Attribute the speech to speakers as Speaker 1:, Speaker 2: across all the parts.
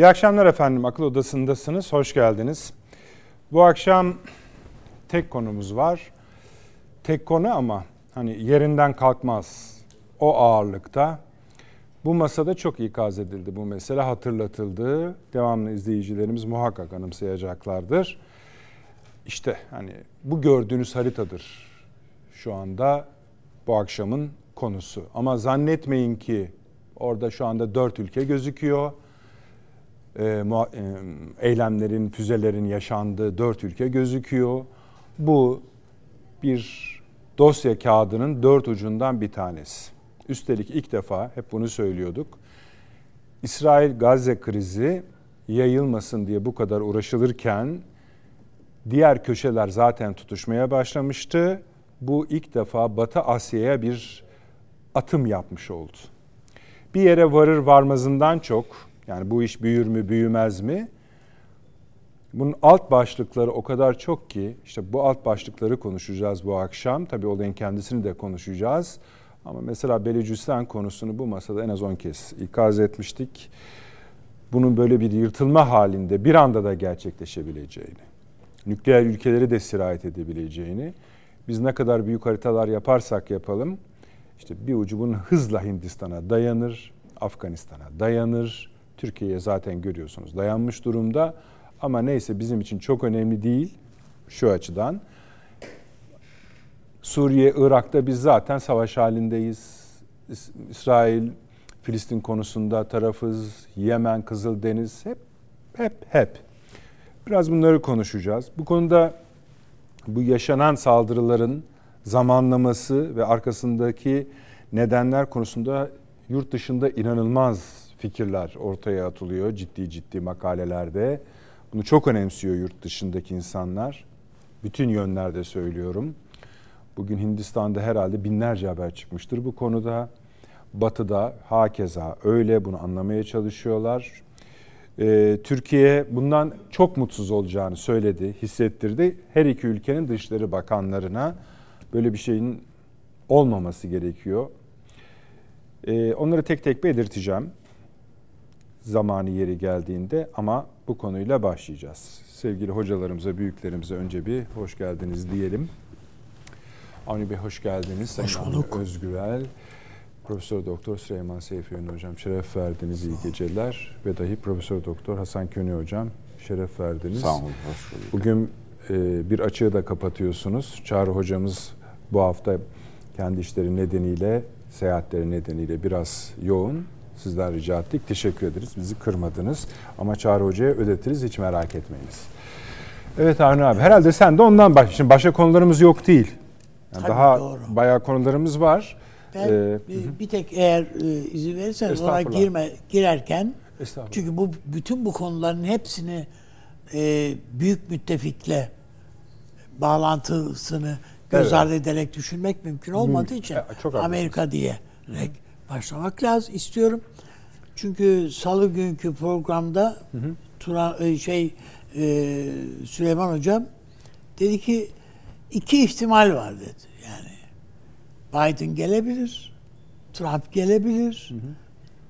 Speaker 1: İyi akşamlar efendim. Akıl Odası'ndasınız. Hoş geldiniz. Bu akşam tek konumuz var. Tek konu ama hani yerinden kalkmaz. O ağırlıkta. Bu masada çok ikaz edildi bu mesele hatırlatıldı. Devamlı izleyicilerimiz muhakkak anımsayacaklardır. İşte hani bu gördüğünüz haritadır şu anda bu akşamın konusu. Ama zannetmeyin ki orada şu anda dört ülke gözüküyor. E, e, eylemlerin, füzelerin yaşandığı dört ülke gözüküyor. Bu bir dosya kağıdının dört ucundan bir tanesi. Üstelik ilk defa hep bunu söylüyorduk. İsrail-Gazze krizi yayılmasın diye bu kadar uğraşılırken diğer köşeler zaten tutuşmaya başlamıştı. Bu ilk defa Batı Asya'ya bir atım yapmış oldu. Bir yere varır varmazından çok yani bu iş büyür mü büyümez mi? Bunun alt başlıkları o kadar çok ki işte bu alt başlıkları konuşacağız bu akşam. Tabii olayın kendisini de konuşacağız. Ama mesela Belicüstan konusunu bu masada en az 10 kez ikaz etmiştik. Bunun böyle bir yırtılma halinde bir anda da gerçekleşebileceğini, nükleer ülkeleri de sirayet edebileceğini, biz ne kadar büyük haritalar yaparsak yapalım, işte bir ucu bunun hızla Hindistan'a dayanır, Afganistan'a dayanır, Türkiye'ye zaten görüyorsunuz dayanmış durumda. Ama neyse bizim için çok önemli değil şu açıdan. Suriye, Irak'ta biz zaten savaş halindeyiz. İsrail, Filistin konusunda tarafız. Yemen, Kızıldeniz hep hep hep. Biraz bunları konuşacağız. Bu konuda bu yaşanan saldırıların zamanlaması ve arkasındaki nedenler konusunda yurt dışında inanılmaz fikirler ortaya atılıyor ciddi ciddi makalelerde. Bunu çok önemsiyor yurt dışındaki insanlar. Bütün yönlerde söylüyorum. Bugün Hindistan'da herhalde binlerce haber çıkmıştır bu konuda. Batı'da hakeza öyle bunu anlamaya çalışıyorlar. Ee, Türkiye bundan çok mutsuz olacağını söyledi, hissettirdi. Her iki ülkenin dışları bakanlarına böyle bir şeyin olmaması gerekiyor. Ee, onları tek tek belirteceğim zamanı yeri geldiğinde ama bu konuyla başlayacağız. Sevgili hocalarımıza, büyüklerimize önce bir hoş geldiniz diyelim. Avni Bey hoş geldiniz.
Speaker 2: Hoş Sayın bulduk.
Speaker 1: Özgürel, Profesör Doktor Süleyman Seyfi Önü Hocam şeref verdiniz, iyi geceler. Ve dahi Profesör Doktor Hasan Köni Hocam şeref verdiniz.
Speaker 2: Sağ olun, hoş bulduk.
Speaker 1: Bugün e, bir açığı da kapatıyorsunuz. Çağrı hocamız bu hafta kendi işleri nedeniyle, seyahatleri nedeniyle biraz yoğun. Sizden rica ettik. Teşekkür ederiz. Bizi kırmadınız. Ama Çağrı Hoca'ya ödetiriz. Hiç merak etmeyiniz. Evet Arne abi. Herhalde sen de ondan baş. Şimdi başka konularımız yok değil. Yani daha doğru. bayağı konularımız var.
Speaker 3: Ben ee, bir, bir tek eğer e, izin verirseniz ona girme girerken çünkü bu bütün bu konuların hepsini e, büyük müttefikle bağlantısını göz evet. ardı ederek düşünmek mümkün olmadığı için Çok Amerika diye başlamak lazım istiyorum. Çünkü salı günkü programda hı hı. Turan e, şey e, Süleyman hocam dedi ki iki ihtimal var dedi. Yani Biden gelebilir, Trump gelebilir. Hı hı.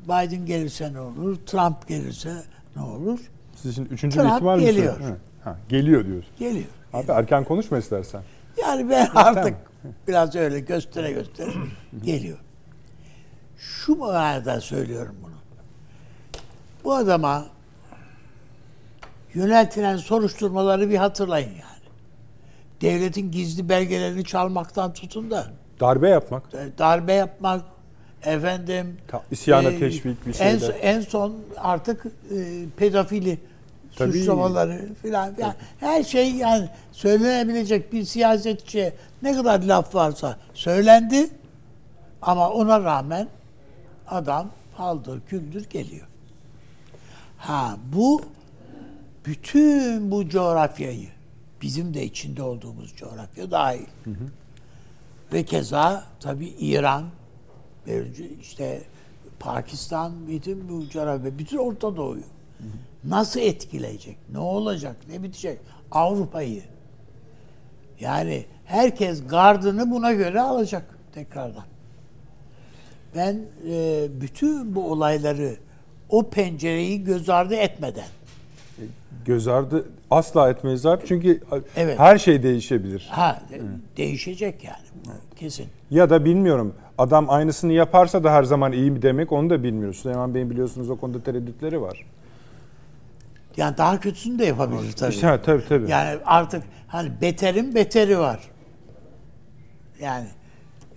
Speaker 3: Biden gelirse ne olur, Trump gelirse ne olur?
Speaker 1: Sizin üçüncü Trump bir ihtimal mi?
Speaker 3: geliyor.
Speaker 1: Ha, geliyor diyorsun.
Speaker 3: Geliyor.
Speaker 1: Abi geliyor. erken konuşma istersen.
Speaker 3: Yani ben artık biraz öyle göstere göstere geliyor. Şu manada söylüyorum bunu. Bu adama yöneltilen soruşturmaları bir hatırlayın yani. Devletin gizli belgelerini çalmaktan tutun da
Speaker 1: darbe yapmak.
Speaker 3: Darbe yapmak efendim
Speaker 1: Ta, isyana e, teşvik bir şeyler.
Speaker 3: En, en son artık e, pedofili Tabii. suçlamaları filan yani her şey yani söylenebilecek bir siyasetçi ne kadar laf varsa söylendi ama ona rağmen adam haldır küldür geliyor. Ha bu bütün bu coğrafyayı bizim de içinde olduğumuz coğrafya dahil. Hı hı. Ve keza tabi İran, işte Pakistan, bütün bu coğrafya, bütün Orta Doğu'yu nasıl etkileyecek? Ne olacak? Ne bitecek? Avrupa'yı. Yani herkes gardını buna göre alacak tekrardan. Ben e, bütün bu olayları o pencereyi göz ardı etmeden.
Speaker 1: Göz ardı asla etmeyiz abi çünkü
Speaker 3: Evet.
Speaker 1: her şey değişebilir.
Speaker 3: Ha değişecek yani kesin.
Speaker 1: Ya da bilmiyorum adam aynısını yaparsa da her zaman iyi mi demek onu da bilmiyoruz. Süleyman Bey'in biliyorsunuz o konuda tereddütleri var.
Speaker 3: Yani daha kötüsünü de yapabilir tabii.
Speaker 1: İşte, ha, tabii tabii.
Speaker 3: Yani artık hani beterin beteri var. Yani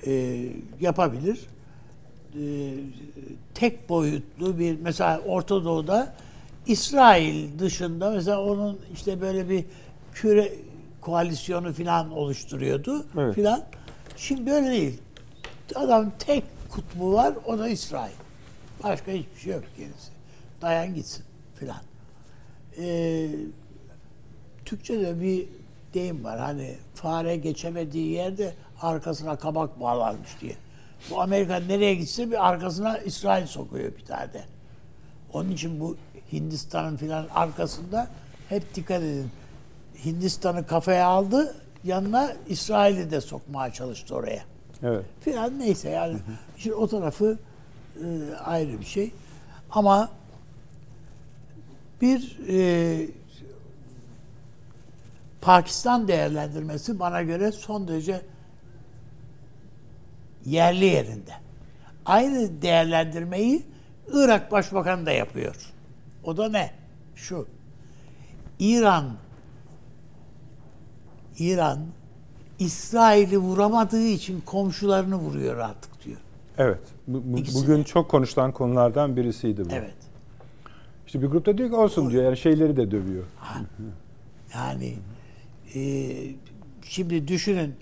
Speaker 3: e, yapabilir. E, tek boyutlu bir mesela Orta Doğu'da İsrail dışında mesela onun işte böyle bir küre koalisyonu falan oluşturuyordu
Speaker 1: Evet.
Speaker 3: filan. Şimdi öyle değil. Adamın tek kutbu var o da İsrail. Başka hiçbir şey yok gerisi. Dayan gitsin filan. Ee, Türkçe'de bir deyim var hani fare geçemediği yerde arkasına kabak bağlarmış diye. Bu Amerika nereye gitse bir arkasına İsrail sokuyor bir tane. Onun için bu Hindistan'ın filan arkasında hep dikkat edin. Hindistan'ı kafaya aldı, yanına İsrail'i de sokmaya çalıştı oraya.
Speaker 1: Evet.
Speaker 3: Filan neyse yani. Şimdi o tarafı e, ayrı bir şey. Ama bir e, Pakistan değerlendirmesi bana göre son derece yerli yerinde. Aynı değerlendirmeyi Irak Başbakanı da yapıyor. O da ne? Şu. İran İran İsrail'i vuramadığı için komşularını vuruyor artık diyor.
Speaker 1: Evet. Bu- bu- bugün çok konuşulan konulardan birisiydi bu.
Speaker 3: Evet.
Speaker 1: İşte bir grupta diyor ki olsun diyor yani şeyleri de dövüyor.
Speaker 3: Yani e, şimdi düşünün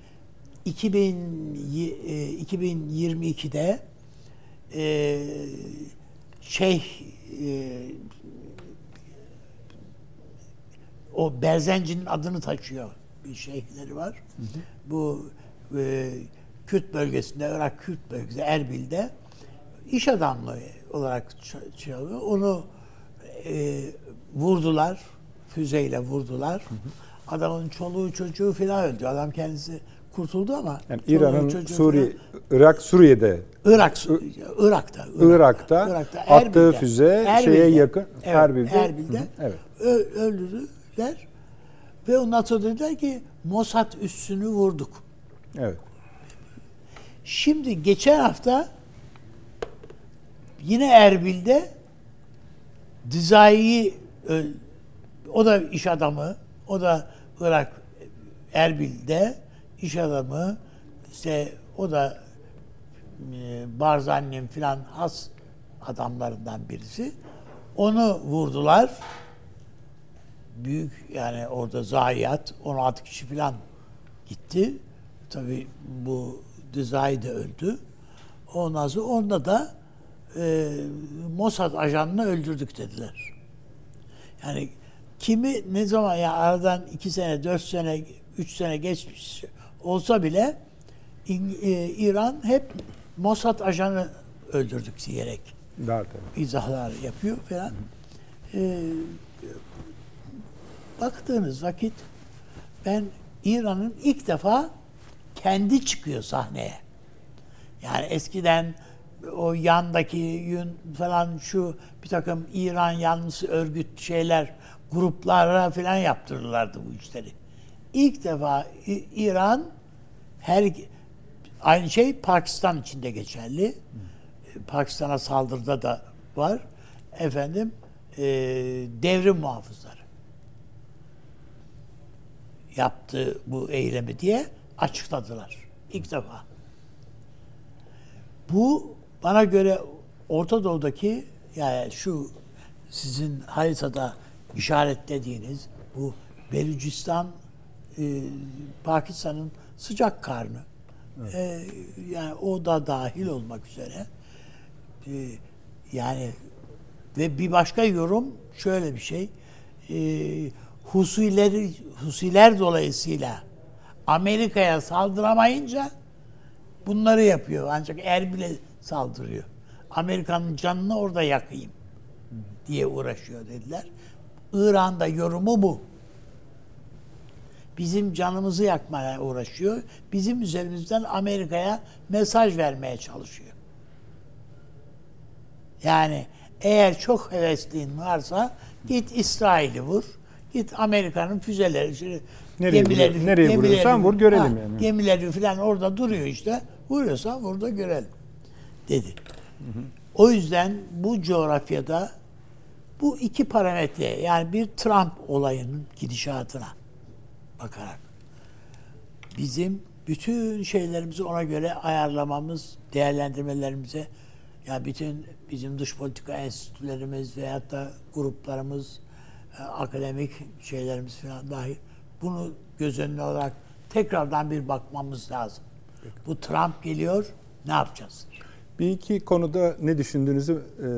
Speaker 3: 2000, y- e, 2022'de e, şey e, o Berzenci'nin adını taşıyor bir şeyhleri var. Bu e, Kürt bölgesinde, Irak Kürt bölgesinde, Erbil'de iş adamlığı olarak çalıyor. Onu e, vurdular, füzeyle vurdular. Adamın çoluğu çocuğu falan öldü. Adam kendisi kurtuldu ama
Speaker 1: Yani İran'ın Suriye, Irak Suriye'de
Speaker 3: Irak, Irak'ta,
Speaker 1: Irak'ta attığı füze şeye yakın-
Speaker 3: evet,
Speaker 1: Erbil'de.
Speaker 3: Erbil'de,
Speaker 1: Hı evet.
Speaker 3: öldürdüler ve ondan sonra dediler ki Mossad üssünü vurduk.
Speaker 1: evet.
Speaker 3: Şimdi geçen hafta yine Erbil'de Dizai'yi o da iş adamı, o da Irak Erbil'de iş adamı, işte o da e, Barzani'nin filan has adamlarından birisi. Onu vurdular. Büyük yani orada zayiat 16 kişi filan gitti. Tabi bu Dizai de öldü. Ondan sonra onda da e, Mossad ajanını öldürdük dediler. Yani kimi ne zaman ya aradan iki sene, dört sene, üç sene geçmiş olsa bile e, İran hep Mossad ajanı öldürdük diyerek izahlar yapıyor falan. Ee, baktığınız vakit ben İran'ın ilk defa kendi çıkıyor sahneye. Yani eskiden o yandaki yün falan şu bir takım İran yanlısı örgüt şeyler gruplara falan yaptırırlardı bu işleri. İlk defa İran her aynı şey Pakistan için de geçerli. Pakistan'a saldırıda da var. Efendim e, devrim muhafızları yaptı bu eylemi diye açıkladılar. İlk defa. Bu bana göre Orta Doğu'daki yani şu sizin haritada işaretlediğiniz bu Belucistan e, Pakistan'ın sıcak karnı e, yani o da dahil olmak üzere e, yani ve bir başka yorum şöyle bir şey e, Husileri Husiler dolayısıyla Amerika'ya saldıramayınca bunları yapıyor. Ancak Erbil'e saldırıyor. Amerika'nın canını orada yakayım diye uğraşıyor dediler. İran'da yorumu bu. Bizim canımızı yakmaya uğraşıyor. Bizim üzerimizden Amerika'ya mesaj vermeye çalışıyor. Yani Eğer çok hevesliğin varsa git İsrail'i vur. Git Amerika'nın füzeleri, şimdi
Speaker 1: Nereye vur- nereye vuruyorsan vur, görelim yani.
Speaker 3: Gemileri falan orada duruyor işte. Vuruyorsan vur da görelim dedi. O yüzden bu coğrafyada bu iki parametre yani bir Trump olayının gidişatına bakarak bizim bütün şeylerimizi ona göre ayarlamamız, değerlendirmelerimize ya bütün bizim dış politika enstitülerimiz veyahut da gruplarımız, e, akademik şeylerimiz falan dahil bunu göz önüne alarak tekrardan bir bakmamız lazım. Bu Trump geliyor, ne yapacağız?
Speaker 1: Bir iki konuda ne düşündüğünüzü e,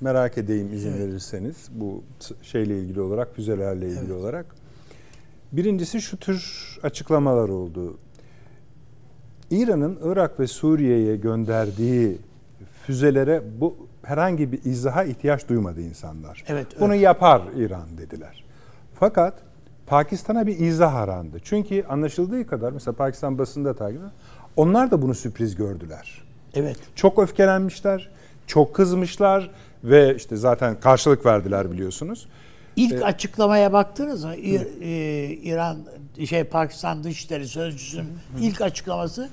Speaker 1: merak edeyim izin
Speaker 3: Evet.
Speaker 1: verirseniz bu şeyle ilgili olarak füzelerle ilgili olarak. Birincisi şu tür açıklamalar oldu. İran'ın Irak ve Suriye'ye gönderdiği füzelere bu herhangi bir izaha ihtiyaç duymadı insanlar.
Speaker 3: Evet,
Speaker 1: Bunu
Speaker 3: öyle.
Speaker 1: yapar İran dediler. Fakat Pakistan'a bir izah arandı. Çünkü anlaşıldığı kadar mesela Pakistan basında takip ediyor, Onlar da bunu sürpriz gördüler.
Speaker 3: Evet.
Speaker 1: Çok öfkelenmişler, çok kızmışlar ve işte zaten karşılık verdiler biliyorsunuz.
Speaker 3: İlk açıklamaya baktınız mı? İ- e, İran şey Pakistan Dışişleri Sözcüsü'nün ilk açıklaması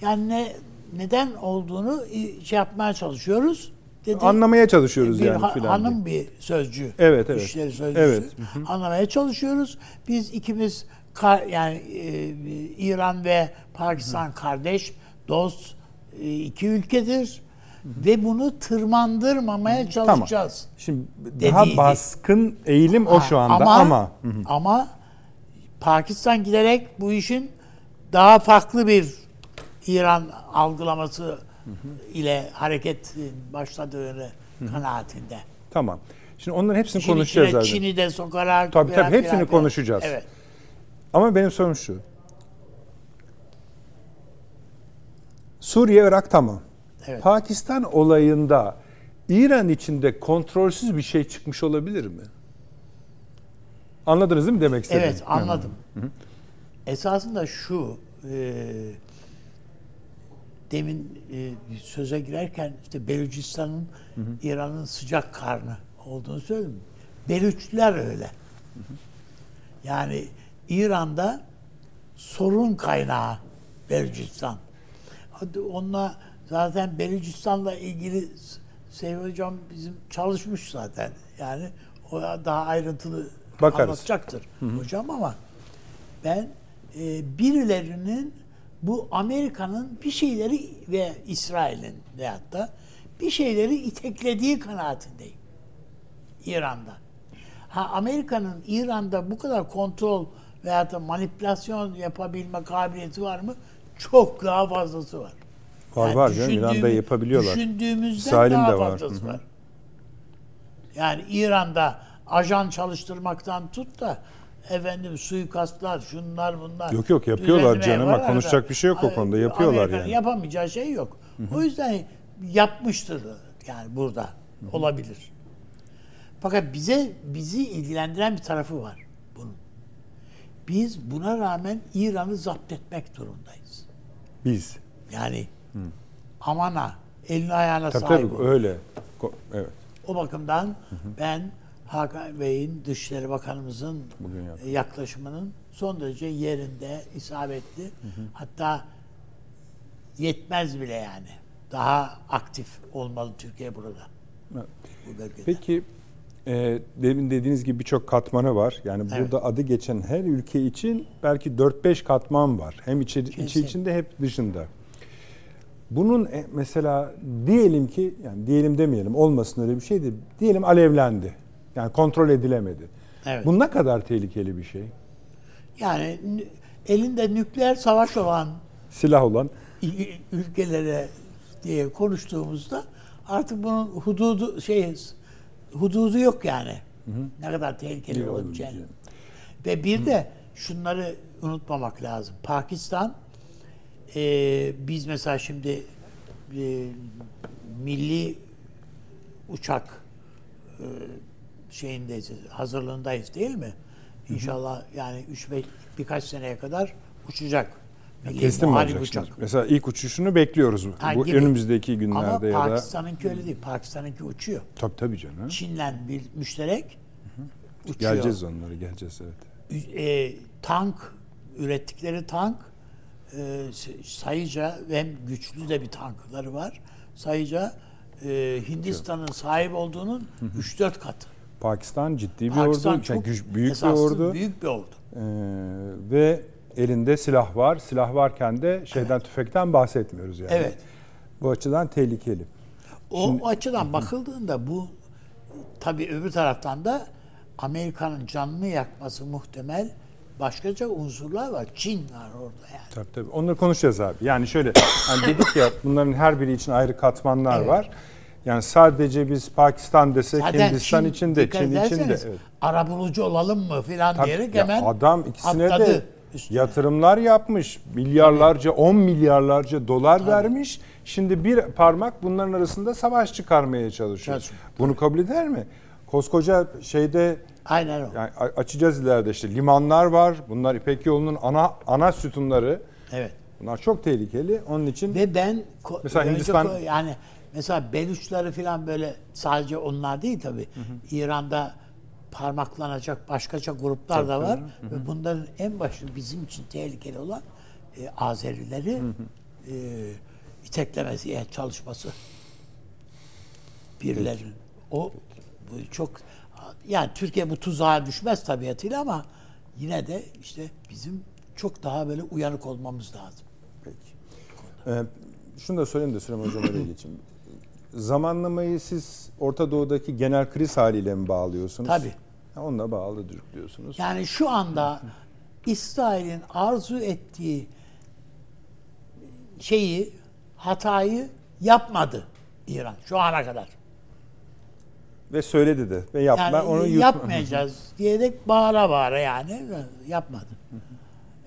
Speaker 3: yani ne neden olduğunu şey yapmaya çalışıyoruz dedi.
Speaker 1: Anlamaya çalışıyoruz
Speaker 3: bir
Speaker 1: yani
Speaker 3: ha-
Speaker 1: filan.
Speaker 3: hanım bir sözcü.
Speaker 1: Evet, evet.
Speaker 3: Dışişleri Sözcüsü.
Speaker 1: Evet.
Speaker 3: Anlamaya çalışıyoruz. Biz ikimiz kar, yani e, İran ve Pakistan kardeş, dost e, iki ülkedir. Ve bunu tırmandırmamaya
Speaker 1: Tamam.
Speaker 3: çalışacağız.
Speaker 1: Şimdi daha
Speaker 3: Dediydi.
Speaker 1: baskın eğilim o şu anda ama, Hı hı.
Speaker 3: ama Pakistan giderek bu işin daha farklı bir İran algılaması ile hareket başladığını kanaatinde.
Speaker 1: tamam. Şimdi onların hepsini
Speaker 3: Çin
Speaker 1: konuşacağız zaten.
Speaker 3: Çin'i de sokarak
Speaker 1: Tabii,
Speaker 3: falan
Speaker 1: tabii, hepsini
Speaker 3: filan.
Speaker 1: konuşacağız.
Speaker 3: Evet.
Speaker 1: Ama benim sorum şu. Suriye, Irak tamam.
Speaker 3: Evet.
Speaker 1: Pakistan olayında İran içinde kontrolsüz bir şey çıkmış olabilir mi? Anladınız değil mi demek istediğimi?
Speaker 3: Evet anladım. Esasında şu e, demin e, söze girerken işte Belucistan'ın İran'ın sıcak karnı olduğunu söyledim. Belüçler öyle. Yani İran'da sorun kaynağı Belucistan. Hadi onunla zaten Belucistan'la ilgili Seyfi Hocam bizim çalışmış zaten. Yani o daha ayrıntılı
Speaker 1: Bakarız.
Speaker 3: anlatacaktır hocam ama ben e, birilerinin bu Amerika'nın bir şeyleri ve İsrail'in veyahut da bir şeyleri iteklediği kanaatindeyim. İran'da. Ha Amerika'nın İran'da bu kadar kontrol veyahut da manipülasyon yapabilme kabiliyeti var mı? Çok daha fazlası var.
Speaker 1: Var, var canım. İran'da yapabiliyorlar.
Speaker 3: Düşündüğümüzden
Speaker 1: İsrail'in
Speaker 3: daha
Speaker 1: de var.
Speaker 3: fazlası var. Yani İran'da ajan çalıştırmaktan tut da efendim suikastlar, şunlar bunlar.
Speaker 1: Yok, yok, yapıyorlar canım.
Speaker 3: var
Speaker 1: Konuşacak
Speaker 3: arada.
Speaker 1: bir şey yok o konuda. Yapıyorlar
Speaker 3: Amerika'nın
Speaker 1: yani.
Speaker 3: Yapamayacağı şey yok. O yüzden yapmıştır yani burada. Olabilir. Fakat bize bizi ilgilendiren bir tarafı var bunun. Biz buna rağmen İran'ı zapt etmek durumdayız.
Speaker 1: Biz.
Speaker 3: Yani aman ha elini ayağına
Speaker 1: Tabii
Speaker 3: sahip
Speaker 1: tabii
Speaker 3: ol.
Speaker 1: öyle. Evet.
Speaker 3: O bakımdan ben Hakan Bey'in Dışişleri Bakanımızın
Speaker 1: yaptı.
Speaker 3: yaklaşımının son derece yerinde, isabetli. Hatta yetmez bile yani. Daha aktif olmalı Türkiye burada.
Speaker 1: Evet.
Speaker 3: Bu bölgede.
Speaker 1: Peki e, demin dediğiniz gibi birçok katmanı var. Yani
Speaker 3: Evet.
Speaker 1: burada adı geçen her ülke için belki 4-5 katman var. Hem içi, içi içinde hep dışında. Bunun e, mesela diyelim ki yani diyelim demeyelim olmasın öyle bir şey de diyelim alevlendi. Yani kontrol edilemedi.
Speaker 3: Evet.
Speaker 1: Bu ne kadar tehlikeli bir şey?
Speaker 3: Yani elinde nükleer savaş olan
Speaker 1: Silah olan
Speaker 3: ülkelere diye konuştuğumuzda artık bunun hududu şey hududu yok yani. Ne kadar tehlikeli
Speaker 1: diye.
Speaker 3: Ve bir de şunları unutmamak lazım. Pakistan e, biz mesela şimdi e, milli uçak e, şeyindeyiz, hazırlığındayız değil mi? İnşallah yani üç beş birkaç seneye kadar uçacak
Speaker 1: Kestim mi
Speaker 3: muharip
Speaker 1: olacak
Speaker 3: uçak.
Speaker 1: Mesela ilk uçuşunu bekliyoruz
Speaker 3: Ha,
Speaker 1: bu
Speaker 3: gibi.
Speaker 1: önümüzdeki günlerde
Speaker 3: Ama
Speaker 1: ya da.
Speaker 3: Pakistan'ınki öyle değil. Pakistan'ınki uçuyor.
Speaker 1: Tabii tabii canım.
Speaker 3: Çin'le bir müşterek uçuyor.
Speaker 1: Geleceğiz onlara geleceğiz evet.
Speaker 3: e, tank ürettikleri tank e, sayıca hem güçlü de bir tankları var. Sayıca e, Hindistan'ın sahip olduğunun 3-4 katı.
Speaker 1: Çok ciddi bir
Speaker 3: Pakistan
Speaker 1: ordu,
Speaker 3: çok
Speaker 1: yani büyük bir ordu
Speaker 3: Büyük bir ordu.
Speaker 1: Ee, ve elinde silah var. Silah varken de şeyden tüfekten bahsetmiyoruz yani.
Speaker 3: Evet.
Speaker 1: Bu açıdan tehlikeli.
Speaker 3: O, o açıdan bakıldığında bu tabii öbür taraftan da Amerika'nın canını yakması muhtemel başkaca unsurlar var. Çin var orada yani.
Speaker 1: Tabii tabii. Onları konuşacağız abi. Yani şöyle hani dedik ya bunların her biri için ayrı katmanlar
Speaker 3: Evet.
Speaker 1: var. Yani sadece biz Pakistan desek
Speaker 3: Zaten
Speaker 1: Hindistan
Speaker 3: Çin,
Speaker 1: için de Çin için de evet.
Speaker 3: arabulucu olalım mı filan
Speaker 1: Tabii,
Speaker 3: diyerek hemen
Speaker 1: adam ikisine
Speaker 3: atladı
Speaker 1: de
Speaker 3: üstüne.
Speaker 1: yatırımlar yapmış. Milyarlarca, 10 milyarlarca dolar vermiş. Şimdi bir parmak bunların arasında savaş çıkarmaya çalışıyor.
Speaker 3: Çalışıyor.
Speaker 1: Bunu kabul eder mi? Koskoca şeyde
Speaker 3: Aynen o.
Speaker 1: yani açacağız ileride işte limanlar var. Bunlar İpek yolunun ana ana sütunları.
Speaker 3: Evet.
Speaker 1: Bunlar çok tehlikeli. Onun için
Speaker 3: Ve ben
Speaker 1: Mesela Hindistan-
Speaker 3: ko- yani mesela Beluçları falan böyle sadece onlar değil tabii. İran'da parmaklanacak başkaca gruplar da var ve bunların en başı bizim için tehlikeli olan e, Azerileri e, iteklemesi, e, çalışması. Birilerinin. O bu çok yani Türkiye bu tuzağa düşmez tabiatıyla ama yine de işte bizim çok daha böyle uyanık olmamız lazım.
Speaker 1: Peki. Ee, şunu da söyleyeyim de Süleyman Hocam oraya geçeyim. Zamanlamayı siz Orta Doğu'daki genel kriz haliyle mi bağlıyorsunuz?
Speaker 3: Tabii.
Speaker 1: Onunla bağlı diyorsunuz.
Speaker 3: Yani şu anda İsrail'in arzu ettiği şeyi, hatayı yapmadı İran şu ana kadar.
Speaker 1: Ve söyledi de. Ve yap,
Speaker 3: Yani
Speaker 1: ben onu yutma-
Speaker 3: yapmayacağız diyerek bağıra bağıra yani yapmadı.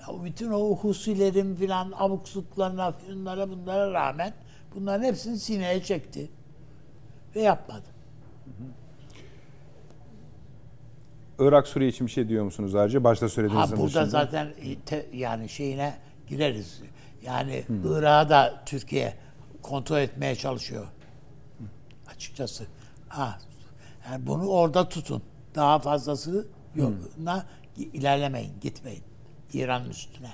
Speaker 3: Ya bütün o husilerin filan abuksuklarına, bunlara bunlara rağmen bunların hepsini sineye çekti. Ve yapmadı.
Speaker 1: Irak Suriye için bir şey diyor musunuz ayrıca? Başta söylediğiniz
Speaker 3: Ha burada zaten te- yani şeyine gireriz. Yani Irak'ı da Türkiye kontrol etmeye çalışıyor. Açıkçası. Ha, yani bunu orada tutun. Daha fazlası yoluna ilerlemeyin, gitmeyin. İran'ın üstüne.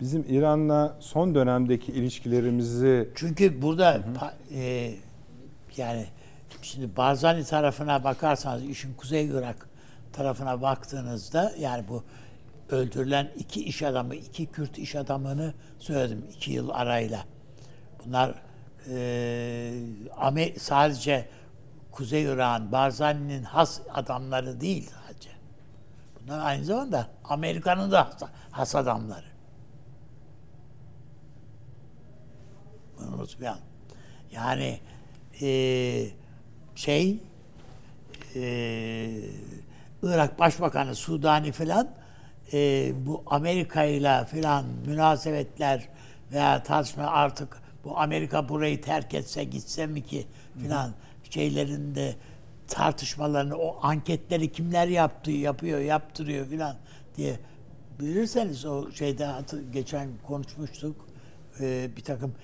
Speaker 1: Bizim İran'la son dönemdeki ilişkilerimizi
Speaker 3: Çünkü burada pa- e, yani şimdi Barzani tarafına bakarsanız işin Kuzey Irak tarafına baktığınızda yani bu öldürülen iki iş adamı, iki Kürt iş adamını söyledim iki yıl arayla. Bunlar e, sadece Kuzey Irak'ın Barzani'nin has adamları değil sadece. Bunlar aynı zamanda Amerika'nın da has, adamları. Bunu unutmayalım. Yani eee şey eee Irak Başbakanı Sudani filan eee, bu Amerika ile filan münasebetler veya tartışma artık bu Amerika burayı terk etse gitse mi ki filan şeylerinde tartışmalarını o anketleri kimler yaptı yapıyor yaptırıyor filan diye bilirseniz o şeyde geçen konuşmuştuk bir takım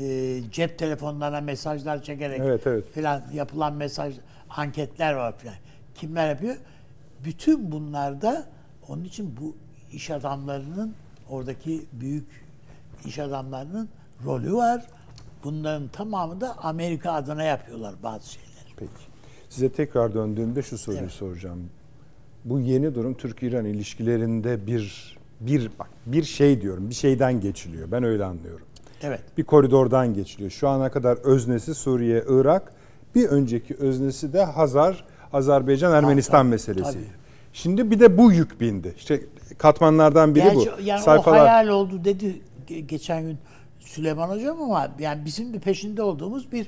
Speaker 3: e, cep telefonlarına mesajlar çekerek
Speaker 1: Evet, evet.
Speaker 3: filan yapılan mesaj anketler var filan. Kimler yapıyor? Bütün bunlarda onun için bu iş adamlarının oradaki büyük iş adamlarının rolü var. Bunların tamamı da Amerika adına yapıyorlar bazı şeyleri.
Speaker 1: Peki. Size tekrar döndüğümde şu soruyu
Speaker 3: Evet.
Speaker 1: soracağım. Bu yeni durum Türk-İran ilişkilerinde bir bir bak bir şey diyorum. Bir şeyden geçiliyor. Ben öyle anlıyorum.
Speaker 3: Evet.
Speaker 1: Bir koridordan geçiliyor. Şu ana kadar öznesi Suriye, Irak, bir önceki öznesi de Hazar, Azerbaycan, Ermenistan
Speaker 3: tabii,
Speaker 1: meselesi.
Speaker 3: tabii.
Speaker 1: Şimdi bir de bu yük bindi. İşte katmanlardan biri
Speaker 3: Gerçi
Speaker 1: bu.
Speaker 3: yani
Speaker 1: Sayfalar
Speaker 3: o hayal oldu dedi ge- geçen gün Süleyman Hocam ama yani bizim de peşinde olduğumuz bir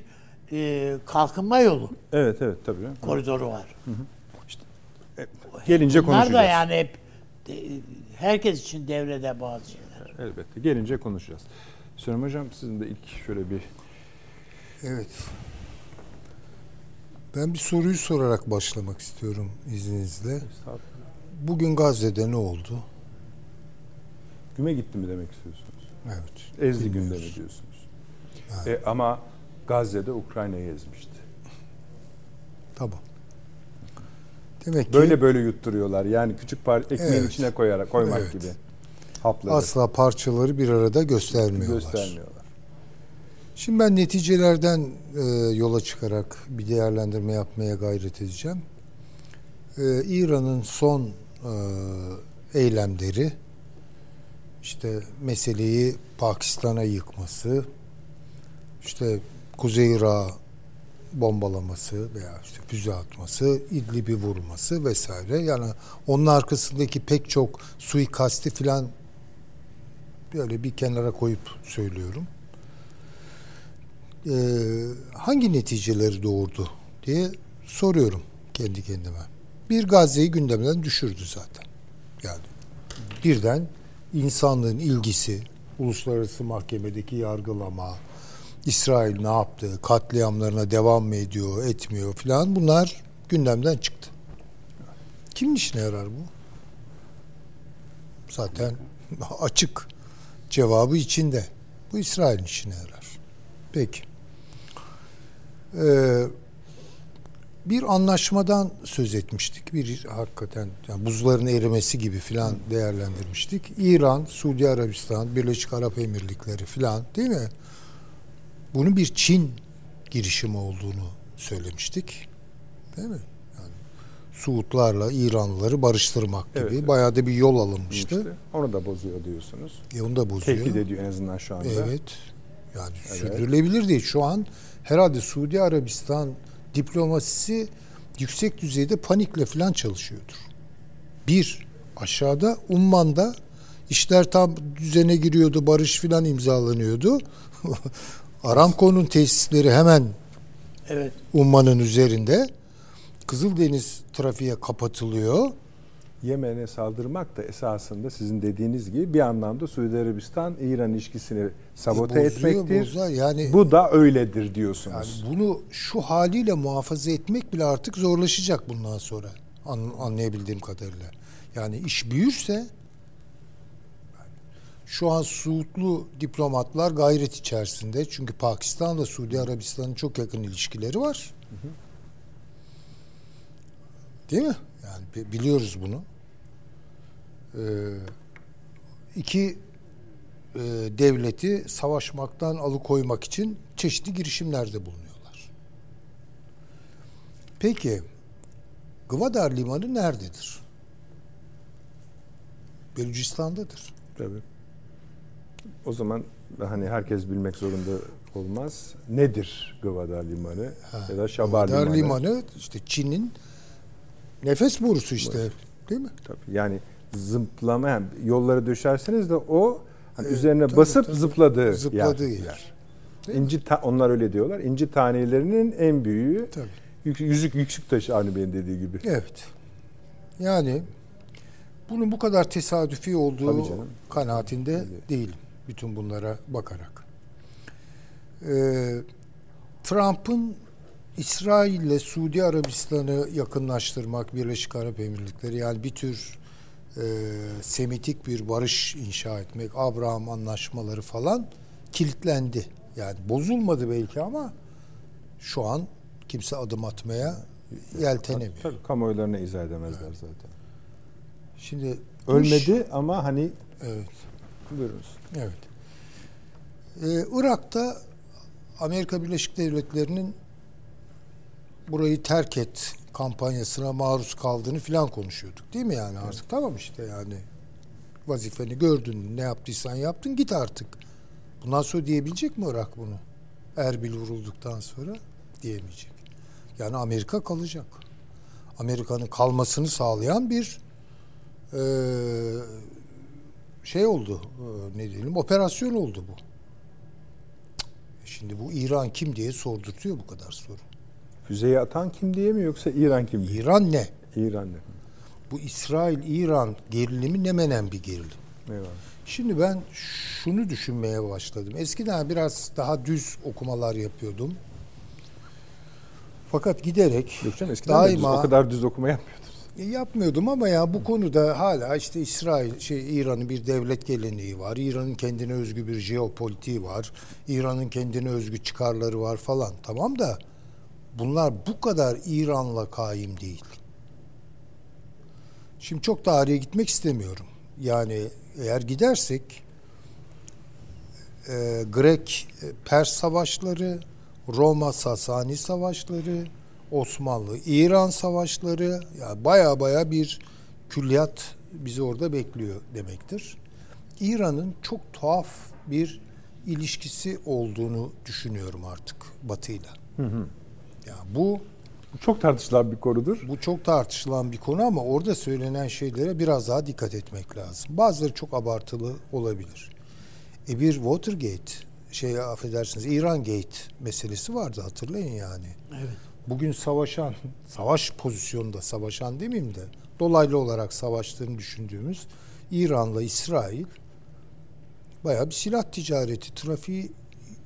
Speaker 3: e, kalkınma yolu
Speaker 1: Evet evet tabii.
Speaker 3: koridoru var.
Speaker 1: Gelince
Speaker 3: Bunlar
Speaker 1: konuşacağız.
Speaker 3: da yani hep de- herkes için devrede bazı şeyler.
Speaker 1: Elbette. Gelince konuşacağız. Süleyman Hocam sizin de ilk şöyle bir
Speaker 2: Evet. Ben bir soruyu sorarak başlamak istiyorum izninizle. Bugün Gazze'de ne oldu?
Speaker 1: Güme gitti mi demek istiyorsunuz?
Speaker 2: Evet.
Speaker 1: Ezdi gündemi diyorsunuz. E, ama Gazze'de Ukrayna'yı ezmişti.
Speaker 2: Tamam. Demek ki
Speaker 1: Böyle böyle yutturuyorlar. Yani küçük par ekmeğin
Speaker 2: Evet.
Speaker 1: içine koyarak koymak
Speaker 2: Evet.
Speaker 1: gibi. Hapları
Speaker 2: asla parçaları bir arada göstermiyorlar.
Speaker 1: göstermiyorlar.
Speaker 2: Şimdi ben neticelerden e, yola çıkarak bir değerlendirme yapmaya gayret edeceğim. E, İran'ın son e, eylemleri, işte meseleyi Pakistan'a yıkması, işte Kuzey Irak'ı bombalaması veya işte füze atması, İdlib'i vurması vesaire. Yani onun arkasındaki pek çok suikasti filan böyle bir kenara koyup söylüyorum e, hangi neticeleri doğurdu diye soruyorum kendi kendime. Bir Gazze'yi gündemden düşürdü zaten. Yani birden insanlığın ilgisi, uluslararası mahkemedeki yargılama, İsrail ne yaptı, katliamlarına devam mı ediyor, etmiyor filan bunlar gündemden çıktı. Kimin işine yarar bu? Zaten açık cevabı içinde. Bu İsrail'in işine yarar. Peki. Ee, bir anlaşmadan söz etmiştik. Bir hakikaten yani buzların erimesi gibi filan değerlendirmiştik. İran, Suudi Arabistan, Birleşik Arap Emirlikleri filan değil mi? Bunun bir Çin girişimi olduğunu söylemiştik. Değil mi? Yani Suudlarla İranlıları barıştırmak gibi
Speaker 1: Evet,
Speaker 2: bayağı da bir yol alınmıştı.
Speaker 1: İşte onu da bozuyor diyorsunuz.
Speaker 2: E onu da bozuyor.
Speaker 1: Tehdit ediyor en azından şu anda.
Speaker 2: Evet. Yani
Speaker 1: Evet.
Speaker 2: sürdürülebilir değil. Şu an herhalde Suudi Arabistan diplomasisi yüksek düzeyde panikle falan çalışıyordur. Bir, aşağıda Umman'da işler tam düzene giriyordu, barış filan imzalanıyordu. Aramco'nun tesisleri hemen
Speaker 3: Evet.
Speaker 2: Umman'ın üzerinde. Kızıldeniz trafiğe kapatılıyor.
Speaker 1: Yemen'e saldırmak da esasında sizin dediğiniz gibi bir anlamda Suudi Arabistan İran ilişkisini sabote
Speaker 2: E, bozuyor,
Speaker 1: etmektir.
Speaker 2: bozar. Yani
Speaker 1: Bu da öyledir
Speaker 2: Yani
Speaker 1: diyorsunuz.
Speaker 2: bunu şu haliyle muhafaza etmek bile artık zorlaşacak bundan sonra an- anlayabildiğim kadarıyla. Yani iş büyürse şu an Suudlu diplomatlar gayret içerisinde. Çünkü Pakistan'la Suudi Arabistan'ın çok yakın ilişkileri var. Değil mi? Yani bi- biliyoruz bunu. Ee, iki e, devleti savaşmaktan alıkoymak için çeşitli girişimlerde bulunuyorlar. Peki Gwadar Limanı nerededir? Belucistan'dadır.
Speaker 1: Tabii. O zaman hani herkes bilmek zorunda olmaz. Nedir Gwadar Limanı ya da Şabar
Speaker 2: Gwadar
Speaker 1: Limanı?
Speaker 2: Limanı işte Çin'in nefes borusu işte. Değil mi?
Speaker 1: Tabii. Yani zıplama yani yollara düşerseniz de o hani
Speaker 2: Evet,
Speaker 1: üzerine
Speaker 2: tabii,
Speaker 1: basıp
Speaker 2: tabii.
Speaker 1: zıpladığı,
Speaker 2: Zıpladığı
Speaker 1: yer.
Speaker 2: yer.
Speaker 1: İnci ta- onlar öyle diyorlar. İnci tanelerinin en büyüğü.
Speaker 2: Tabii.
Speaker 1: Yük- yüzük yüksük taşı Avni Bey'in dediği gibi.
Speaker 2: Evet. Yani bunun bu kadar tesadüfi olduğu kanaatinde değilim. Bütün bunlara bakarak. Ee, Trump'ın İsrail ile Suudi Arabistan'ı yakınlaştırmak, Birleşik Arap Emirlikleri yani bir tür e, semitik bir barış inşa etmek, Abraham anlaşmaları falan kilitlendi. Yani bozulmadı belki ama şu an kimse adım atmaya yeltenemiyor.
Speaker 1: Tabii kamuoylarına izah edemezler zaten.
Speaker 2: Şimdi bu iş-
Speaker 1: Ölmedi ama hani
Speaker 2: Evet.
Speaker 1: buyurunuz.
Speaker 2: Evet. Ee, Irak'ta Amerika Birleşik Devletleri'nin burayı terk et kampanyasına maruz kaldığını filan konuşuyorduk. Değil mi yani artık? Tamam işte yani vazifeni gördün, ne yaptıysan yaptın git artık. Bundan sonra diyebilecek mi Irak bunu? Erbil vurulduktan sonra diyemeyecek. Yani Amerika kalacak. Amerika'nın kalmasını sağlayan bir eee şey oldu, e, ne diyelim, operasyon oldu bu. Cık. Şimdi bu İran kim diye sordurtuyor bu kadar soru.
Speaker 1: Füzeyi atan kim diye mi yoksa İran kim diye?
Speaker 2: İran ne?
Speaker 1: İran ne?
Speaker 2: Bu İsrail-İran gerilimi ne menen bir gerilim.
Speaker 1: Eyvallah.
Speaker 2: Şimdi ben şunu düşünmeye başladım. Eskiden biraz daha düz okumalar yapıyordum. Fakat giderek
Speaker 1: Yok eskiden de düz-
Speaker 2: daima
Speaker 1: o kadar düz okuma yapmıyordunuz.
Speaker 2: E, yapmıyordum ama ya bu konuda hala işte İsrail şey İran'ın bir devlet geleneği var. İran'ın kendine özgü bir jeopolitiği var. İran'ın kendine özgü çıkarları var falan. Tamam da bunlar bu kadar İran'la kaim değil. Şimdi çok tarihe gitmek istemiyorum. Yani eğer gidersek e, Grek e, Pers savaşları, Roma Sasani savaşları, Osmanlı İran savaşları yani baya baya bir külliyat bizi orada bekliyor demektir. İran'ın çok tuhaf bir ilişkisi olduğunu düşünüyorum artık Batı'yla. Hı hı. Yani bu
Speaker 1: bu çok tartışılan bir konudur.
Speaker 2: Bu çok tartışılan bir konu ama orada söylenen şeylere biraz daha dikkat etmek lazım. Bazıları çok abartılı olabilir. E bir Watergate, şey affedersiniz İran Gate meselesi vardı hatırlayın yani.
Speaker 3: Evet.
Speaker 2: Bugün savaşan, savaş pozisyonda savaşan demeyeyim de dolaylı olarak savaştığını düşündüğümüz İran'la İsrail bayağı bir silah ticareti, trafiği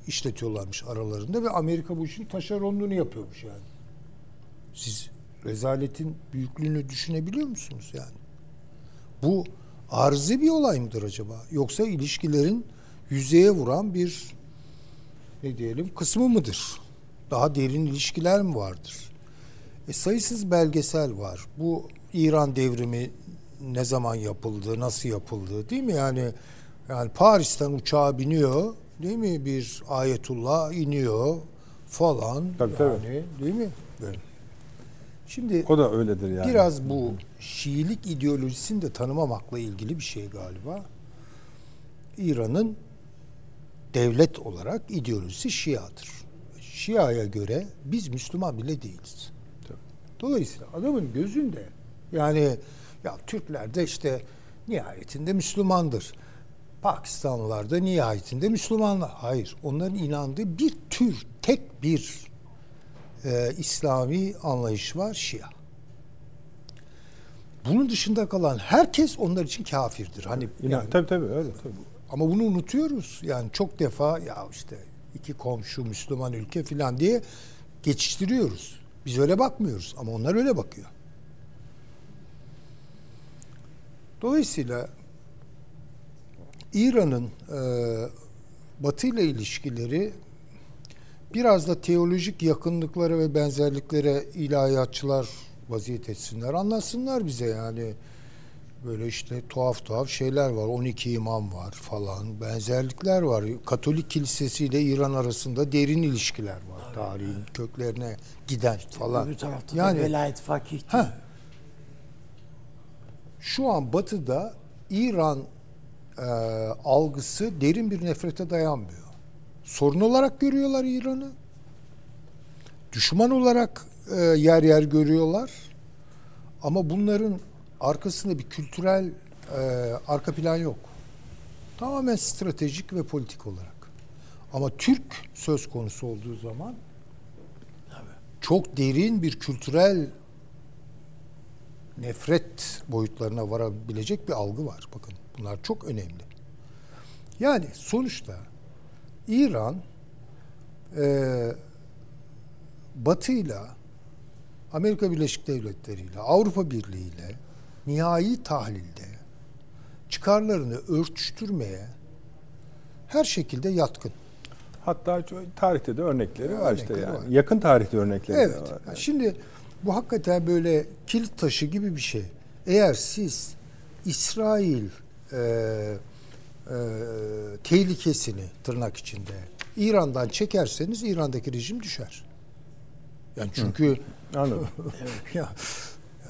Speaker 2: işletiyorlarmış aralarında ve Amerika bu işin taşeronluğunu yapıyormuş yani. Siz rezaletin büyüklüğünü düşünebiliyor musunuz yani? Bu arızi bir olay mıdır acaba? Yoksa ilişkilerin yüzeye vuran bir ne diyelim kısmı mıdır? Daha derin ilişkiler mi vardır? E, sayısız belgesel var. Bu İran devrimi ne zaman yapıldı, nasıl yapıldı değil mi? Yani yani Paris'ten uçağa biniyor değil mi? Bir ayetullah iniyor falan.
Speaker 1: Tabii,
Speaker 2: yani, tabii. Değil mi? Böyle.
Speaker 1: Şimdi o da öyledir yani.
Speaker 2: Biraz bu Şiilik ideolojisini de tanımamakla ilgili bir şey galiba. İran'ın devlet olarak ideolojisi Şia'dır. Şia'ya göre biz Müslüman bile değiliz. Dolayısıyla adamın gözünde yani ya Türkler de işte nihayetinde Müslümandır. Pakistanlılar da nihayetinde Müslümanlar. Hayır. Onların inandığı bir tür, tek bir e, İslami anlayış var Şia. Bunun dışında kalan herkes onlar için kafirdir. Hani
Speaker 1: yani, tabii tabii öyle tabii.
Speaker 2: Ama bunu unutuyoruz. Yani çok defa ya işte iki komşu Müslüman ülke filan diye geçiştiriyoruz. Biz öyle bakmıyoruz ama onlar öyle bakıyor. Dolayısıyla İran'ın e, Batı ile ilişkileri biraz da teolojik yakınlıklara ve benzerliklere ilahiyatçılar vaziyet etsinler. Anlatsınlar bize yani böyle işte tuhaf tuhaf şeyler var. 12 imam var falan. Benzerlikler var. Katolik kilisesi ile İran arasında derin ilişkiler var. Tabii. Tarihin köklerine giden falan.
Speaker 3: Öbür tarafta yani, da velayet fakih.
Speaker 2: Şu an batıda İran e, algısı derin bir nefrete dayanmıyor. Sorun olarak görüyorlar İran'ı. Düşman olarak e, yer yer görüyorlar. Ama bunların arkasında bir kültürel e, arka plan yok. Tamamen stratejik ve politik olarak. Ama Türk söz konusu olduğu zaman çok derin bir kültürel nefret boyutlarına varabilecek bir algı var. Bakın bunlar çok önemli. Yani sonuçta İran e, Batı ile Amerika Birleşik Devletleri ile Avrupa Birliği ile nihai tahlilde çıkarlarını örtüştürmeye her şekilde yatkın.
Speaker 1: Hatta tarihte de örnekleri var örnekleri işte yani. Var. Yakın tarihte örnekleri
Speaker 2: evet.
Speaker 1: var.
Speaker 2: Evet. Şimdi bu hakikaten böyle kilit taşı gibi bir şey. Eğer siz İsrail e, e, tehlikesini tırnak içinde İran'dan çekerseniz İran'daki rejim düşer. Yani çünkü
Speaker 1: anladım.
Speaker 2: ya,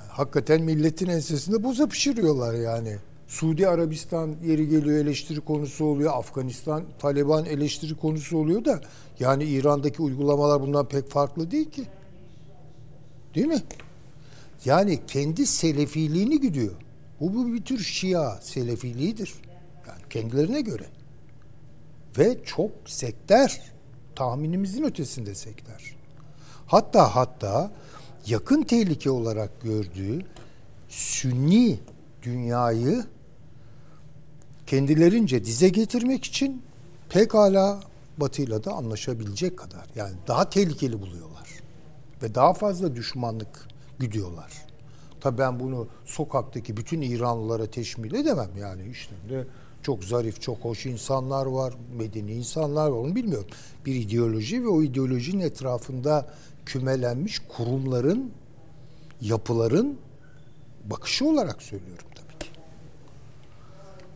Speaker 2: hakikaten milletin ensesinde boza pişiriyorlar yani. Suudi Arabistan yeri geliyor eleştiri konusu oluyor. Afganistan, Taliban eleştiri konusu oluyor da yani İran'daki uygulamalar bundan pek farklı değil ki. Değil mi? Yani kendi selefiliğini gidiyor. Bu, bu bir tür Şia selefiliğidir. Yani kendilerine göre. Ve çok sekter. Tahminimizin ötesinde sekter. Hatta hatta yakın tehlike olarak gördüğü Sünni dünyayı kendilerince dize getirmek için pekala Batı'yla da anlaşabilecek kadar yani daha tehlikeli buluyorlar ve daha fazla düşmanlık güdüyorlar. Tabii ben bunu sokaktaki bütün İranlılara teşmil edemem yani işlerinde çok zarif, çok hoş insanlar var, medeni insanlar var onu bilmiyorum. Bir ideoloji ve o ideolojinin etrafında kümelenmiş kurumların, yapıların bakışı olarak söylüyorum tabii ki.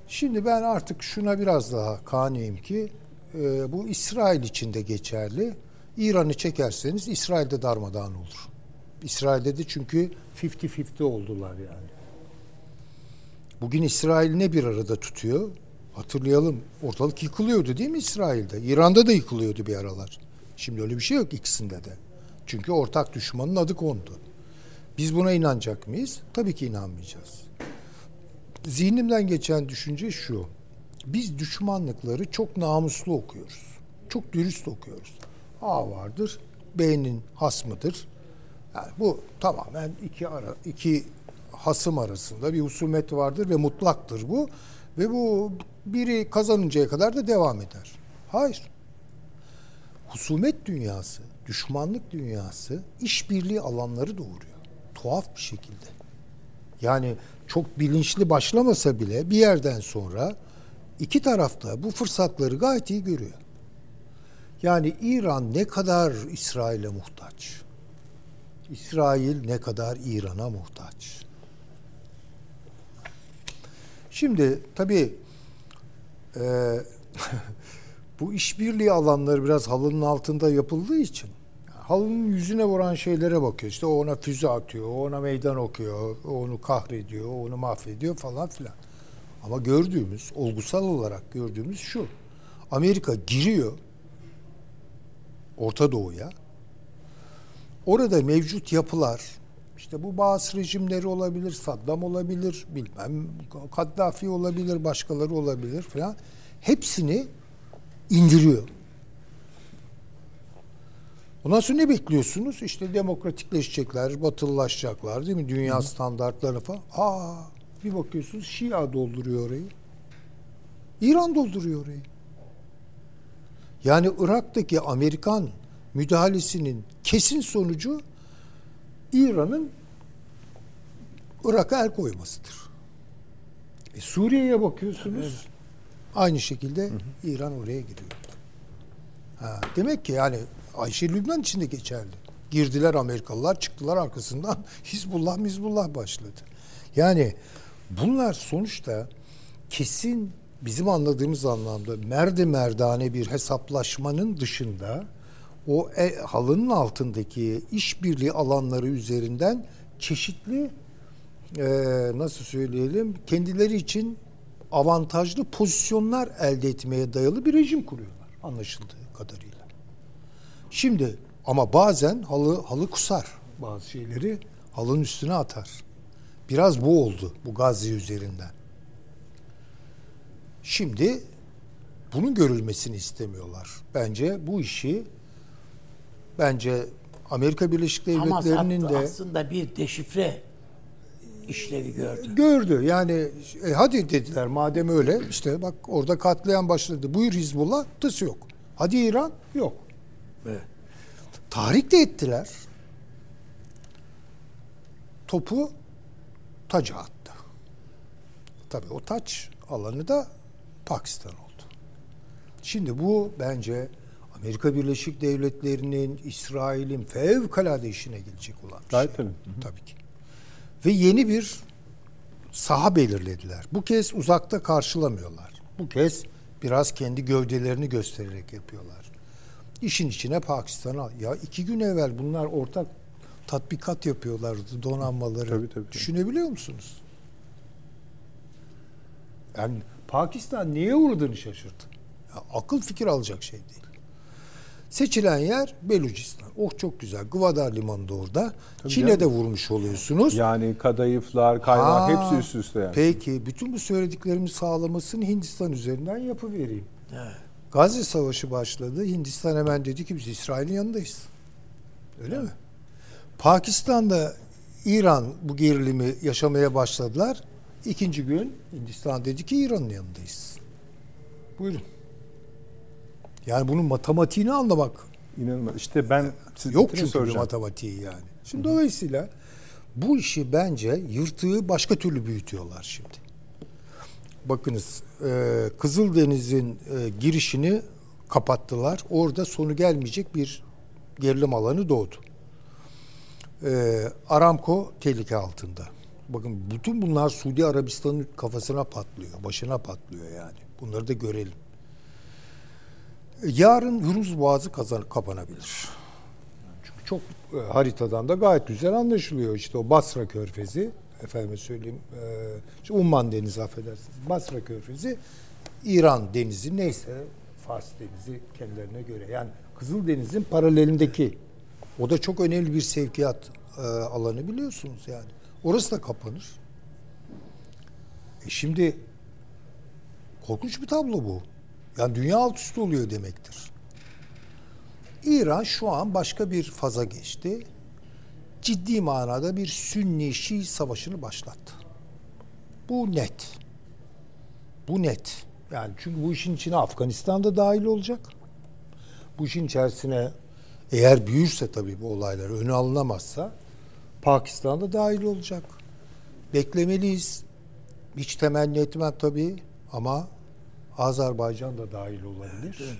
Speaker 2: Şimdi ben artık şuna biraz daha kaniyim ki e, bu İsrail için de geçerli. İran'ı çekerseniz İsrail'de darmadağın olur. İsrail'de de çünkü 50-50 oldular yani. Bugün İsrail ne bir arada tutuyor? Hatırlayalım ortalık yıkılıyordu değil mi İsrail'de? İran'da da yıkılıyordu bir aralar. Şimdi öyle bir şey yok ikisinde de. Çünkü ortak düşmanın adı kondu. Biz buna inanacak mıyız? Tabii ki inanmayacağız. Zihnimden geçen düşünce şu. Biz düşmanlıkları çok namuslu okuyoruz. Çok dürüst okuyoruz. A vardır, B'nin hasmıdır. Yani bu tamamen iki ara iki hasım arasında bir husumet vardır ve mutlaktır bu. Ve bu biri kazanıncaya kadar da devam eder. Hayır. Husumet dünyası, düşmanlık dünyası işbirliği alanları doğuruyor. Tuhaf bir şekilde. Yani çok bilinçli başlamasa bile bir yerden sonra iki tarafta bu fırsatları gayet iyi görüyor. Yani İran ne kadar İsrail'e muhtaç? İsrail ne kadar İran'a muhtaç? Şimdi tabii e, bu işbirliği alanları biraz halının altında yapıldığı için halının yüzüne vuran şeylere bakıyor. İşte o ona füze atıyor, o ona meydan okuyor, o onu kahrediyor, o onu mahvediyor falan filan. Ama gördüğümüz, olgusal olarak gördüğümüz şu. Amerika giriyor Orta Doğu'ya. Orada mevcut yapılar, işte bu bazı rejimleri olabilir, Saddam olabilir, bilmem Kaddafi olabilir, başkaları olabilir falan. Hepsini indiriyor. Ondan sonra ne bekliyorsunuz? İşte demokratikleşecekler, batılılaşacaklar değil mi? Dünya Hı. standartları falan. Aa, bir bakıyorsunuz Şia dolduruyor orayı. İran dolduruyor orayı. Yani Irak'taki Amerikan müdahalesinin kesin sonucu İran'ın Irak'a el koymasıdır. E, Suriye'ye bakıyorsunuz. Evet. Aynı şekilde hı hı. İran oraya giriyor. Ha, demek ki yani Ayşe Lübnan için de geçerli. Girdiler Amerikalılar, çıktılar arkasından Hizbullah, Mizbullah başladı. Yani bunlar sonuçta kesin bizim anladığımız anlamda merde merdane bir hesaplaşmanın dışında o e, halının altındaki işbirliği alanları üzerinden çeşitli e, nasıl söyleyelim kendileri için avantajlı pozisyonlar elde etmeye dayalı bir rejim kuruyorlar anlaşıldığı kadarıyla. Şimdi ama bazen halı halı kusar bazı şeyleri halının üstüne atar. Biraz bu oldu bu Gazze üzerinden. Şimdi bunun görülmesini istemiyorlar. Bence bu işi bence Amerika Birleşik Devletleri'nin de
Speaker 3: aslında bir deşifre işlevi gördü.
Speaker 2: Gördü. Yani e, hadi dediler madem öyle işte bak orada katlayan başladı. Buyur Hizbullah tıs yok. Hadi İran yok. Evet. Tahrik de ettiler. Topu taca attı. Tabii o taç alanı da Pakistan oldu. Şimdi bu bence Amerika Birleşik Devletleri'nin, İsrail'in fevkalade işine gelecek olan bir Gayet şey. Tabii. tabii ki. Ve yeni bir saha belirlediler. Bu kez uzakta karşılamıyorlar. Bu kez biraz kendi gövdelerini göstererek yapıyorlar. İşin içine Pakistan'a ya iki gün evvel bunlar ortak tatbikat yapıyorlardı donanmaları. Tabii, tabii, tabii. Düşünebiliyor musunuz? Yani Pakistan niye uğradığını şaşırdı. Ya, akıl fikir alacak şey değil. Seçilen yer Belucistan. Oh çok güzel. Gwadar Limanı'nda orada. Tabii Çin'e yani. de vurmuş oluyorsunuz.
Speaker 1: Yani kadayıflar, kaymak ha, hepsi üst üste yani.
Speaker 2: Peki bütün bu söylediklerimi sağlamasını Hindistan üzerinden yapıvereyim. Evet. Gazze Savaşı başladı. Hindistan hemen dedi ki biz İsrail'in yanındayız. Öyle evet. mi? Pakistan'da İran bu gerilimi yaşamaya başladılar. İkinci gün Hindistan dedi ki İran'ın yanındayız. Buyurun. Yani bunun matematiğini anlamak
Speaker 1: inanılmaz. İşte ben
Speaker 2: yok çünkü bir matematiği yani. Şimdi Hı-hı. dolayısıyla Bu işi bence yırtığı başka türlü büyütüyorlar şimdi. Bakınız e, Kızıldeniz'in e, girişini kapattılar. Orada sonu gelmeyecek bir gerilim alanı doğdu. E, Aramco tehlike altında. Bakın bütün bunlar Suudi Arabistan'ın kafasına patlıyor, başına patlıyor yani. Bunları da görelim. Yarın Hürmüz Boğazı kazan, kapanabilir. Çünkü çok e, haritadan da gayet güzel anlaşılıyor. İşte o Basra Körfezi, efendime söyleyeyim, e, Umman Denizi affedersiniz. Basra Körfezi, İran Denizi neyse Fars Denizi kendilerine göre. Yani Kızıl Deniz'in paralelindeki o da çok önemli bir sevkiyat e, alanı biliyorsunuz yani. Orası da kapanır. E şimdi korkunç bir tablo bu. Yani dünya alt üst oluyor demektir. İran şu an başka bir faza geçti. Ciddi manada bir Sünni-Şii savaşını başlattı. Bu net. Bu net. Yani çünkü bu işin içine Afganistan da dahil olacak. Bu işin içerisine eğer büyürse tabii bu olaylar önü alınamazsa Pakistan da dahil olacak. Beklemeliyiz. Hiç temenni etmem tabii ama Azerbaycan da dahil olabilir. Evet,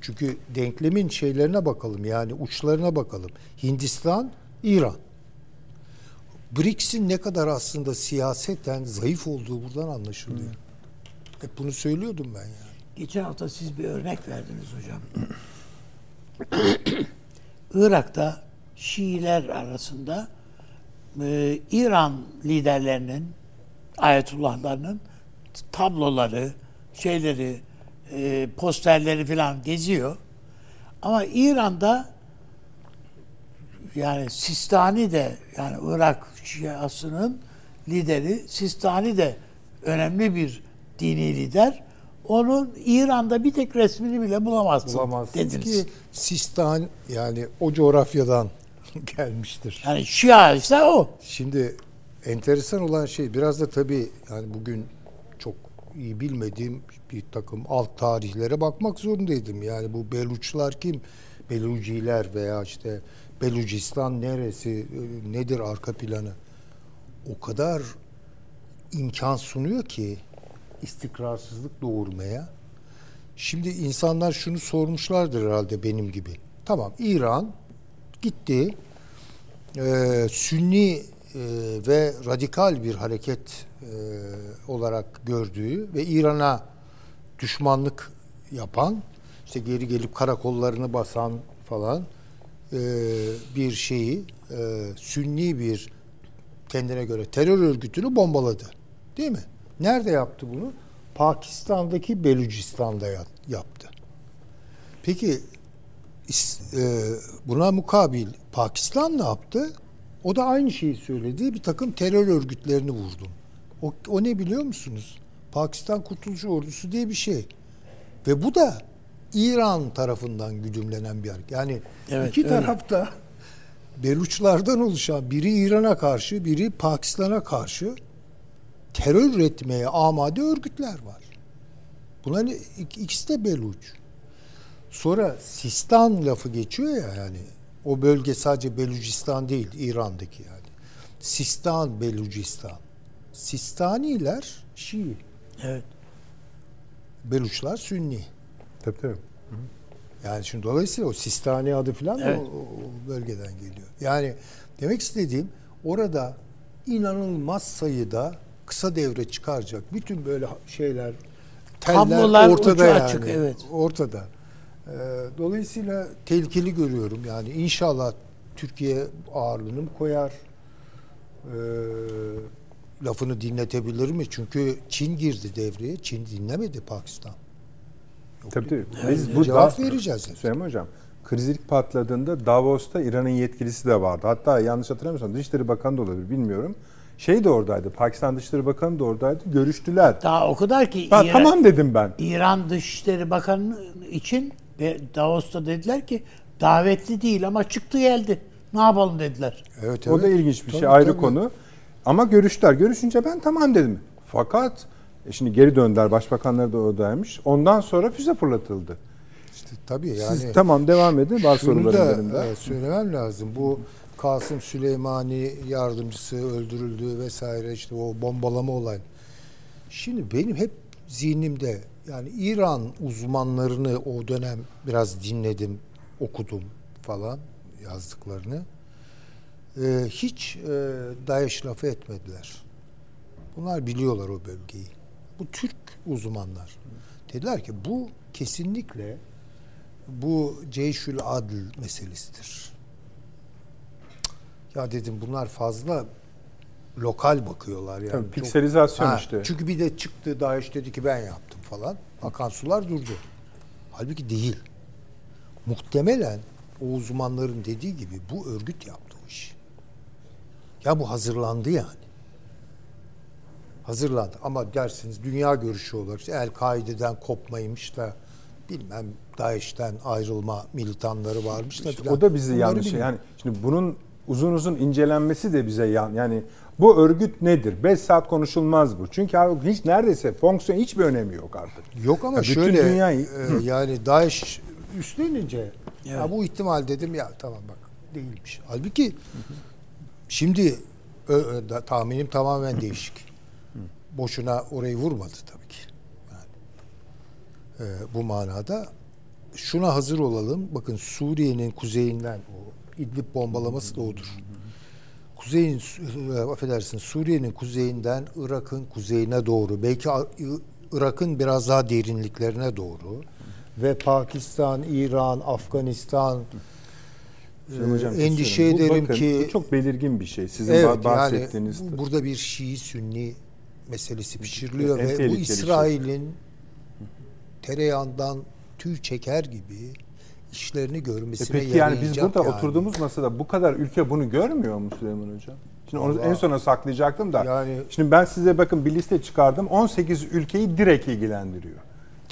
Speaker 2: Çünkü denklemin şeylerine bakalım yani uçlarına bakalım. Hindistan, İran. BRICS'in ne kadar aslında siyaseten zayıf olduğu buradan anlaşılıyor. Hı. Hep bunu söylüyordum ben yani.
Speaker 3: Geçen hafta siz bir örnek verdiniz hocam. Irak'ta Şiiler arasında e, İran liderlerinin, ayetullahlarının tabloları, şeyleri, e, posterleri falan geziyor. Ama İran'da yani Sistani de yani Irak Şiasının lideri Sistani de önemli bir dini lider. Onun İran'da bir tek resmini bile bulamazsın Bulamazsınız dediniz. ki
Speaker 2: Sistan yani o coğrafyadan gelmiştir.
Speaker 3: Yani Şia ise o.
Speaker 2: Şimdi enteresan olan şey biraz da tabii yani bugün bilmediğim bir takım alt tarihlere bakmak zorundaydım. Yani bu Beluçlar kim? Beluciler veya işte Belucistan neresi, nedir arka planı? O kadar imkan sunuyor ki istikrarsızlık doğurmaya. Şimdi insanlar şunu sormuşlardır herhalde benim gibi. Tamam İran gitti e, Sünni e, ve radikal bir hareket e, olarak gördüğü ve İran'a düşmanlık yapan işte geri gelip karakollarını basan falan e, bir şeyi Sünni bir kendine göre terör örgütünü bombaladı. Değil mi? Nerede yaptı bunu? Pakistan'daki Belucistan'da yaptı. Peki buna mukabil Pakistan ne yaptı? O da aynı şeyi söyledi. Bir takım terör örgütlerini vurdu. O, o ne biliyor musunuz? Pakistan Kurtuluş Ordusu diye bir şey. Ve bu da İran tarafından güdümlenen bir hareket. Yani evet, iki tarafta Beluçlardan oluşan biri İran'a karşı, biri Pakistan'a karşı terör üretmeye amade örgütler var. Bunların ikisi de Beluç. Sonra Sistan lafı geçiyor ya yani. O bölge sadece Belucistan değil, İran'daki yani. Sistan, Belucistan. Sistaniler Şii.
Speaker 3: Evet.
Speaker 2: Beluçlar Sünni.
Speaker 1: Tabii tabii.
Speaker 2: Yani şimdi dolayısıyla o Sistani adı falan evet. o, o bölgeden geliyor. Yani demek istediğim orada inanılmaz sayıda kısa devre çıkaracak bütün böyle şeyler teller Kablolar ortada yani. Açık, evet. Ortada. Ee, dolayısıyla tehlikeli görüyorum. Yani inşallah Türkiye ağırlığını koyar? Ee, lafını dinletebilir mi? Çünkü Çin girdi devreye. Çin dinlemedi Pakistan.
Speaker 1: Yok, tabii tabii.
Speaker 2: Biz bu cevap da, vereceğiz.
Speaker 1: Süleyman Hocam, kriz ilk patladığında Davos'ta İran'ın yetkilisi de vardı. Hatta yanlış hatırlamıyorsam Dışişleri Bakanı da olabilir bilmiyorum. Şey de oradaydı. Pakistan Dışişleri Bakanı da oradaydı. Görüştüler.
Speaker 3: Daha o kadar ki
Speaker 1: ben, İran, tamam dedim ben.
Speaker 3: İran Dışişleri Bakanı için ve Davos'ta dediler ki davetli değil ama çıktı geldi. Ne yapalım dediler.
Speaker 1: Evet, evet. O da ilginç bir tabii, şey ayrı tabii. konu. Ama görüştüler. Görüşünce ben tamam dedim. Fakat e şimdi geri döndüler. Başbakanlar da oradaymış. Ondan sonra füze fırlatıldı.
Speaker 2: İşte tabii yani.
Speaker 1: Siz tamam devam edin. Var sorularım
Speaker 2: benim de. E, söylemem lazım. Bu Kasım Süleymani yardımcısı öldürüldü vesaire işte o bombalama olay. Şimdi benim hep zihnimde yani İran uzmanlarını o dönem biraz dinledim, okudum falan yazdıklarını. Ee, hiç e, DAEŞ lafı etmediler. Bunlar biliyorlar o bölgeyi. Bu Türk uzmanlar. Dediler ki bu kesinlikle bu Ceyşül Adl meselesidir. Ya dedim bunlar fazla lokal bakıyorlar yani.
Speaker 1: Tabii,
Speaker 2: Çok-
Speaker 1: pikselizasyon
Speaker 2: Ha,
Speaker 1: işte.
Speaker 2: Çünkü bir de çıktı DAEŞ dedi ki ben yaptım falan. Akan sular durdu. Halbuki değil. Muhtemelen o uzmanların dediği gibi bu örgüt yaptı o işi. Ya bu hazırlandı yani. Hazırlandı. Ama dersiniz dünya görüşü olarak işte El-Kaide'den kopmaymış da bilmem DAEŞ'ten ayrılma militanları varmış da
Speaker 1: İşte o da bizi yanlış. Yani şimdi bunun uzun uzun incelenmesi de bize yan. Yani bu örgüt nedir? 5 saat konuşulmaz bu. Çünkü hiç neredeyse fonksiyon hiçbir önemi yok artık.
Speaker 2: Yok ama
Speaker 1: Ya bütün
Speaker 2: şöyle
Speaker 1: dünyayı-
Speaker 2: e, yani DAEŞ üstlenince ya bu ihtimal dedim ya tamam bak değilmiş. Halbuki şimdi ö, ö, da- tahminim tamamen değişik. Boşuna orayı vurmadı tabii ki. Yani, e, bu manada şuna hazır olalım. Bakın Suriye'nin kuzeyinden o İdlib bombalaması da odur. Kuzeyin, affedersin Suriye'nin kuzeyinden Irak'ın kuzeyine doğru, belki Irak'ın biraz daha derinliklerine doğru ve Pakistan, İran, Afganistan
Speaker 1: Süleyman Hocam,
Speaker 2: e, endişe.
Speaker 1: Bu
Speaker 2: ederim
Speaker 1: bakın,
Speaker 2: ki
Speaker 1: bu çok belirgin bir şey. Sizin
Speaker 2: evet
Speaker 1: ba- bahsettiğiniz.
Speaker 2: yani bu- burada bir Şii Sünni meselesi pişiriliyor
Speaker 1: En
Speaker 2: ve bu
Speaker 1: şey.
Speaker 2: İsrail'in tereyağından tüy çeker gibi işlerini
Speaker 1: E
Speaker 2: görmesine
Speaker 1: peki yani biz burada
Speaker 2: yani.
Speaker 1: oturduğumuz masada bu kadar ülke bunu görmüyor mu Süleyman Hocam? Şimdi onu
Speaker 2: Vallahi-
Speaker 1: en sona saklayacaktım da.
Speaker 2: Yani-
Speaker 1: Şimdi ben size bakın bir liste çıkardım. 18 ülkeyi direkt ilgilendiriyor.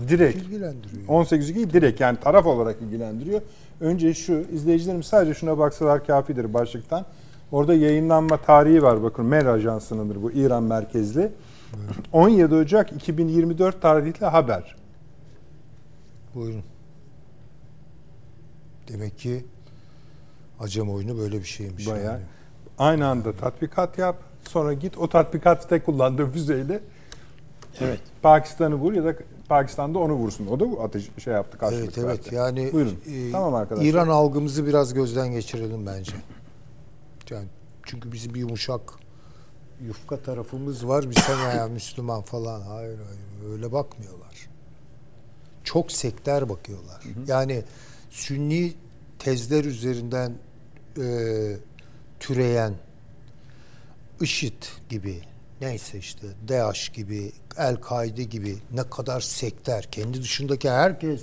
Speaker 1: Direkt.
Speaker 2: ilgilendiriyor.
Speaker 1: 18 ülkeyi direkt yani taraf olarak ilgilendiriyor. Önce şu izleyicilerim sadece şuna baksalar kafidir başlıktan. Orada yayınlanma tarihi var bakın Mer Ajansı'nındır bu İran merkezli. 17 Ocak 2024 tarihli haber.
Speaker 2: Buyurun. Demek ki acem oyunu böyle bir şeymiş.
Speaker 1: Bayağı.
Speaker 2: yani.
Speaker 1: Aynı anda tatbikat yap. Sonra git o tatbikatta kullandığın füzeyle
Speaker 3: Evet.
Speaker 1: Pakistan'ı vur ya da Pakistan'da onu vursun. O da bu ateş şey yaptı karşılık
Speaker 2: Evet evet yani
Speaker 1: Buyurun.
Speaker 2: e,
Speaker 1: tamam arkadaşlar.
Speaker 2: İran algımızı biraz gözden geçirelim bence. Yani çünkü bizim bir yumuşak yufka tarafımız var. Biz sen ya Müslüman falan. Hayır hayır öyle bakmıyorlar. Çok sekter bakıyorlar. Yani sünni tezler üzerinden e, türeyen IŞİD gibi neyse işte DAEŞ gibi El-Kaide gibi ne kadar sekter kendi dışındaki herkes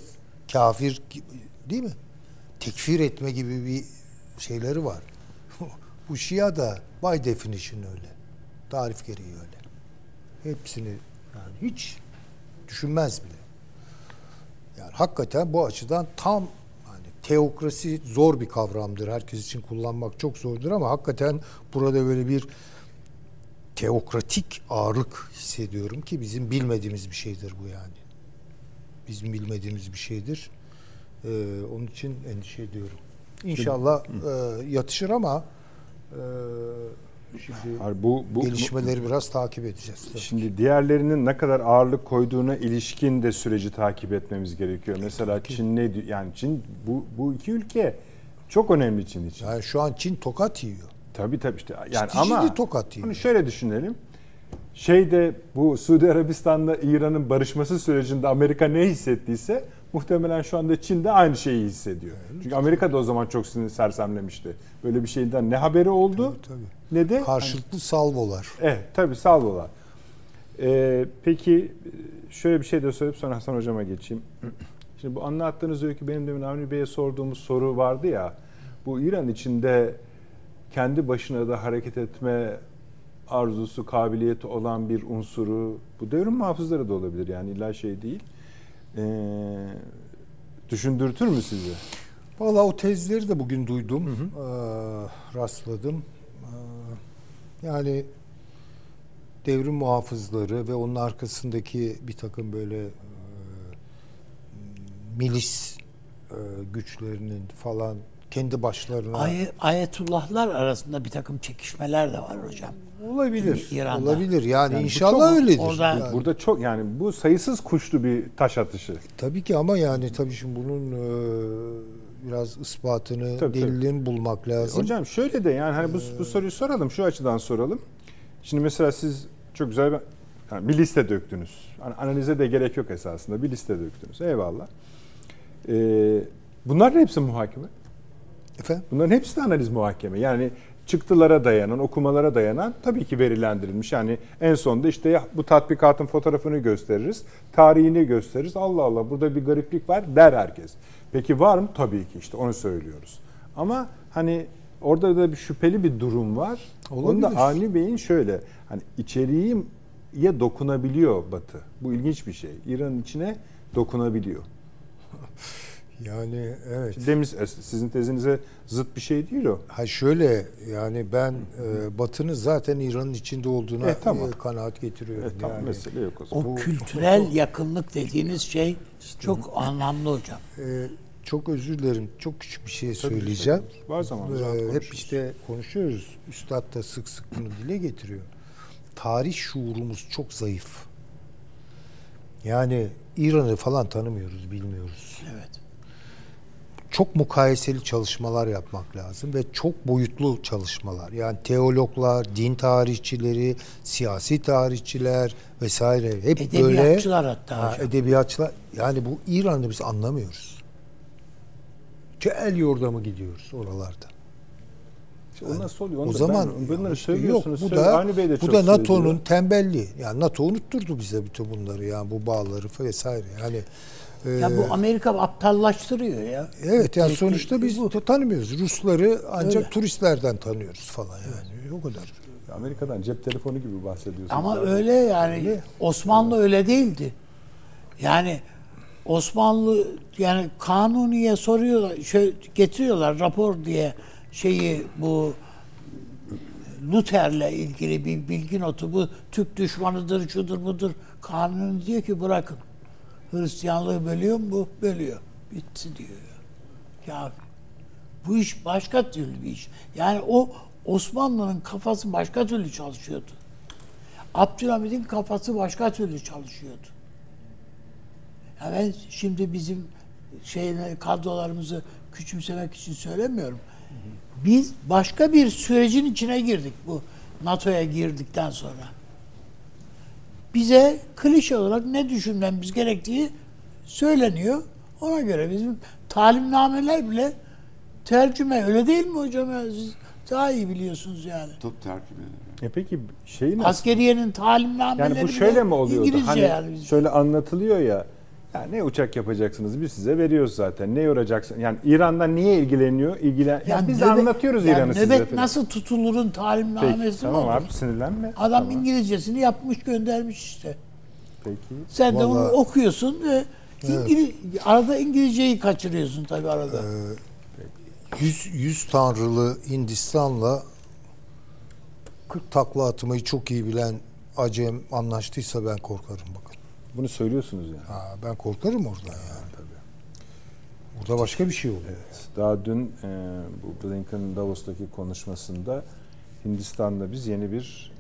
Speaker 2: kafir değil mi? Tekfir etme gibi bir şeyleri var. Bu Şia da by definition öyle. Tarif gereği öyle. Hepsini yani hiç düşünmez bile. Yani hakikaten bu açıdan tam teokrasi zor bir kavramdır. Herkes için kullanmak çok zordur ama hakikaten burada böyle bir teokratik ağırlık hissediyorum ki bizim bilmediğimiz bir şeydir bu yani. Bizim bilmediğimiz bir şeydir. Ee, onun için endişe ediyorum. İnşallah e, yatışır ama e, şimdi
Speaker 1: bu, bu,
Speaker 2: gelişmeleri biraz takip edeceğiz. tabii.
Speaker 1: Şimdi diğerlerinin ne kadar ağırlık koyduğuna ilişkin de süreci takip etmemiz gerekiyor. Mesela Çin ne di- yani Çin bu bu iki ülke çok önemli Çin için.
Speaker 2: Yani şu an Çin tokat yiyor.
Speaker 1: Tabii tabii işte yani
Speaker 2: Ciddi
Speaker 1: ama
Speaker 2: ciddi tokat yiyor.
Speaker 1: Hani şöyle düşünelim. Şeyde bu Suudi Arabistan'la İran'ın barışması sürecinde Amerika ne hissettiyse muhtemelen şu anda Çin de aynı şeyi hissediyor. Çünkü Amerika da o zaman çok sinir sersemlemişti. Böyle bir şeyden ne haberi oldu
Speaker 2: Tabii, tabii.
Speaker 1: ne de
Speaker 2: Karşılıklı salvolar.
Speaker 1: Evet tabii salvolar. Ee, peki şöyle bir şey de söyleyip sonra Hasan Hocam'a geçeyim. Şimdi bu anlattığınız öykü benim demin Avni Bey'e sorduğumuz soru vardı ya. Bu İran içinde kendi başına da hareket etme arzusu, kabiliyeti olan bir unsuru, bu devrim muhafızları da olabilir yani illa şey değil. Ee, düşündürtür mü sizi?
Speaker 2: Valla o tezleri de bugün duydum, eee, rastladım. Eee, yani devrim muhafızları ve onun arkasındaki bir takım böyle eee, milis eee, güçlerinin falan kendi başlarına.
Speaker 3: Ay, ayetullahlar arasında bir takım çekişmeler de var hocam.
Speaker 2: olabilir.
Speaker 3: İran'da.
Speaker 2: Olabilir. Yani,
Speaker 1: Yani
Speaker 2: inşallah
Speaker 3: çok-
Speaker 2: öyledir.
Speaker 3: orada-
Speaker 2: Yani.
Speaker 1: Burada çok yani bu sayısız kuşlu bir taş atışı.
Speaker 2: Tabii ki ama yani tabii şimdi bunun e, biraz ispatını,
Speaker 1: Tabii,
Speaker 2: delilini bulmak lazım.
Speaker 1: Hocam şöyle de yani hani bu, bu soruyu soralım şu açıdan soralım. Şimdi mesela siz çok güzel bir, yani bir liste döktünüz. Hani analize de gerek yok esasında. Bir liste döktünüz. Eyvallah. Ee, bunların hepsi muhakeme.
Speaker 2: Efendim?
Speaker 1: Bunların hepsi de analiz muhakeme. Yani çıktılara dayanan, okumalara dayanan tabii ki verilendirilmiş. Yani en sonunda işte bu tatbikatın fotoğrafını gösteririz, tarihini gösteririz. Allah Allah burada bir gariplik var der herkes. Peki var mı? Tabii ki işte onu söylüyoruz. Ama hani orada da bir şüpheli bir durum var. Onu da
Speaker 2: Olabilir.
Speaker 1: Avni Bey'in şöyle hani içeriği ya dokunabiliyor Batı. Bu ilginç bir şey. İran'ın içine dokunabiliyor.
Speaker 2: Yani evet.
Speaker 1: Demiş sizin tezinize zıt bir şey değil o.
Speaker 2: Ha şöyle yani ben e, Batı'nın zaten İran'ın içinde olduğuna
Speaker 1: E, tamam.
Speaker 2: e, kanaat getiriyorum.
Speaker 1: E, tamam
Speaker 2: yani.
Speaker 1: mesele yok o zaman.
Speaker 3: O kültürel yakınlık dediğiniz şey çok anlamlı hocam.
Speaker 2: E, çok özür dilerim. Çok küçük bir şey söyleyeceğim.
Speaker 1: Var zaman.
Speaker 2: Ee, hep işte konuşuyoruz. Üstad da sık sık bunu dile getiriyor. Tarih şuurumuz çok zayıf. Yani İran'ı falan tanımıyoruz, bilmiyoruz.
Speaker 3: Evet.
Speaker 2: Çok mukayeseli çalışmalar yapmak lazım ve çok boyutlu çalışmalar. Yani teologlar, din tarihçileri, siyasi tarihçiler vesaire hep böyle
Speaker 3: Edebiyatçılar hatta
Speaker 2: Ha,
Speaker 3: hocam.
Speaker 2: edebiyatçılar yani bu İran'ı biz anlamıyoruz. El yordamı gidiyoruz oralarda.
Speaker 1: İşte o nasıl oluyor? Onu
Speaker 2: O
Speaker 1: da
Speaker 2: zaman
Speaker 1: ben, bunları
Speaker 2: işte
Speaker 1: söylüyorsunuz.
Speaker 2: Yok, bu da
Speaker 1: Avni Bey de
Speaker 2: bu da NATO'nun tembelliği. Yani NATO unutturdu bize bütün bunları yani bu bağları vesaire. Yani
Speaker 3: Ya bu Amerika aptallaştırıyor ya.
Speaker 2: evet yani
Speaker 3: Tek-
Speaker 2: sonuçta biz
Speaker 3: bu.
Speaker 2: tanımıyoruz. Rusları ancak
Speaker 3: Öyle.
Speaker 2: turistlerden tanıyoruz falan yani. O kadar.
Speaker 1: Amerika'dan cep telefonu gibi bahsediyorsunuz.
Speaker 3: Ama
Speaker 1: Zaten.
Speaker 3: öyle yani Osmanlı öyle değildi. Yani Osmanlı yani kanuniye soruyorlar, şey getiriyorlar rapor diye şeyi bu Luther'le ilgili bir bilgi notu bu Türk düşmanıdır, şudur budur. Kanuni diyor ki bırakın. Hristiyanlığı bölüyor mu bu? Bölüyor. Bitti diyor ya. Bu iş başka türlü bir iş. Yani o Osmanlı'nın kafası başka türlü çalışıyordu. Abdülhamid'in kafası başka türlü çalışıyordu. Ya ben şimdi bizim şeyine kadrolarımızı küçümsemek için söylemiyorum. Biz başka bir sürecin içine girdik bu NATO'ya girdikten sonra. Bize klişe olarak ne düşünmemiz gerektiği söyleniyor. Ona göre bizim talimnameler bile tercüme öyle değil mi hocam? Siz daha iyi biliyorsunuz yani.
Speaker 4: Top tercümeleri.
Speaker 1: E peki şey nasıl?
Speaker 3: Askeriyenin talimnameleri
Speaker 1: Yani bu şöyle mi oluyordu?
Speaker 3: İngilizce
Speaker 1: Hani
Speaker 3: yani.
Speaker 1: şöyle anlatılıyor ya. Ya ne uçak yapacaksınız biz size veriyoruz zaten. Ne yoracaksın? Yani İran'dan niye ilgileniyor? İlgilen. Ya biz de
Speaker 3: nöbet-
Speaker 1: anlatıyoruz
Speaker 3: yani
Speaker 1: İran'ı size.
Speaker 3: Nöbet nasıl tutulurun talimnamesi
Speaker 1: Peki,
Speaker 3: mi
Speaker 1: tamam
Speaker 3: olur?
Speaker 1: abi sinirlenme.
Speaker 3: Adam
Speaker 1: Tamam.
Speaker 3: İngilizcesini yapmış göndermiş işte.
Speaker 1: Peki.
Speaker 3: Sen de onu
Speaker 2: Vallahi-
Speaker 3: okuyorsun ve İngiliz, arada İngilizceyi kaçırıyorsun tabii arada.
Speaker 2: Yüz, yüz tanrılı Hindistan'la 40 takla atmayı çok iyi bilen Acem anlaştıysa ben korkarım bakın.
Speaker 1: Bunu söylüyorsunuz yani.
Speaker 2: Ha, ben korkarım oradan yani. Burada başka bir şey oluyor.
Speaker 1: Daha dün e, bu Blinken'ın Davos'taki konuşmasında Hindistan'da biz yeni bir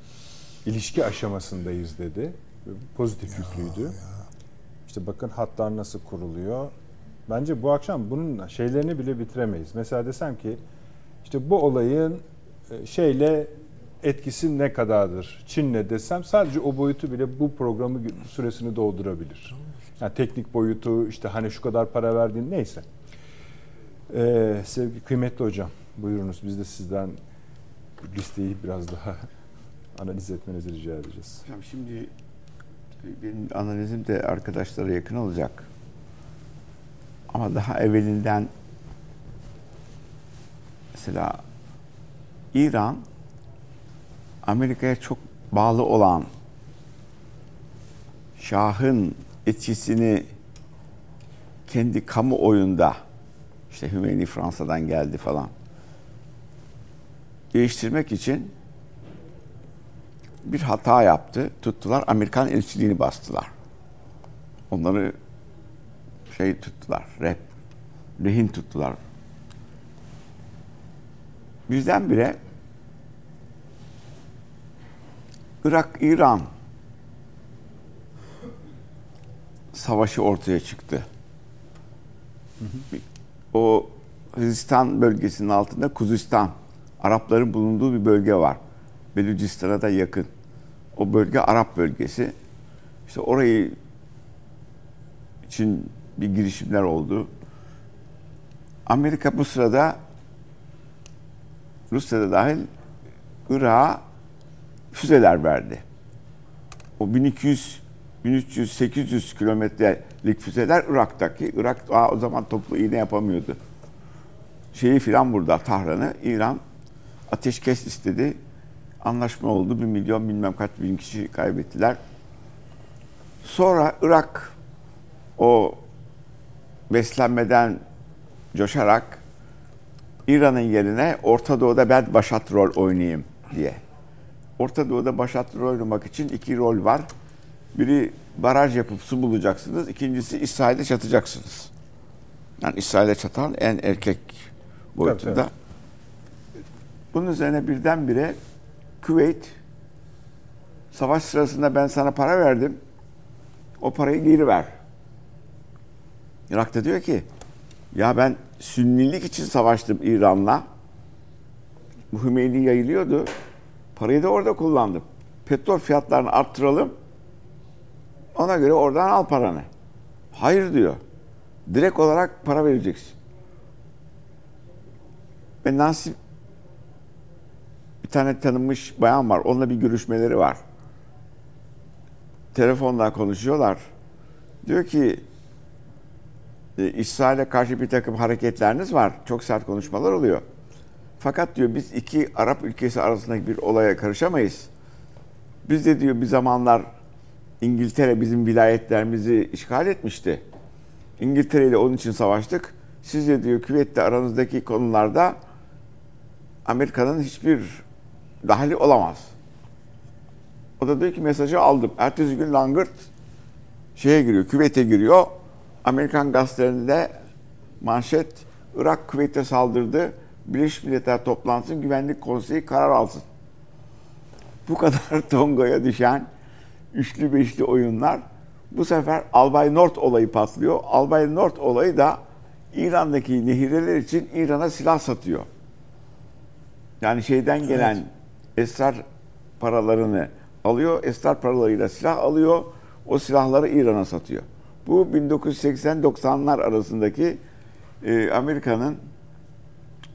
Speaker 1: ilişki aşamasındayız dedi. Pozitif yüklüydü. İşte bakın hatlar nasıl kuruluyor. Bence bu akşam bunun şeylerini bile bitiremeyiz. Mesela desem ki işte bu olayın e, şeyle etkisi ne kadardır? Çin'le desem sadece o boyutu bile bu programı süresini doldurabilir. Yani teknik boyutu işte hani şu kadar para verdiğin neyse. Ee, sevgili kıymetli hocam buyurunuz biz de sizden listeyi biraz daha analiz etmenizi rica edeceğiz.
Speaker 4: Hocam şimdi benim analizim de arkadaşlara yakın olacak. Ama daha evvelinden mesela İran Amerika'ya çok bağlı olan Şah'ın etkisini kendi kamuoyunda işte Hümeyni Fransa'dan geldi falan değiştirmek için bir hata yaptı. Tuttular Amerikan elçiliğini bastılar. Onları şey tuttular, rep, rehin tuttular. birdenbire Irak-İran savaşı ortaya çıktı. O Hristiyan bölgesinin altında Kuzistan, Arapların bulunduğu bir bölge var. Belucistan'a da yakın. O bölge Arap bölgesi. İşte orayı için bir girişimler oldu. Amerika bu sırada Rusya'da dahil Irak'a füzeler verdi. O 1200 1300 800 kilometrelik füzeler Irak'taki. Irak daha o zaman toplu iğne yapamıyordu. Şeyi filan burada Tahran'ı İran ateşkes istedi. Anlaşma oldu. Bir milyon bilmem kaç bin kişi kaybettiler. Sonra Irak o beslenmeden coşarak İran'ın yerine Orta Doğu'da ben başat rol oynayayım diye. Orta Doğu'da başat rol oynamak için iki rol var. Biri baraj yapıp su bulacaksınız. İkincisi İsrail'e çatacaksınız. Yani İsrail'e çatan en erkek boyutunda. Tabii, tabii. Bunun üzerine birdenbire Küveyt savaş sırasında ben sana para verdim. O parayı geri ver. Irak'ta diyor ki ya ben sünnilik için savaştım İran'la. Bu Hümeyni yayılıyordu. Parayı da orada kullandım. Petrol fiyatlarını arttıralım. Ona göre oradan al paranı. Hayır diyor. Direkt olarak para vereceksin. Ve Nasip bir tane tanınmış bayan var. Onunla bir görüşmeleri var. Telefonla konuşuyorlar. Diyor ki e, İsrail'e karşı bir takım hareketleriniz var. Çok sert konuşmalar oluyor. Fakat diyor biz iki Arap ülkesi arasındaki bir olaya karışamayız. Biz de diyor bir zamanlar İngiltere bizim vilayetlerimizi işgal etmişti. İngiltere ile onun için savaştık. Siz de diyor küvette aranızdaki konularda Amerika'nın hiçbir dahili olamaz. O da diyor ki mesajı aldım. Ertesi gün Langırt şeye giriyor, küvete giriyor. Amerikan gazetelerinde manşet Irak küvete saldırdı. Birleşmiş Milletler toplansın, Güvenlik Konseyi karar alsın. Bu kadar Tonga'ya düşen üçlü beşli oyunlar. Bu sefer Albay Nord olayı patlıyor. Albay Nord olayı da İran'daki nehireler için İran'a silah satıyor. Yani şeyden gelen evet. esrar paralarını alıyor, esrar paralarıyla silah alıyor, o silahları İran'a satıyor. Bu 1980-90'lar arasındaki e, Amerika'nın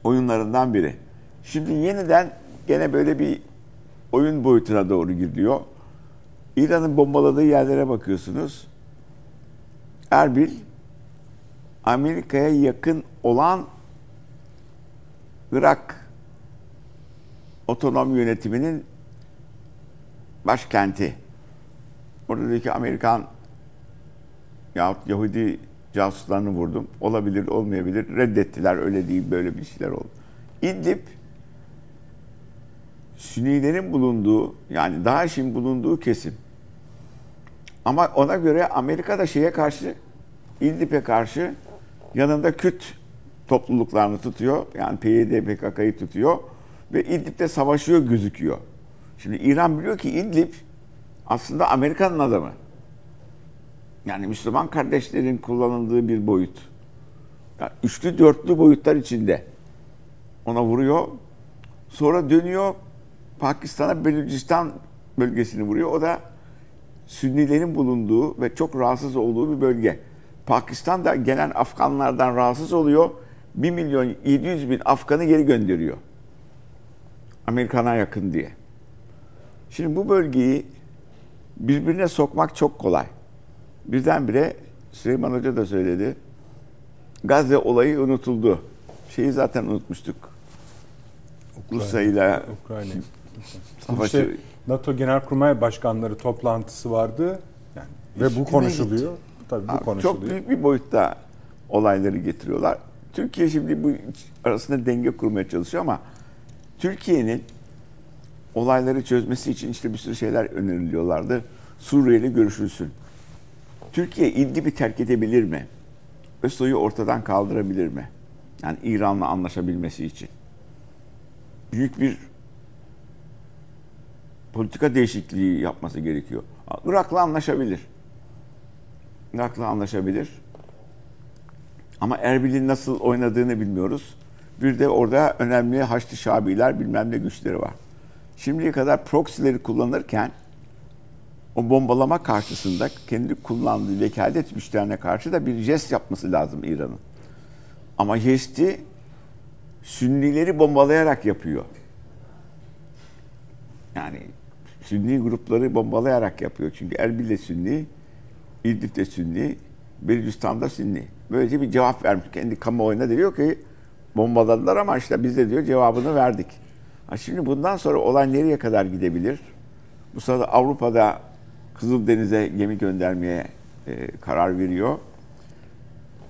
Speaker 4: oyunlarından biri. Şimdi yeniden gene böyle bir oyun boyutuna doğru gidiyor. İran'ın bombaladığı yerlere bakıyorsunuz. Erbil Amerika'ya yakın olan Irak otonom yönetiminin başkenti. Oradaki Amerikan yahut Yahudi casuslarını vurdum. Olabilir, olmayabilir. Reddettiler. Öyle değil, böyle bir şeyler oldu. İdlib Sünnilerin bulunduğu yani DAEŞ'in bulunduğu kesim. Ama ona göre Amerika da şeye karşı İdlib'e karşı yanında Kürt topluluklarını tutuyor. Yani PYD, PKK'yı tutuyor. Ve İdlib'de savaşıyor gözüküyor. Şimdi İran biliyor ki İdlib aslında Amerika'nın adamı. Yani Müslüman kardeşlerin kullanıldığı bir boyut. Yani üçlü dörtlü boyutlar içinde. Ona vuruyor. Sonra dönüyor Pakistan'a Belucistan bölgesini vuruyor. O da Sünnilerin bulunduğu ve çok rahatsız olduğu bir bölge. Pakistan da gelen Afganlardan rahatsız oluyor. 1 milyon 700 bin Afgan'ı geri gönderiyor. Amerikan'a yakın diye. Şimdi bu bölgeyi birbirine sokmak çok kolay. Birdenbire Süleyman Hoca da söyledi. Gazze olayı unutuldu. Şeyi zaten unutmuştuk. Rusya ile Ukrayna.
Speaker 1: Savaşı. İşte NATO Genelkurmay Başkanları toplantısı vardı. Yani ve bu konuşuluyor. Tabii bu Abi, konuşuluyor.
Speaker 4: Çok büyük bir boyutta olayları getiriyorlar. Türkiye şimdi bu arasında denge kurmaya çalışıyor ama Türkiye'nin olayları çözmesi için işte bir sürü şeyler öneriliyorlardı. Suriye'yle görüşülsün. Türkiye İdlib'i terk edebilir mi? ÖSO'yu ortadan kaldırabilir mi? Yani İran'la anlaşabilmesi için. büyük bir politika değişikliği yapması gerekiyor. Irak'la anlaşabilir. Irak'la anlaşabilir. Ama Erbil'in nasıl oynadığını bilmiyoruz. Bir de orada önemli Haçlı Şabiler bilmem ne güçleri var. Şimdiye kadar proxy'leri kullanırken o bombalama karşısında kendi kullandığı vekalet güçlerine karşı da bir jest yapması lazım İran'ın. Ama jesti Sünnileri bombalayarak yapıyor. Yani Sünni grupları bombalayarak yapıyor. Çünkü Erbil de Sünni, İdlib de Sünni, Belucistan'da Sünni. Böylece bir cevap vermiş. Kendi kamuoyuna diyor ki bombaladılar ama işte biz de diyor cevabını verdik. Ha şimdi bundan sonra olay nereye kadar gidebilir? Bu sırada Avrupa'da Kızıldeniz'e gemi göndermeye e, karar veriyor.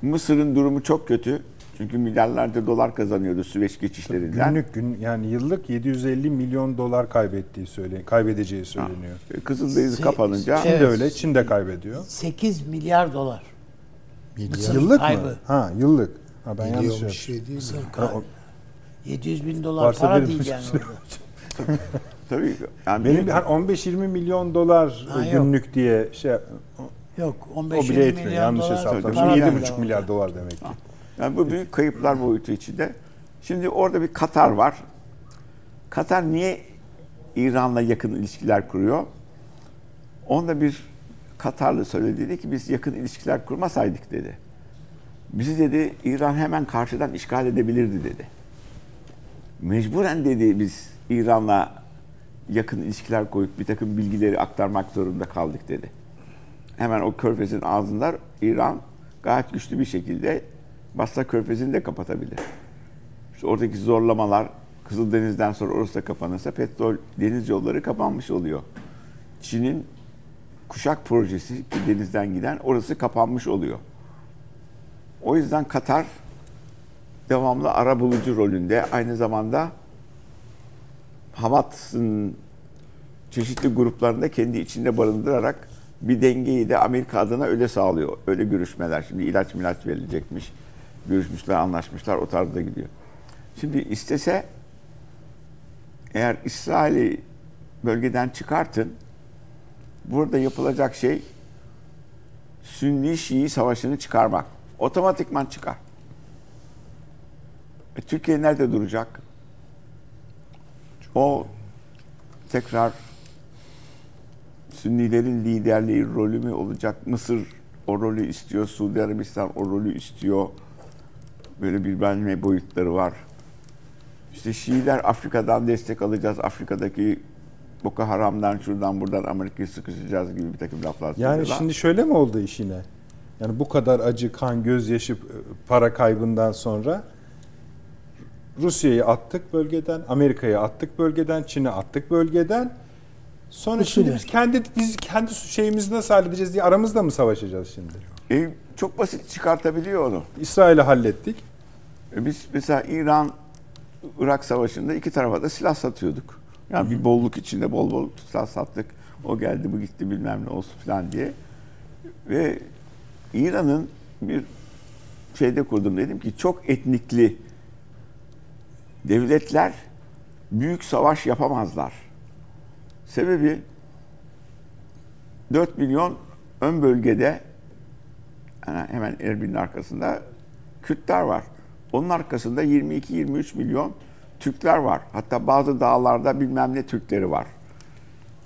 Speaker 4: Mısır'ın durumu çok kötü. Çünkü milyarlarca dolar kazanıyordu Süveyş geçişlerinden.
Speaker 1: Günlük gün yani yıllık 750 milyon dolar kaybettiği söyle kaybedeceği söyleniyor.
Speaker 4: Ha, Kızıldeniz
Speaker 3: Se-
Speaker 4: kapanınca
Speaker 1: Çin de
Speaker 3: Evet.
Speaker 1: öyle, Çin de kaybediyor.
Speaker 3: 8 milyar dolar.
Speaker 2: Milyar,
Speaker 1: Yıllık
Speaker 3: kaybı.
Speaker 1: mı? Ha, yıllık. Ha ben yanlış
Speaker 2: şey değil mi?
Speaker 1: Ha, o-
Speaker 3: 700 bin dolar
Speaker 1: Varsa
Speaker 3: para değil yani orada.
Speaker 4: tabii yani
Speaker 1: Benim hani 15-20 milyon dolar
Speaker 3: Ha, yok.
Speaker 1: günlük diye şey
Speaker 3: Yok
Speaker 1: o
Speaker 3: 15
Speaker 1: bile etmiyor.
Speaker 3: milyon
Speaker 1: Yanlış
Speaker 3: para
Speaker 1: 7,5
Speaker 3: verdi
Speaker 1: milyar dolar demek ki.
Speaker 4: Yani bu büyük kayıplar boyutu içinde. Şimdi orada bir Katar var. Katar niye İran'la yakın ilişkiler kuruyor? Onda bir Katarlı söyledi dedi ki biz yakın ilişkiler kurmasaydık dedi. Bizi dedi İran hemen karşıdan işgal edebilirdi dedi. Mecburen dedi biz İran'la yakın ilişkiler koyup bir takım bilgileri aktarmak zorunda kaldık dedi. Hemen o körfezin ağzında İran gayet güçlü bir şekilde Basra Körfezi'ni de kapatabilir. İşte oradaki zorlamalar Kızıldeniz'den sonra orası da kapanırsa petrol deniz yolları kapanmış oluyor. Çin'in kuşak projesi ki denizden giden orası kapanmış oluyor. O yüzden Katar devamlı ara bulucu rolünde aynı zamanda Hamas'ın çeşitli gruplarında kendi içinde barındırarak bir dengeyi de Amerika adına öyle sağlıyor. Öyle görüşmeler. Şimdi ilaç milaç verilecekmiş. Görüşmüşler, anlaşmışlar. O tarzda gidiyor. Şimdi istese eğer İsrail'i bölgeden çıkartın burada yapılacak şey Sünni-Şii savaşını çıkarmak. Otomatikman çıkar. E, Türkiye nerede duracak? O tekrar Sünnilerin liderliği rolü mü olacak? Mısır o rolü istiyor, Suudi Arabistan o rolü istiyor. Böyle bir benme boyutları var. İşte Şiiler Afrika'dan destek alacağız. Afrika'daki Boko Haram'dan şuradan buradan Amerika'yı sıkışacağız gibi bir takım laflar
Speaker 1: Yani
Speaker 4: söylüyorlar.
Speaker 1: şimdi şöyle mi oldu iş yine? Yani bu kadar acı, kan, gözyaşı, para kaybından sonra Rusya'yı attık bölgeden, Amerika'yı attık bölgeden, Çin'i attık bölgeden. Sonra şimdi biz kendi biz kendi şeyimizi nasıl halledeceğiz diye aramızda mı savaşacağız şimdi?
Speaker 4: E, çok basit çıkartabiliyor onu.
Speaker 1: İsrail'i hallettik.
Speaker 4: E, Biz mesela İran Irak Savaşı'nda iki tarafa da silah satıyorduk. Yani bir bolluk içinde bol bol silah sattık. O geldi bu gitti bilmem ne olsun falan diye. Ve İran'ın bir şeyde kurdum dedim ki çok etnikli devletler büyük savaş yapamazlar. Sebebi 4 milyon ön bölgede hemen Erbil'in arkasında Kürtler var. Onun arkasında 22-23 milyon Türkler var. Hatta bazı dağlarda bilmem ne Türkleri var.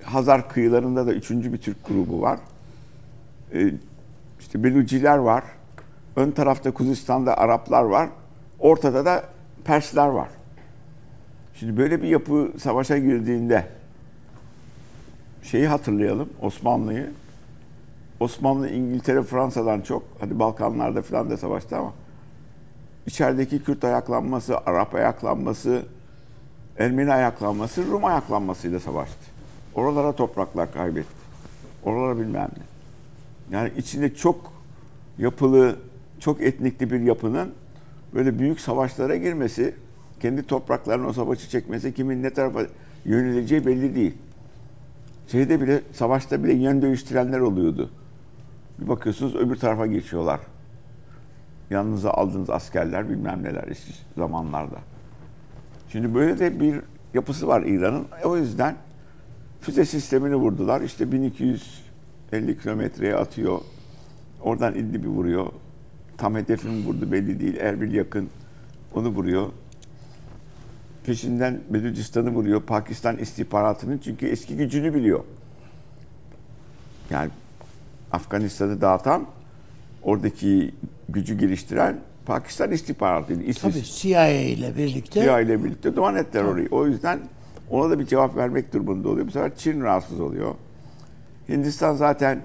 Speaker 4: Hazar kıyılarında da üçüncü bir Türk grubu var. Ee, işte Beluciler var. Ön tarafta Kuzistan'da Araplar var. Ortada da Persler var. Şimdi böyle bir yapı savaşa girdiğinde şeyi hatırlayalım Osmanlı'yı. Osmanlı İngiltere Fransa'dan çok hadi Balkanlarda falan da savaştı ama içerideki Kürt ayaklanması, Arap ayaklanması, Ermeni ayaklanması, Rum ayaklanmasıyla savaştı. Oralara topraklar kaybetti. Oralara bilmem ne. Yani içinde çok yapılı, çok etnikli bir yapının böyle büyük savaşlara girmesi, kendi topraklarına o savaşı çekmesi, kimin ne tarafa yöneleceği belli değil. Şeyde bile, savaşta bile yön değiştirenler oluyordu. Bir bakıyorsunuz öbür tarafa geçiyorlar. Yanınıza aldığınız askerler bilmem neler eski zamanlarda. Şimdi böyle de bir yapısı var İran'ın. O yüzden füze sistemini vurdular. İşte 1250 kilometreye atıyor. Oradan İdlib'i vuruyor. Tam hedefini vurdu belli değil. Erbil yakın. Onu vuruyor. Peşinden Belucistan'ı vuruyor. Pakistan istihbaratının çünkü eski gücünü biliyor. Yani Afganistan'ı dağıtan, oradaki gücü geliştiren Pakistan istihbaratıydı. ISIS,
Speaker 3: Tabii CIA ile birlikte.
Speaker 4: CIA ile birlikte duman ettiler orayı. O yüzden ona da bir cevap vermek durumunda oluyor. Bu sefer Çin rahatsız oluyor. Hindistan zaten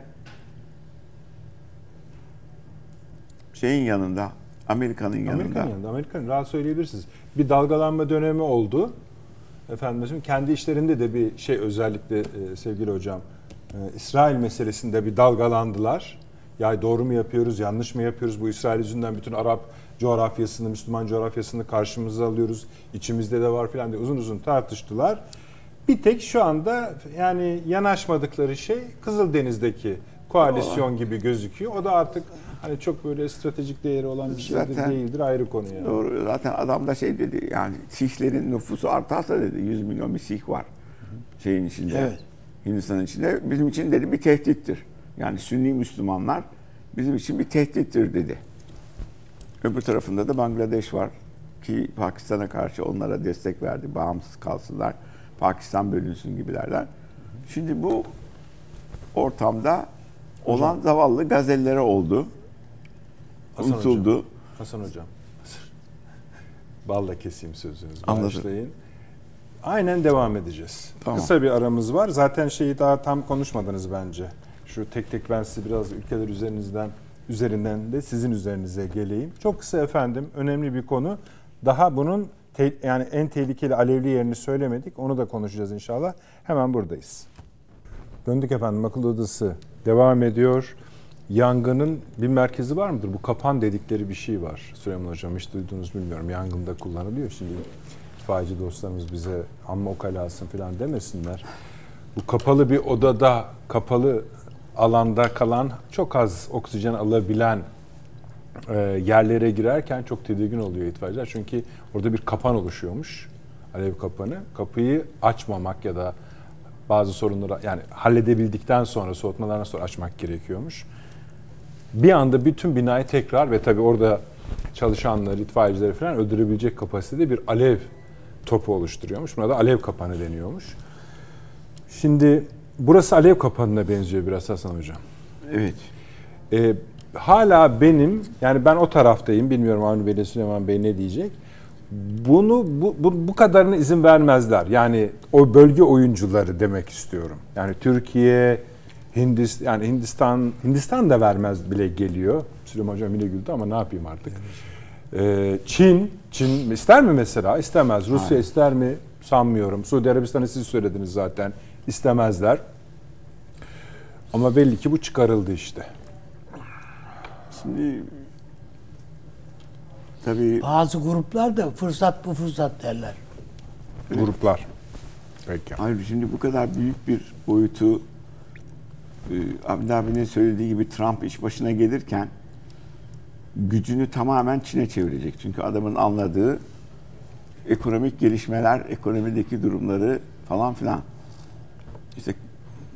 Speaker 4: şeyin yanında, Amerika'nın yanında.
Speaker 1: Amerika'nın yanında. Amerika'nın rahat söyleyebilirsiniz. Bir dalgalanma dönemi oldu. Efendim şimdi kendi işlerinde de bir şey özellikle e, sevgili hocam e, İsrail meselesinde bir dalgalandılar. Ya doğru mu yapıyoruz, yanlış mı yapıyoruz? Bu İsrail yüzünden bütün Arap coğrafyasını, Müslüman coğrafyasını karşımıza alıyoruz. İçimizde de var filan diye uzun uzun tartıştılar. Bir tek şu anda yani yanaşmadıkları şey Kızıldeniz'deki koalisyon gibi gözüküyor. O da artık hani çok böyle stratejik değeri olan bir şey de
Speaker 4: Zaten-
Speaker 1: değildir ayrı konu yani.
Speaker 4: Doğru. Zaten adam da şey dedi yani Sihlerin nüfusu artarsa dedi 100 milyon bir Sih var şeyin içinde.
Speaker 3: Evet.
Speaker 4: Hindistan içinde bizim için dedi bir tehdittir. Yani Sünni Müslümanlar bizim için bir tehdittir dedi. Öbür tarafında da Bangladeş var ki Pakistan'a karşı onlara destek verdi. Bağımsız kalsınlar. Pakistan bölünsün gibilerden. Şimdi bu ortamda olan zavallı gazellere oldu.
Speaker 1: Hasan
Speaker 4: Unutuldu.
Speaker 1: Hocam. Hasan Hocam. Balla keseyim sözünüzü.
Speaker 4: Anladım.
Speaker 1: Başlayın. Aynen devam edeceğiz.
Speaker 4: Tamam.
Speaker 1: Kısa bir aramız var. Zaten şeyi daha tam konuşmadınız bence. Şu tek tek ben size biraz ülkeler üzerinizden üzerinden de sizin üzerinize geleyim. Çok kısa efendim önemli bir konu. Daha bunun te- yani en tehlikeli alevli yerini söylemedik. Onu da konuşacağız inşallah. Hemen buradayız. Döndük efendim akıl odası devam ediyor. Yangının bir merkezi var mıdır? Bu kapan dedikleri bir şey var. Süleyman Hocam hiç duydunuz bilmiyorum. Yangında kullanılıyor. Şimdi itfaiyeci dostlarımız bize amma o kalasın falan demesinler. Bu kapalı bir odada, kapalı alanda kalan çok az oksijen alabilen e, yerlere girerken çok tedirgin oluyor itfaiyeciler. Çünkü orada bir kapan oluşuyormuş. Alev kapanı. Kapıyı açmamak ya da bazı sorunları yani halledebildikten sonra soğutmalardan sonra açmak gerekiyormuş. Bir anda bütün binayı tekrar ve tabii orada çalışanları, itfaiyecileri falan öldürebilecek kapasitede bir alev topu oluşturuyormuş. Buna da alev kapanı deniyormuş. Şimdi burası alev kapanına benziyor biraz Hasan Hocam.
Speaker 4: Evet.
Speaker 1: Ee, hala benim yani ben o taraftayım bilmiyorum Avni Bey Süleyman Bey ne diyecek. Bunu bu, bu, bu kadarına izin vermezler. Yani o bölge oyuncuları demek istiyorum. Yani Türkiye, Hindistan yani Hindistan Hindistan da vermez bile geliyor. Süleyman Hocam yine güldü ama ne yapayım artık. Ee, Çin, Çin ister mi mesela? İstemez. Rusya
Speaker 4: Hayır.
Speaker 1: ister mi? Sanmıyorum. Suudi Arabistan'ı siz söylediniz zaten. İstemezler. Ama belli ki bu çıkarıldı işte.
Speaker 4: Şimdi tabii
Speaker 3: Bazı gruplar da fırsat bu fırsat derler.
Speaker 1: Gruplar. Peki.
Speaker 4: Hayır şimdi bu kadar büyük bir boyutu Abdi abinin söylediği gibi Trump iş başına gelirken gücünü tamamen Çin'e çevirecek. Çünkü adamın anladığı ekonomik gelişmeler, ekonomideki durumları falan filan. İşte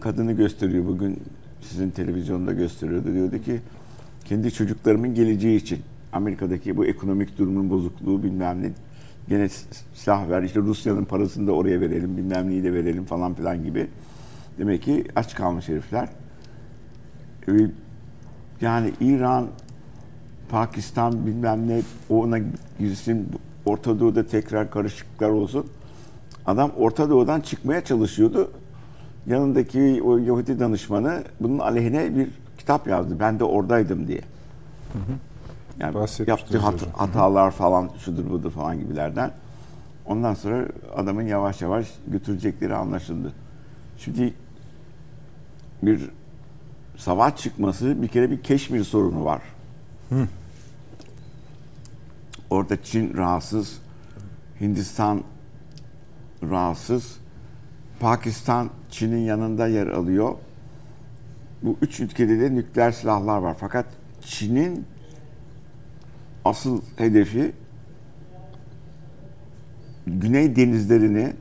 Speaker 4: kadını gösteriyor bugün sizin televizyonda gösteriyordu. Diyordu ki kendi çocuklarımın geleceği için Amerika'daki bu ekonomik durumun bozukluğu bilmem ne gene silah ver işte Rusya'nın parasını da oraya verelim bilmem neyi de verelim falan filan gibi. Demek ki aç kalmış herifler. Ee, Yani İran, Pakistan bilmem ne ona girsin Orta Doğu'da tekrar karışıklıklar olsun. Adam Orta Doğu'dan çıkmaya çalışıyordu. Yanındaki o Yahudi danışmanı bunun aleyhine bir kitap yazdı. Ben de oradaydım diye. Yani yaptığı hat-
Speaker 1: hocam.
Speaker 4: hatalar falan şudur budur falan gibilerden. Ondan sonra adamın yavaş yavaş götürecekleri anlaşıldı. Şimdi bir savaş çıkması bir kere bir Keşmir sorunu var. Orada Çin rahatsız, Hindistan rahatsız, Pakistan Çin'in yanında yer alıyor. Bu üç ülkede de nükleer silahlar var. Fakat Çin'in asıl hedefi Güney denizlerini,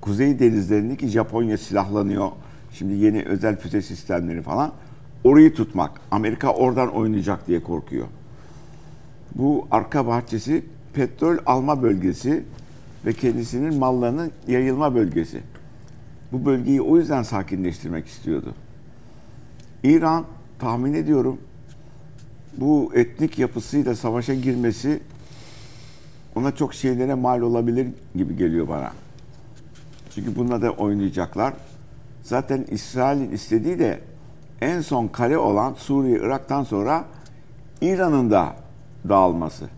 Speaker 4: Kuzey denizlerini ki Japonya silahlanıyor. Şimdi yeni özel füze sistemleri falan. Orayı tutmak. Amerika oradan oynayacak diye korkuyor. Bu arka bahçesi petrol alma bölgesi ve kendisinin mallarının yayılma bölgesi. Bu bölgeyi o yüzden sakinleştirmek istiyordu. İran tahmin ediyorum bu etnik yapısıyla savaşa girmesi ona çok şeylere mal olabilir gibi geliyor bana. Çünkü bununla da oynayacaklar. Zaten İsrail'in istediği de en son kale olan Suriye, Irak'tan sonra İran'ın da dağılması.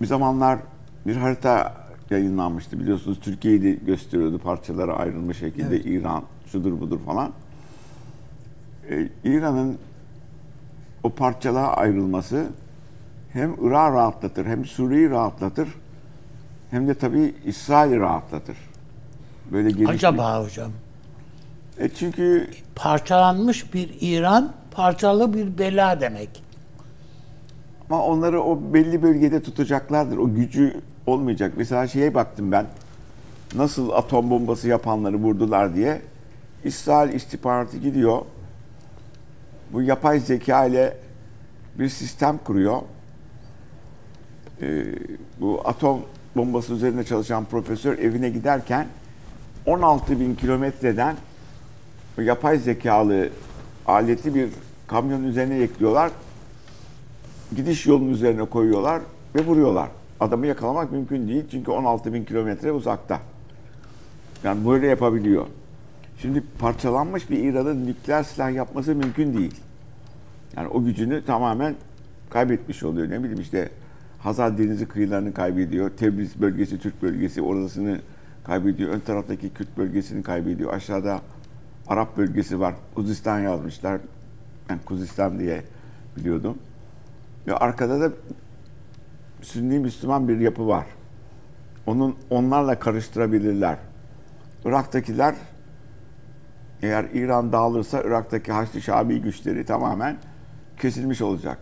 Speaker 4: Bir zamanlar bir harita yayınlanmıştı biliyorsunuz. Türkiye'yi de gösteriyordu parçalara ayrılmış şekilde evet. İran, şudur budur falan. Ee, İran'ın o parçalığa ayrılması hem Irak'ı rahatlatır, hem Suriye'yi rahatlatır, hem de tabii İsrail'i rahatlatır.
Speaker 3: Böyle geniş Acaba hocam?
Speaker 4: E çünkü
Speaker 3: parçalanmış bir İran, parçalı bir bela demek.
Speaker 4: Ama onları o belli bölgede tutacaklardır. O gücü olmayacak. Mesela şeye baktım ben. Nasıl atom bombası yapanları vurdular diye. İsrail istihbaratı gidiyor. Bu yapay zeka ile bir sistem kuruyor. Ee, bu atom bombası üzerine çalışan profesör evine giderken 16 bin kilometreden yapay zekalı aleti bir kamyon üzerine ekliyorlar. Gidiş yolunun üzerine koyuyorlar ve vuruyorlar. Adamı yakalamak mümkün değil çünkü 16 bin kilometre uzakta. Yani böyle yapabiliyor. Şimdi parçalanmış bir İran'ın nükleer silah yapması mümkün değil. Yani o gücünü tamamen kaybetmiş oluyor. Ne bileyim işte Hazar Denizi kıyılarını kaybediyor. Tebriz bölgesi, Türk bölgesi orasını kaybediyor. Ön taraftaki Kürt bölgesini kaybediyor. Aşağıda Arap bölgesi var. Kuzistan yazmışlar. Ben Kuzistan diye biliyordum. Ve arkada da Sünni Müslüman bir yapı var. Onun onlarla karıştırabilirler. Irak'takiler eğer İran dağılırsa Irak'taki Haçlı Şabi güçleri tamamen kesilmiş olacak.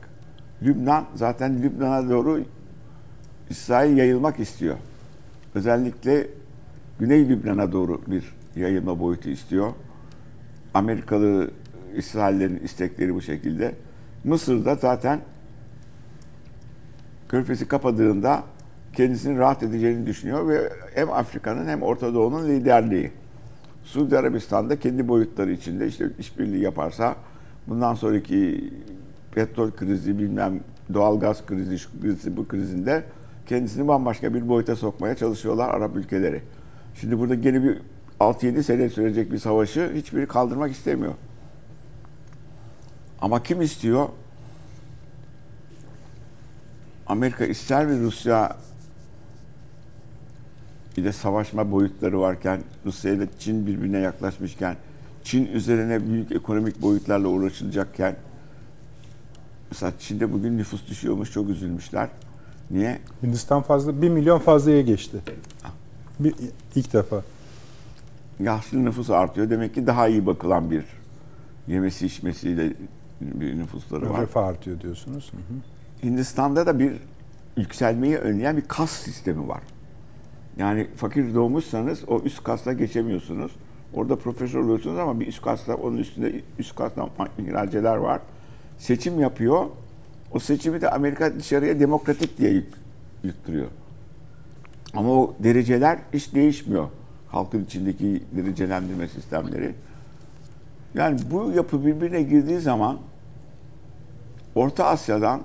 Speaker 4: Lübnan zaten Lübnan'a doğru İsrail yayılmak istiyor. Özellikle Güney Lübnan'a doğru bir yayılma boyutu istiyor. Amerikalı İsraillerin istekleri bu şekilde. Mısır'da zaten körfezi kapadığında kendisini rahat edeceğini düşünüyor ve hem Afrika'nın hem Orta Doğu'nun liderliği. Suudi Arabistan'da kendi boyutları içinde işte işbirliği yaparsa bundan sonraki petrol krizi bilmem doğal gaz krizi şu krizi bu krizinde kendisini bambaşka bir boyuta sokmaya çalışıyorlar Arap ülkeleri. Şimdi burada gene bir 6-7 sene sürecek bir savaşı hiçbiri kaldırmak istemiyor. Ama kim istiyor? Amerika ister mi Rusya bir de savaşma boyutları varken Rusya ile Çin birbirine yaklaşmışken Çin üzerine büyük ekonomik boyutlarla uğraşılacakken mesela Çin'de bugün nüfus düşüyormuş çok üzülmüşler. Niye?
Speaker 1: Hindistan fazla 1 milyon fazlaya geçti. Bir, ilk defa.
Speaker 4: Yaşlı nüfus artıyor. Demek ki daha iyi bakılan bir yemesi içmesiyle bir nüfusları var.
Speaker 1: Refah artıyor diyorsunuz. Hı hı.
Speaker 4: Hindistan'da da bir yükselmeyi önleyen bir kas sistemi var. Yani fakir doğmuşsanız o üst kasla geçemiyorsunuz. Orada profesör oluyorsunuz ama bir üst kasla onun üstünde üst kasla ihraceler var. Seçim yapıyor. O seçimi de Amerika dışarıya demokratik diye yük, yüktürüyor. Ama o dereceler hiç değişmiyor. Halkın içindeki derecelendirme sistemleri. Yani bu yapı birbirine girdiği zaman Orta Asya'dan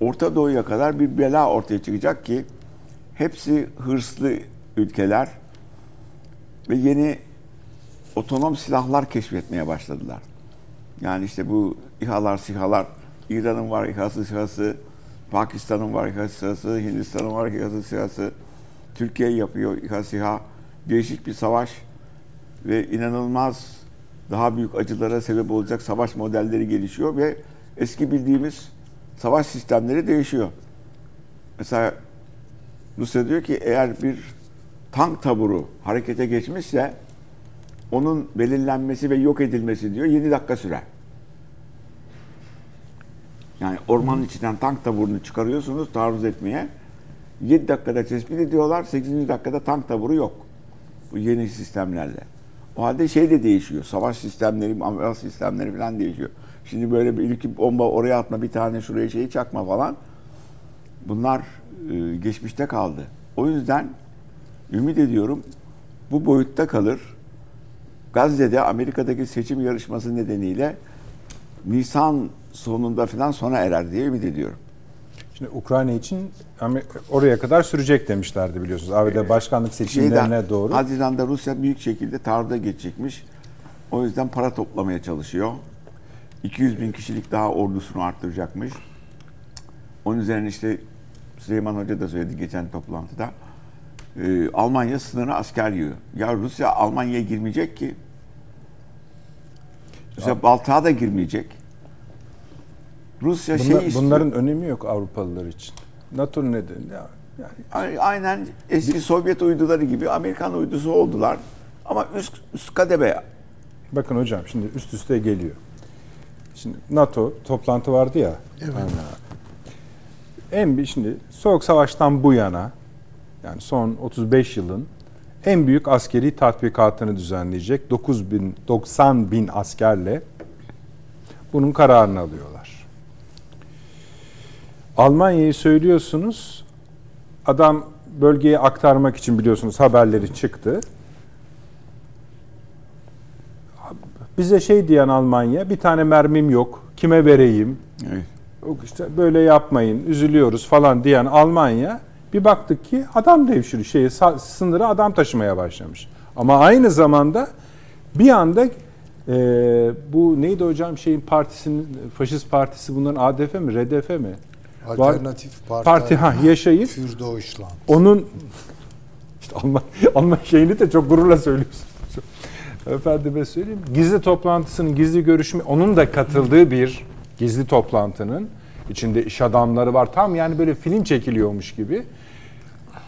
Speaker 4: Orta Doğu'ya kadar bir bela ortaya çıkacak ki hepsi hırslı ülkeler ve yeni otonom silahlar keşfetmeye başladılar. Yani işte bu İHA'lar, SİHA'lar, İran'ın var İHA'sı, SİHA'sı, Pakistan'ın var İHA'sı, SİHA'sı, Hindistan'ın var İHA'sı, SİHA'sı, Türkiye yapıyor İHA, SİHA. Değişik bir savaş ve inanılmaz daha büyük acılara sebep olacak savaş modelleri gelişiyor ve eski bildiğimiz savaş sistemleri değişiyor. Mesela Rusya diyor ki eğer bir tank taburu harekete geçmişse onun belirlenmesi ve yok edilmesi diyor 7 dakika sürer. Yani ormanın içinden tank taburunu çıkarıyorsunuz taarruz etmeye. 7 dakikada tespit ediyorlar. 8. dakikada tank taburu yok. Bu yeni sistemlerle. O halde şey de değişiyor. Savaş sistemleri, aviasyon sistemleri falan değişiyor. Şimdi böyle bir iki bomba oraya atma, bir tane şuraya şeyi çakma falan. Bunlar e, geçmişte kaldı. O yüzden ümit ediyorum bu boyutta kalır. Gazze'de Amerika'daki seçim yarışması nedeniyle Nisan sonunda falan sona erer diye ümit ediyorum.
Speaker 1: Şimdi Ukrayna için oraya kadar sürecek demişlerdi biliyorsunuz. ABD başkanlık seçimlerine
Speaker 4: Şeyden,
Speaker 1: doğru.
Speaker 4: Haziran'da Rusya büyük şekilde taarruda geçecekmiş. O yüzden para toplamaya çalışıyor. 200 bin kişilik daha ordusunu arttıracakmış. Onun üzerine işte Süleyman Hoca da söyledi geçen toplantıda. Ee, Almanya sınırına asker yiyor. Ya Rusya Almanya'ya girmeyecek ki. Rusya Baltık'a da girmeyecek. Rusya
Speaker 1: Bunlar-
Speaker 4: şey istiyor.
Speaker 1: bunların önemi yok Avrupalılar için. NATO nedeni ya, yani
Speaker 4: Aynen eski Sovyet uyduları gibi Amerikan uydusu oldular. Ama üst, üst kademe
Speaker 1: Bakın hocam şimdi üst üste geliyor. Şimdi NATO toplantı vardı ya. Evet. En bir şimdi Soğuk Savaş'tan bu yana yani son 35 yılın en büyük askeri tatbikatını düzenleyecek 9 bin 90 bin askerle bunun kararını alıyorlar. Almanya'yı söylüyorsunuz. Adam bölgeye aktarmak için biliyorsunuz haberleri çıktı. Bize şey diyen Almanya bir tane mermim yok. Kime vereyim?
Speaker 4: Evet.
Speaker 1: İşte böyle yapmayın. Üzülüyoruz falan diyen Almanya bir baktık ki adam devşiriyor. Şeyi sınırı adam taşımaya başlamış. Ama aynı zamanda bir anda e, bu neydi hocam şeyin partisinin faşist partisi bunların ADF mi RDF mi?
Speaker 2: Alternatif Parti,
Speaker 1: Parti ha yaşayıp
Speaker 2: Für Deutschland.
Speaker 1: onun işte Alman, Alman şeyini de çok gururla söylüyorsunuz. Efendime söyleyeyim. Gizli toplantısının gizli görüşme onun da katıldığı bir gizli toplantının içinde iş adamları var. Tam yani böyle film çekiliyormuş gibi.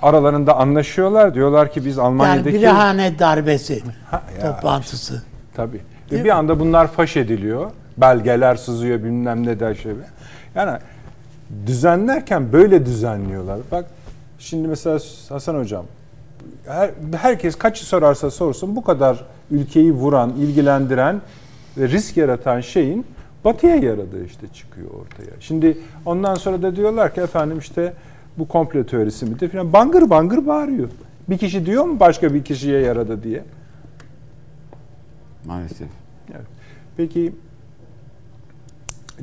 Speaker 1: Aralarında anlaşıyorlar. Diyorlar ki biz
Speaker 3: Yani
Speaker 1: Almanya'daki
Speaker 3: birahane darbesi
Speaker 1: Ha, ya
Speaker 3: toplantısı.
Speaker 1: Tabii. Ve bir anda bunlar faş ediliyor. Belgeler sızıyor bilmem ne der şey. Yani düzenlerken böyle düzenliyorlar. Bak şimdi mesela Hasan Hocam her, herkes kaçı sorarsa sorsun bu kadar ülkeyi vuran, ilgilendiren ve risk yaratan şeyin batıya yaradığı işte çıkıyor ortaya. Şimdi ondan sonra da diyorlar ki efendim işte bu komplo teorisi midir falan bangır bangır bağırıyor. Bir kişi diyor mu başka bir kişiye yaradı diye?
Speaker 4: maalesef.
Speaker 1: Evet. Peki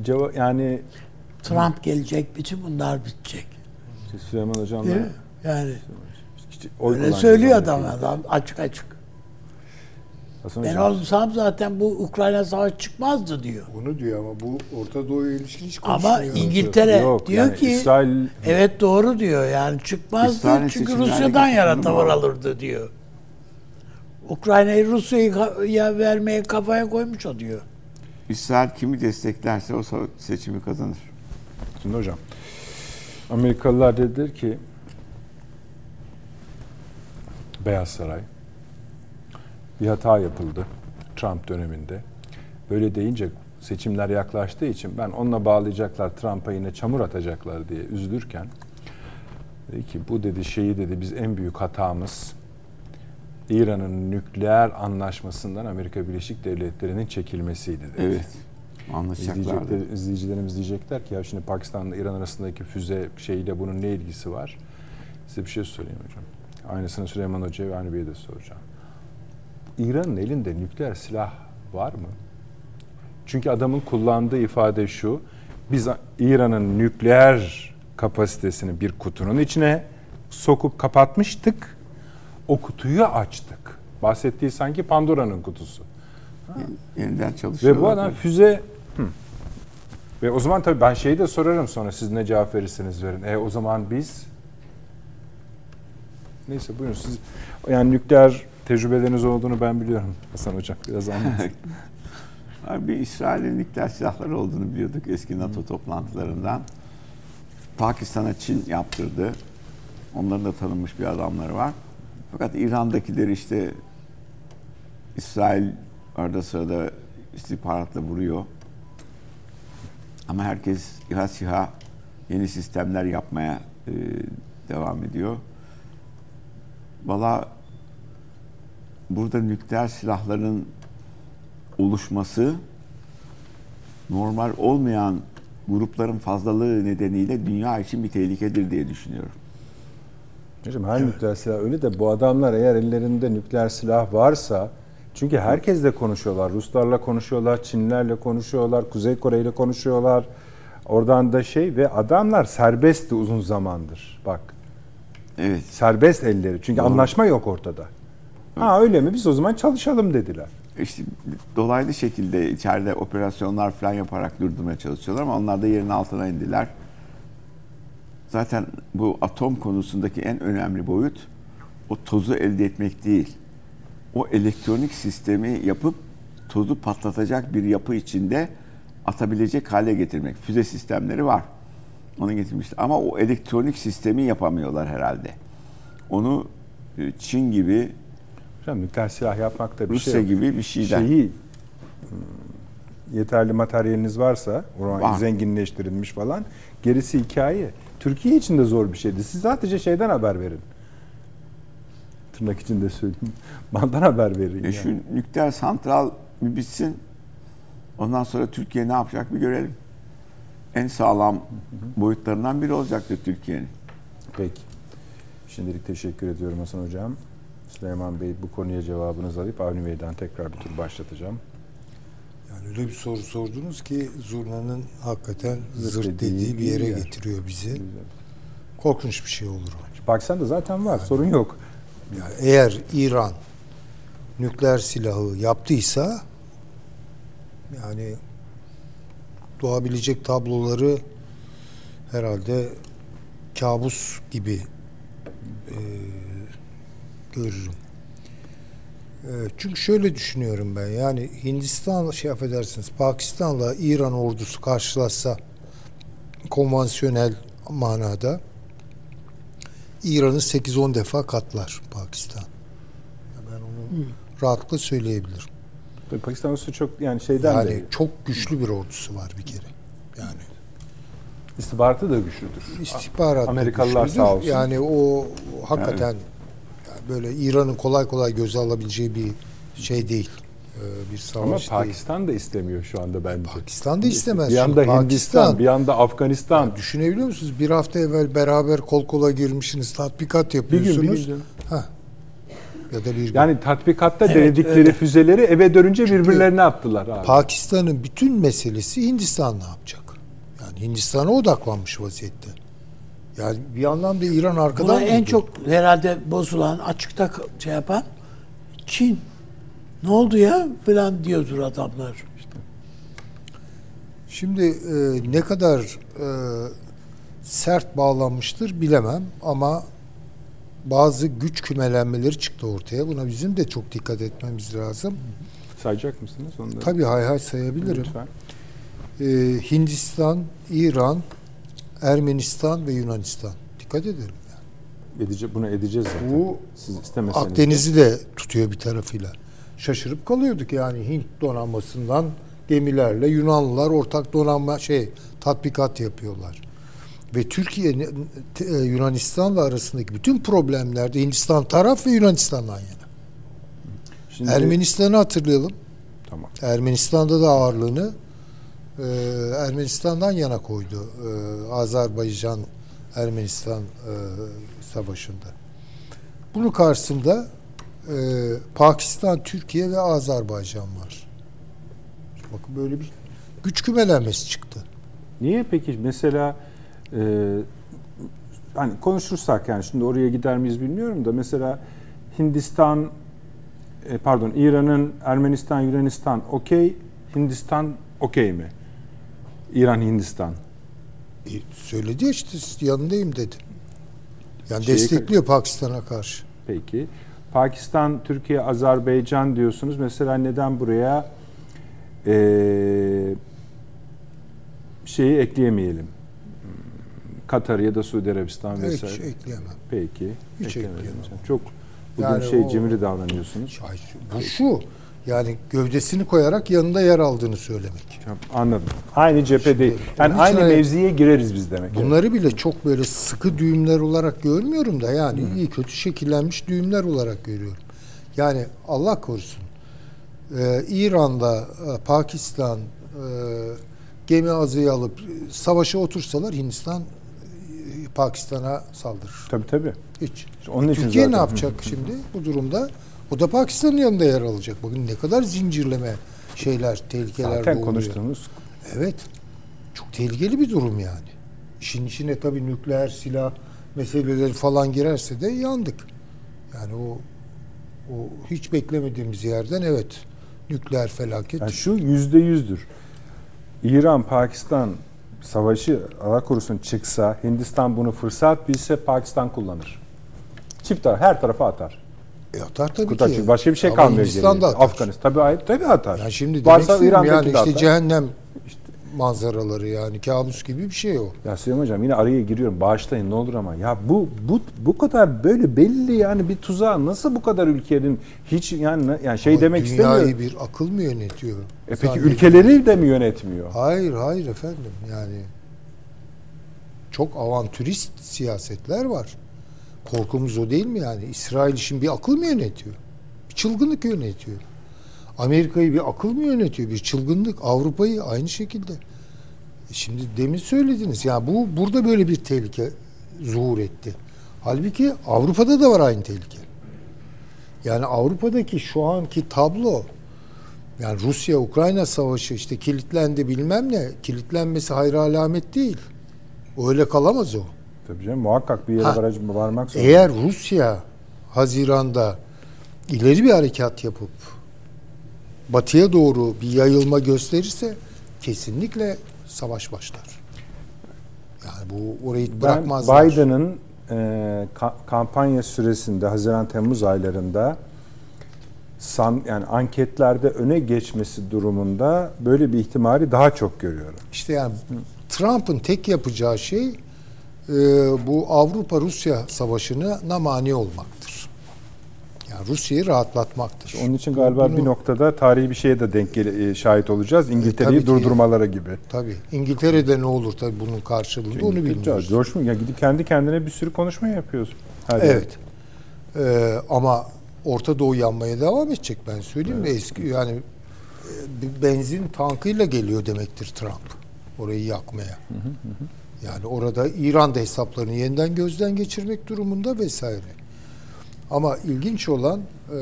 Speaker 1: ceva yani
Speaker 3: Trump gelecek, bütün bunlar bitecek.
Speaker 1: işte Süleyman
Speaker 3: Değil mi? Yani
Speaker 1: işte
Speaker 3: öyle söylüyor adam, adam açık açık.
Speaker 1: Hasan
Speaker 3: Ben
Speaker 1: Hocam,
Speaker 3: olsam zaten bu Ukrayna savaşı çıkmazdı diyor.
Speaker 2: Bunu diyor ama bu Orta Doğu'ya ilişkin hiç
Speaker 3: Ama. İngiltere
Speaker 1: Yok,
Speaker 3: diyor
Speaker 1: yani
Speaker 3: ki
Speaker 1: İsrail-
Speaker 3: evet doğru diyor yani çıkmazdı
Speaker 4: İsrail'in
Speaker 3: çünkü Rusya'dan yana
Speaker 4: tutumu
Speaker 3: tavır
Speaker 4: bu.
Speaker 3: alırdı diyor. Ukrayna'yı Rusya'ya vermeye kafaya koymuş o diyor.
Speaker 4: İsrail kimi desteklerse o seçimi kazanır.
Speaker 1: Şimdi hocam Amerikalılar dediler ki Beyaz Saray bir hata yapıldı Trump döneminde. Böyle deyince seçimler yaklaştığı için ben onunla bağlayacaklar Trump'a yine çamur atacaklar diye üzülürken dedi ki bu dedi şeyi dedi biz en büyük hatamız İran'ın nükleer anlaşmasından Amerika Birleşik Devletleri'nin çekilmesiydi dedi.
Speaker 4: Evet.
Speaker 1: İzleyecekler, izleyicilerimiz diyecekler ki ya şimdi Pakistan'la İran arasındaki füze şeyiyle bunun ne ilgisi var? Size bir şey söyleyeyim hocam. Aynısını Süleyman Hoca'ya ve Avni Bey'e de soracağım. İran'ın elinde nükleer silah var mı? Çünkü adamın kullandığı ifade şu. Biz İran'ın nükleer kapasitesini bir kutunun içine sokup kapatmıştık. O kutuyu açtık. Bahsettiği sanki Pandora'nın kutusu.
Speaker 4: Yeniden çalışıyor.
Speaker 1: Ve bu adam füze. Ve o zaman tabii ben şeyi de sorarım sonra siz ne cevap verirseniz verin. E o zaman biz neyse buyurun siz yani nükleer tecrübeleriniz olduğunu ben biliyorum Hasan Hocam biraz anlatın.
Speaker 4: Bir İsrail'in nükleer silahları olduğunu biliyorduk eski NATO toplantılarından. Pakistan'a Çin yaptırdı. Onların da tanınmış bir adamları var. Fakat İran'dakileri işte İsrail arada sırada istihbaratla vuruyor. Ama herkes İHA SİHA yeni sistemler yapmaya e, devam ediyor. Valla burada nükleer silahların oluşması normal olmayan grupların fazlalığı nedeniyle dünya için bir tehlikedir diye düşünüyorum.
Speaker 1: Hocam her nükleer silah öyle de bu adamlar eğer ellerinde nükleer silah varsa çünkü herkesle konuşuyorlar. Ruslarla konuşuyorlar, Çinlerle konuşuyorlar, Kuzey Kore ile konuşuyorlar. Oradan da şey ve adamlar serbestti uzun zamandır. Bak
Speaker 4: Evet.
Speaker 1: serbest elleri. Çünkü anlaşma yok ortada. Ha öyle mi? Biz o zaman çalışalım dediler.
Speaker 4: İşte dolaylı şekilde içeride operasyonlar falan yaparak durdurmaya çalışıyorlar ama onlar da yerin altına indiler. Zaten bu atom konusundaki en önemli boyut o tozu elde etmek değil. O elektronik sistemi yapıp tozu patlatacak bir yapı içinde atabilecek hale getirmek. Füze sistemleri var. Onu getirmişler. Ama o elektronik sistemi yapamıyorlar herhalde. Onu e, Çin gibi,
Speaker 1: Hocam nükleer silah yapmakta bir
Speaker 4: Rusya
Speaker 1: şey yok.
Speaker 4: gibi bir şeyden.
Speaker 1: Şeyi hmm, yeterli materyaliniz varsa, o zaman
Speaker 4: Var.
Speaker 1: zenginleştirilmiş falan, gerisi hikaye. Türkiye için de zor bir şeydi. Siz sadece şeyden haber verin. Tırnak içinde söyleyeyim. Bandan haber verin.
Speaker 4: E
Speaker 1: yani.
Speaker 4: şu nükleer santral bir bitsin. Ondan sonra Türkiye ne yapacak bir görelim. En sağlam boyutlarından biri olacaktır Türkiye'nin.
Speaker 1: Peki. Şimdilik teşekkür ediyorum Hasan Hocam. Süleyman Bey bu konuya cevabınızı alıp Avni Bey'den tekrar bir tur başlatacağım.
Speaker 2: Yani öyle bir soru sordunuz ki zurnanın hakikaten
Speaker 1: Zırt dediği
Speaker 2: dediği bir yere
Speaker 1: yer.
Speaker 2: getiriyor bizi. Korkunç bir şey olur o.
Speaker 1: Baksan da zaten var. Sorun yok.
Speaker 2: Yani eğer İran nükleer silahı yaptıysa yani doğabilecek tabloları herhalde kabus gibi e, görürüm. E, çünkü şöyle düşünüyorum ben yani Hindistan şey affedersiniz Pakistan'la İran ordusu karşılaşsa konvansiyonel manada İran'ı 8-10 defa katlar Pakistan. Ya Ben onu rahatlıkla söyleyebilirim.
Speaker 1: Tabii Pakistan ordusu çok yani şeyden
Speaker 2: Yani
Speaker 1: de
Speaker 2: çok güçlü bir ordusu var bir kere. Yani
Speaker 1: istihbaratı da güçlüdür.
Speaker 2: istihbarat
Speaker 1: Amerikalılar
Speaker 2: güçlüdür.
Speaker 1: sağ olsun.
Speaker 2: Yani o hakikaten yani böyle İran'ın kolay kolay göze alabileceği bir şey değil. Ee, bir
Speaker 1: Ama
Speaker 2: savaş değil.
Speaker 1: Pakistan da istemiyor şu anda bence.
Speaker 2: Pakistan da istemez.
Speaker 1: Bir yanda
Speaker 2: Çünkü
Speaker 1: Hindistan,
Speaker 2: Pakistan-
Speaker 1: bir yanda Afganistan.
Speaker 2: Düşünebiliyor musunuz? Bir hafta evvel beraber kol kola girmişsiniz, tatbikat
Speaker 1: Bir gün, bir
Speaker 2: yapıyorsunuz.
Speaker 1: gün.
Speaker 2: Heh. Ya da bir gün.
Speaker 1: Yani tatbikatta
Speaker 3: Evet,
Speaker 1: denedikleri
Speaker 3: öyle.
Speaker 1: füzeleri eve dönünce birbirlerine attılar abi.
Speaker 2: Pakistan'ın bütün meselesi Hindistan ne yapacak? Yani Hindistan'a odaklanmış vaziyette. Yani bir anlamda İran arkadan
Speaker 3: Buna en çok herhalde bozulan, açıkta şey yapan Çin. Ne oldu ya falan diyordur adamlar.
Speaker 2: Şimdi e, ne kadar e, sert bağlanmıştır bilemem ama bazı güç kümelenmeleri çıktı ortaya. Buna bizim de çok dikkat etmemiz lazım.
Speaker 1: Sayacak mısınız onları?
Speaker 2: Tabii hay hay sayabilirim.
Speaker 1: Lütfen.
Speaker 2: E, Hindistan, İran, Ermenistan ve Yunanistan. Dikkat edelim.
Speaker 1: Edice, bunu edeceğiz zaten.
Speaker 2: Bu
Speaker 1: Siz istemeseniz. de.
Speaker 2: Akdeniz'i de tutuyor bir tarafıyla. Şaşırıp kalıyorduk yani Hint donanmasından gemilerle Yunanlılar ortak donanma şey tatbikat yapıyorlar. Ve Türkiye e, Yunanistan'la arasındaki bütün problemlerde Hindistan taraf ve Yunanistan'dan yana.
Speaker 1: Şimdi,
Speaker 2: Ermenistan'ı hatırlayalım.
Speaker 1: Tamam.
Speaker 2: Ermenistan'da da ağırlığını e, Ermenistan'dan yana koydu. E, Azerbaycan Ermenistan e, savaşında. Bunun karşısında e, Pakistan, Türkiye ve Azerbaycan var. Bakın böyle bir güç kümelenmesi çıktı.
Speaker 1: Niye peki mesela e, hani konuşursak yani şimdi oraya gider miyiz bilmiyorum da mesela Hindistan e, pardon İran'ın Ermenistan Yunanistan okey Hindistan okey mi? İran Hindistan.
Speaker 2: E, söyledi işte yanındayım dedi. Yani
Speaker 1: Şeye-
Speaker 2: destekliyor Pakistan'a karşı.
Speaker 1: Peki. Pakistan, Türkiye, Azerbaycan diyorsunuz. Mesela neden buraya e, şeyi ekleyemeyelim? Katar ya da Suudi Arabistan
Speaker 2: Hiç
Speaker 1: vesaire.
Speaker 2: ekleyemem.
Speaker 1: Peki.
Speaker 2: Hiç ekleyemem.
Speaker 1: Çok bugün
Speaker 2: Yani
Speaker 1: şey
Speaker 2: o-
Speaker 1: cimri davranıyorsunuz.
Speaker 2: Ay, Bu şu Yani gövdesini koyarak yanında yer aldığını söylemek.
Speaker 1: Anladım. Aynı cephedeyiz. Yani
Speaker 2: onun için
Speaker 1: aynı mevziye gireriz biz demek.
Speaker 2: Bunları bile çok böyle sıkı düğümler olarak görmüyorum da yani iyi kötü şekillenmiş düğümler olarak görüyorum. Yani Allah korusun e, İran'da e, Pakistan e, gemi azıyı alıp e, savaşa otursalar Hindistan e, Pakistan'a saldırır.
Speaker 1: Tabii tabii.
Speaker 2: Hiç.
Speaker 1: Onun için
Speaker 2: Türkiye ne
Speaker 1: zaten.
Speaker 2: yapacak şimdi bu durumda? O da Pakistan'ın yanında yer alacak. Bakın ne kadar zincirleme şeyler, tehlikeler
Speaker 1: Zaten
Speaker 2: doğuruyor.
Speaker 1: konuştuğumuz
Speaker 2: Evet. Çok tehlikeli bir durum yani. İşin içine tabii nükleer silah meseleleri falan girerse de yandık. Yani o o hiç beklemediğimiz yerden evet nükleer felaket.
Speaker 1: yani şu yüzde yüzdür. İran Pakistan savaşı Allah korusun çıksa Hindistan bunu fırsat bilse Pakistan kullanır. Çift taraf her tarafa atar.
Speaker 2: E atar tabii
Speaker 1: Kutu
Speaker 2: ki.
Speaker 1: Başka bir şey
Speaker 2: Ama
Speaker 1: kalmıyor
Speaker 2: Hindistan
Speaker 1: geriye.
Speaker 2: da atar.
Speaker 1: Afganistan tabii ayıp tabii atar.
Speaker 2: Yani şimdi demek
Speaker 1: Varsa
Speaker 2: istiyorum
Speaker 1: İran'daki
Speaker 2: yani işte
Speaker 1: atar.
Speaker 2: cehennem manzaraları yani kabus gibi bir şey o.
Speaker 1: Ya Süleyman Hocam yine araya giriyorum. Bağışlayın ne olur ama. Ya bu bu bu kadar böyle belli yani bir tuzağa nasıl bu kadar ülkenin hiç yani yani şey
Speaker 2: Ama
Speaker 1: demek
Speaker 2: dünyayı
Speaker 1: istemiyorum.
Speaker 2: bir akıl mı yönetiyor?
Speaker 1: E peki ülkeleri de mi yönetmiyor?
Speaker 2: Hayır hayır efendim yani çok avantürist siyasetler var. Korkumuz o değil mi yani? İsrail için bir akıl mı yönetiyor? Bir çılgınlık yönetiyor. Amerika'yı bir akıl mı yönetiyor? Bir çılgınlık. Avrupa'yı aynı şekilde. E Şimdi demin söylediniz. Ya bu burada böyle bir tehlike zuhur etti. Halbuki Avrupa'da da var aynı tehlike. Yani Avrupa'daki şu anki tablo yani Rusya-Ukrayna savaşı işte kilitlendi bilmem ne. Kilitlenmesi hayır alamet değil. Öyle kalamaz o.
Speaker 1: Tabii canım muhakkak bir yere
Speaker 2: Ha.
Speaker 1: varmak zorunda.
Speaker 2: Eğer Rusya Haziran'da ileri bir harekat yapıp batıya doğru bir yayılma gösterirse kesinlikle savaş başlar. Yani bu orayı
Speaker 1: Ben
Speaker 2: bırakmazlar.
Speaker 1: Biden'ın e, ka- kampanya süresinde Haziran-Temmuz aylarında san, yani anketlerde öne geçmesi durumunda böyle bir ihtimali daha çok görüyorum.
Speaker 2: İşte yani Trump'ın tek yapacağı şey bu Avrupa-Rusya savaşına mani olmaktır. Yani Rusya'yı rahatlatmaktır.
Speaker 1: Onun için galiba
Speaker 2: Bunu-
Speaker 1: bir noktada tarihi bir şeye de denk gele- e, şahit olacağız. İngiltere'yi
Speaker 2: tabii ki.
Speaker 1: durdurmaları gibi.
Speaker 2: Tabii. İngiltere'de ne olur tabii bunun karşılığında onu bilmiyoruz.
Speaker 1: Ya gidip kendi kendine bir sürü konuşma yapıyoruz. Hadi.
Speaker 2: Evet. Ee, ama Orta Doğu yanmaya devam edecek ben söyleyeyim mi? Eski yani e, bir benzin tankıyla geliyor demektir Trump. Orayı yakmaya. Yani orada İran da hesaplarını yeniden gözden geçirmek durumunda vesaire. Ama ilginç olan e,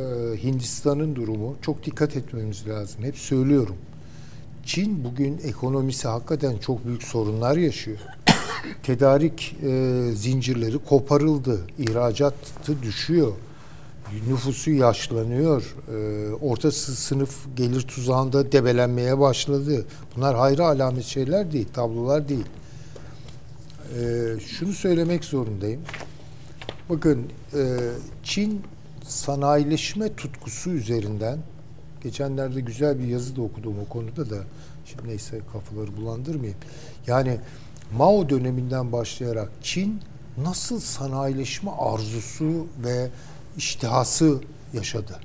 Speaker 2: Hindistan'ın durumu çok dikkat etmemiz lazım. Hep söylüyorum. Çin bugün ekonomisi hakikaten çok büyük sorunlar yaşıyor. Tedarik e, zincirleri koparıldı. İhracatı düşüyor. Nüfusu yaşlanıyor. E, orta sı- sınıf gelir tuzağında debelenmeye başladı. Bunlar hayra alamet şeyler değil, tablolar değil. E, şunu söylemek zorundayım. Bakın e, Çin sanayileşme tutkusu üzerinden geçenlerde güzel bir yazı da okudum o konuda da şimdi neyse kafaları bulandırmayayım. Yani Mao döneminden başlayarak Çin nasıl sanayileşme arzusu ve iştihası yaşadı.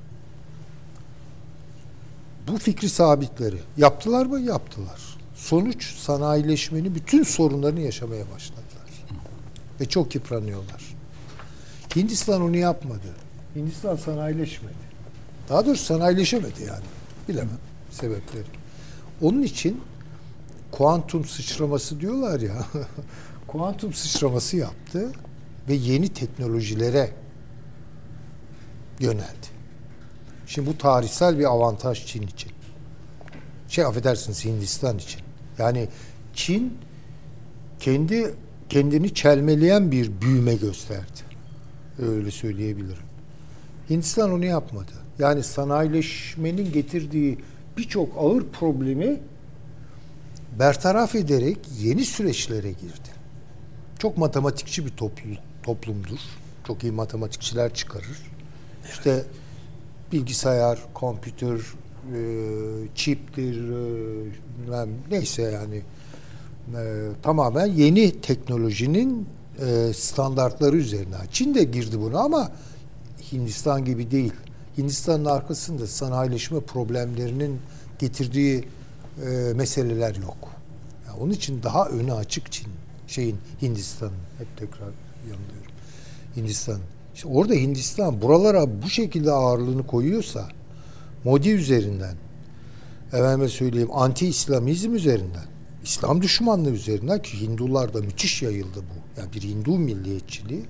Speaker 2: Bu fikri sabitleri yaptılar mı? Yaptılar. Sonuç sanayileşmenin bütün sorunlarını yaşamaya başladılar. Ve çok yıpranıyorlar. Hindistan onu yapmadı. Hindistan sanayileşmedi. Daha doğrusu sanayileşemedi yani. Bilemem sebepleri. Onun için kuantum sıçraması diyorlar ya. kuantum sıçraması yaptı ve yeni teknolojilere yöneldi. Şimdi bu tarihsel bir avantaj Çin için. Şey affedersiniz Hindistan için. Yani Çin kendi kendini çelmeleyen bir büyüme gösterdi. Öyle söyleyebilirim. Hindistan onu yapmadı. Yani sanayileşmenin getirdiği birçok ağır problemi bertaraf ederek yeni süreçlere girdi. Çok matematikçi bir toplum, toplumdur. Çok iyi matematikçiler çıkarır. İşte bilgisayar, kompütür, e, çiptir, e, neyse yani e, tamamen yeni teknolojinin e, standartları üzerine. Çin de girdi buna ama Hindistan gibi değil. Hindistan'ın arkasında sanayileşme problemlerinin getirdiği meseleler yok. Yani onun için daha öne açık Çin şeyin Hindistan'ın hep tekrar yanılıyorum. Hindistan. İşte orada Hindistan buralara bu şekilde ağırlığını koyuyorsa Modi üzerinden efendime söyleyeyim anti İslamizm üzerinden İslam düşmanlığı üzerinden ki Hindularda müthiş yayıldı bu. Yani bir Hindu milliyetçiliği.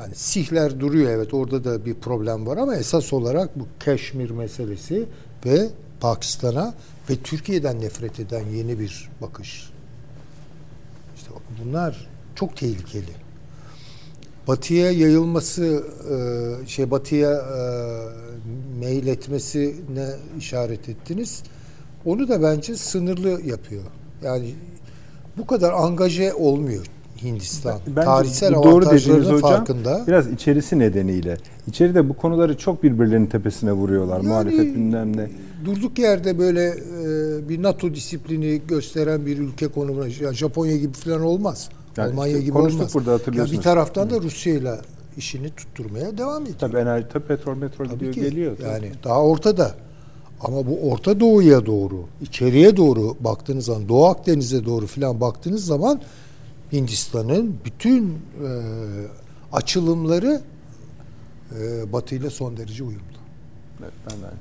Speaker 2: Yani Sihler duruyor evet orada da bir problem var ama esas olarak bu Keşmir meselesi ve Pakistan'a ve Türkiye'den nefret eden yeni bir bakış. İşte bunlar çok tehlikeli. Batıya yayılması, şey batıya e, meyletmesine işaret ettiniz. Onu da bence sınırlı yapıyor. Yani bu kadar angaje olmuyor Hindistan.
Speaker 1: Bence
Speaker 2: Tarihsel
Speaker 1: bu doğru dediğiniz hocam.
Speaker 2: farkında.
Speaker 1: Biraz içerisi nedeniyle. İçeride bu konuları çok birbirlerinin tepesine vuruyorlar.
Speaker 2: Yani-
Speaker 1: Muhalefet bilmem ne.
Speaker 2: Durduk yerde böyle e, bir NATO disiplini gösteren bir ülke konumuna, yani Japonya gibi falan olmaz.
Speaker 1: Yani
Speaker 2: Almanya
Speaker 1: işte
Speaker 2: gibi olmaz.
Speaker 1: burada,
Speaker 2: ya
Speaker 1: hatırlıyorsunuz.
Speaker 2: bir taraftan da Rusya ile işini tutturmaya devam ediyor.
Speaker 1: Tabii enerji, tabii petrol, metrol
Speaker 2: Tabii
Speaker 1: gidiyor
Speaker 2: ki.
Speaker 1: geliyor. tabii.
Speaker 2: Yani daha ortada. Ama bu Orta Doğu'ya doğru, içeriye doğru baktığınız zaman, Doğu Akdeniz'e doğru falan baktığınız zaman Hindistan'ın bütün e, açılımları e, Batı ile son derece uyumlu.
Speaker 1: Evet, ben de aynı.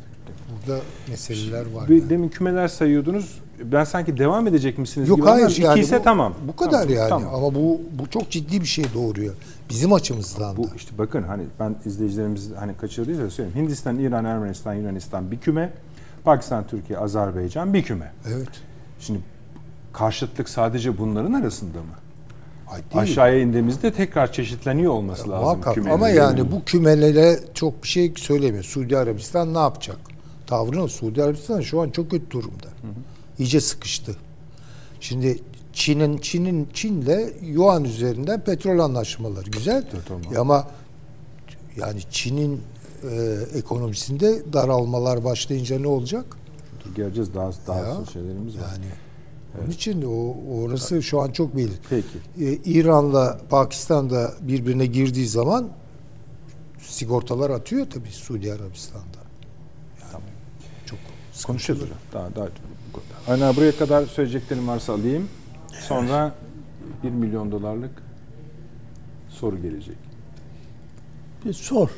Speaker 2: Burada meseleler var.
Speaker 1: Bir,
Speaker 2: yani.
Speaker 1: demin kümeler sayıyordunuz. Ben sanki devam edecek misiniz
Speaker 2: Yok
Speaker 1: gibi
Speaker 2: hayır yani
Speaker 1: iki ise
Speaker 2: bu,
Speaker 1: tamam.
Speaker 2: Bu kadar
Speaker 1: Tamam,
Speaker 2: yani
Speaker 1: tamam.
Speaker 2: ama bu bu çok ciddi bir şey doğuruyor. Bizim açımızdan
Speaker 1: Bu
Speaker 2: da.
Speaker 1: işte bakın hani ben izleyicilerimiz hani kaçırdıysa söyleyeyim. Hindistan, İran, Ermenistan, Yunanistan bir küme. Pakistan, Türkiye, Azerbaycan bir küme.
Speaker 2: Evet.
Speaker 1: Şimdi karşıtlık sadece bunların arasında mı?
Speaker 2: Ay değil.
Speaker 1: Aşağıya indiğimizde tekrar çeşitleniyor olması lazım.
Speaker 2: Muhakkak
Speaker 1: kümenin.
Speaker 2: ama yani bu kümelere çok bir şey söylemiyor. Suudi Arabistan ne yapacak? Tavrını Suudi Arabistan şu an çok kötü durumda. İyice sıkıştı. Şimdi Çin'in Çin'in Çin'le Yuan üzerinden petrol anlaşmaları güzel.
Speaker 1: tamam.
Speaker 2: Ya ama yani Çin'in e, ekonomisinde daralmalar başlayınca ne olacak?
Speaker 1: Dur geleceğiz daha daha
Speaker 2: Ya,
Speaker 1: şeylerimiz var.
Speaker 2: Yani onun için o orası şu an çok belli.
Speaker 1: Peki.
Speaker 2: Ee, İran'la Pakistan'da birbirine girdiği zaman sigortalar atıyor tabii Suudi Arabistan'da. Yani Çok
Speaker 1: Konuşacağız hocam. Daha daha Aynen buraya kadar söyleyeceklerim varsa alayım. Sonra 1 milyon dolarlık soru gelecek.
Speaker 3: Bir sor.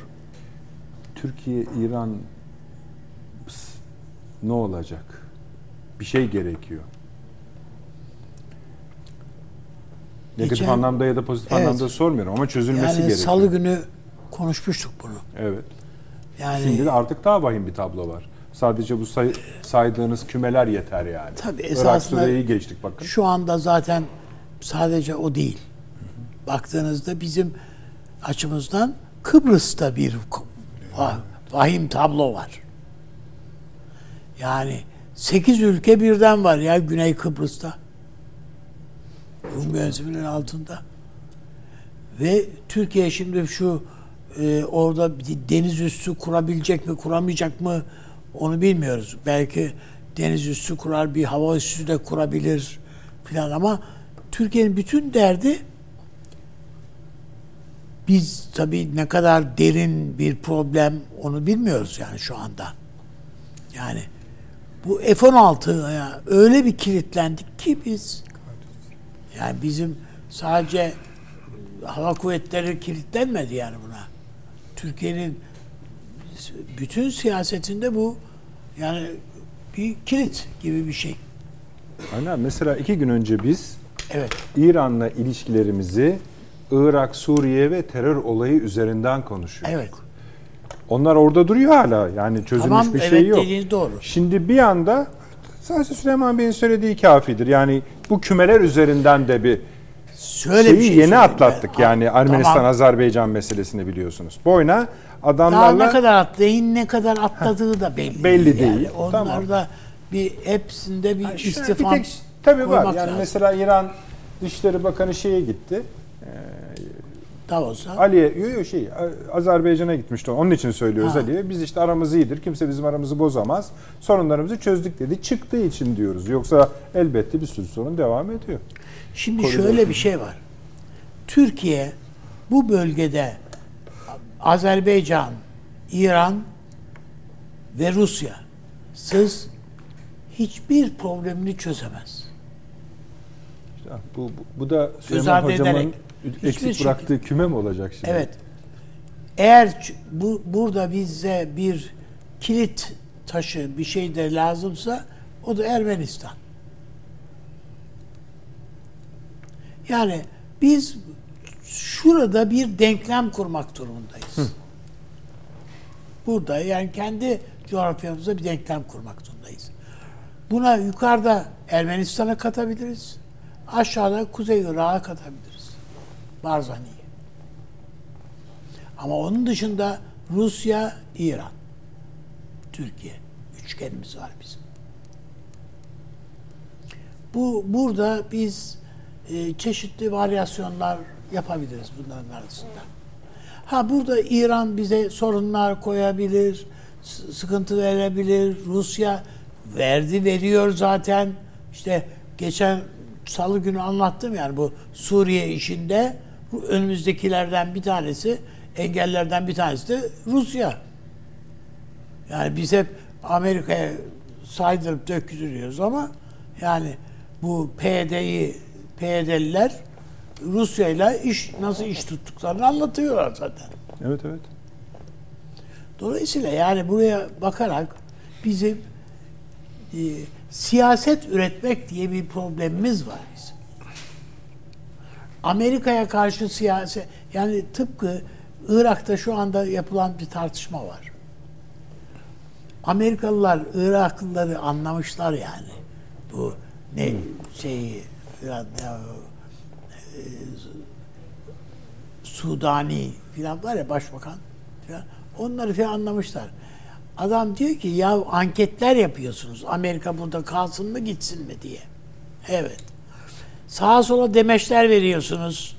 Speaker 1: Türkiye, İran ne olacak? Bir şey gerekiyor. Negatif
Speaker 3: Geçen-
Speaker 1: anlamda ya da pozitif
Speaker 3: Evet.
Speaker 1: anlamda sormuyorum ama çözülmesi
Speaker 3: Yani
Speaker 1: gerekiyor.
Speaker 3: salı günü konuşmuştuk bunu.
Speaker 1: Evet.
Speaker 3: Yani
Speaker 1: Şimdi de artık daha vahim bir tablo var. Sadece bu say- saydığınız kümeler yeter yani.
Speaker 3: Tabii, esasında-
Speaker 1: Suriye'yi geçtik bakın.
Speaker 3: Şu anda zaten sadece o değil. Baktığınızda bizim açımızdan Kıbrıs'ta bir va- vahim tablo var. Yani 8 ülke birden var ya Güney Kıbrıs'ta. Rum yönetiminin altında. Ve Türkiye şimdi şu e, orada deniz üssü kurabilecek mi kuramayacak mı onu bilmiyoruz. Belki deniz üssü kurar bir hava üssü de kurabilir filan ama Türkiye'nin bütün derdi biz tabii ne kadar derin bir problem onu bilmiyoruz yani şu anda. Yani bu F-16'ya öyle bir kilitlendik ki biz yani bizim sadece hava kuvvetleri kilitlenmedi yani buna. Türkiye'nin bütün siyasetinde bu yani bir kilit gibi bir şey.
Speaker 1: Aynen. Mesela iki gün önce biz
Speaker 3: Evet.
Speaker 1: İran'la ilişkilerimizi Irak, Suriye ve terör olayı üzerinden konuşuyoruz.
Speaker 3: Evet.
Speaker 1: Onlar orada duruyor hala. Yani çözülmüş
Speaker 3: Tamam
Speaker 1: bir
Speaker 3: evet
Speaker 1: şey yok.
Speaker 3: dediğiniz doğru.
Speaker 1: Şimdi bir anda sadece Süleyman Bey'in söylediği kafidir. Yani bu kümeler üzerinden de bir
Speaker 3: Şöyle
Speaker 1: şeyi
Speaker 3: bir şey
Speaker 1: yeni atlattık.
Speaker 3: ben.
Speaker 1: Yani
Speaker 3: Tamam.
Speaker 1: Ermenistan-Azerbaycan meselesini biliyorsunuz. Boyuna
Speaker 3: Daha
Speaker 1: adamlarla
Speaker 3: ne kadar atlayın ne kadar atladığı da belli.
Speaker 1: belli
Speaker 3: değil. Yani onlar
Speaker 1: Tamam.
Speaker 3: da bir hepsinde bir
Speaker 1: Yani
Speaker 3: istifam
Speaker 1: bir tek tabii var. Yani
Speaker 3: lazım.
Speaker 1: mesela İran Dışişleri Bakanı şeye gitti.
Speaker 3: Davos'a.
Speaker 1: Ali'ye yo, yo, şey Azerbaycan'a gitmişti. Onun için söylüyoruz. Ali'ye. Biz işte aramız iyidir. Kimse bizim aramızı bozamaz. Sorunlarımızı çözdük dedi. Çıktığı için diyoruz. Yoksa elbette bir sürü sorun devam ediyor.
Speaker 3: Şimdi
Speaker 1: Koridor.
Speaker 3: şöyle bir şey var. Türkiye bu bölgede Azerbaycan, İran ve Rusya sız hiçbir problemini çözemez.
Speaker 1: İşte bu, bu, bu da Süleyman Hocam'ın eksik
Speaker 3: şekilde-
Speaker 1: bıraktığı küme mi olacak şimdi?
Speaker 3: Evet. Eğer bu burada bize bir kilit taşı bir şey de lazımsa o da Ermenistan. Yani biz şurada bir denklem kurmak durumundayız. Burada yani kendi coğrafyamızda bir denklem kurmak zorundayız. Buna yukarıda Ermenistan'a katabiliriz. Aşağıda Kuzey Irak'a katabiliriz. Barzani'yi. Ama onun dışında Rusya, İran, Türkiye üçgenimiz var bizim. Bu burada biz e, çeşitli varyasyonlar yapabiliriz bunların arasında. Ha burada İran bize sorunlar koyabilir, sıkıntı verebilir. Rusya verdi veriyor zaten. İşte geçen salı günü anlattım yani bu Suriye işinde önümüzdekilerden bir tanesi, engellerden bir tanesi de Rusya. Yani biz hep Amerika'ya saydırıp döktürüyoruz ama yani bu PYD'yi PYD'liler Rusya'yla iş nasıl iş tuttuklarını anlatıyorlar zaten.
Speaker 1: Evet evet.
Speaker 3: Dolayısıyla yani buraya bakarak bizim e, siyaset üretmek diye bir problemimiz var bizim. Amerika'ya karşı siyaset yani tıpkı Irak'ta şu anda yapılan bir tartışma var. Amerikalılar Iraklıları anlamışlar yani. Bu ne şeyi falan ya, e, Sudani filan var ya başbakan filan. Onları filan anlamışlar. Adam diyor ki ya anketler yapıyorsunuz. Amerika burada kalsın mı gitsin mi diye. Evet. Sağa sola demeçler veriyorsunuz.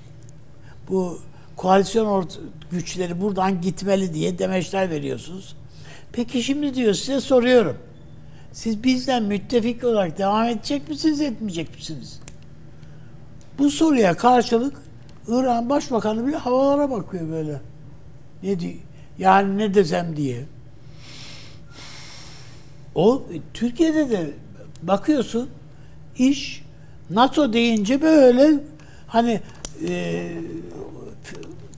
Speaker 3: Bu koalisyon güçleri buradan gitmeli diye demeçler veriyorsunuz. Peki şimdi diyor size soruyorum. Siz bizden müttefik olarak devam edecek misiniz, etmeyecek misiniz? Bu soruya karşılık İran Başbakanı bile havalara bakıyor böyle. Ne diyor? Yani ne desem diye. O Türkiye'de de bakıyorsun iş NATO deyince böyle hani e,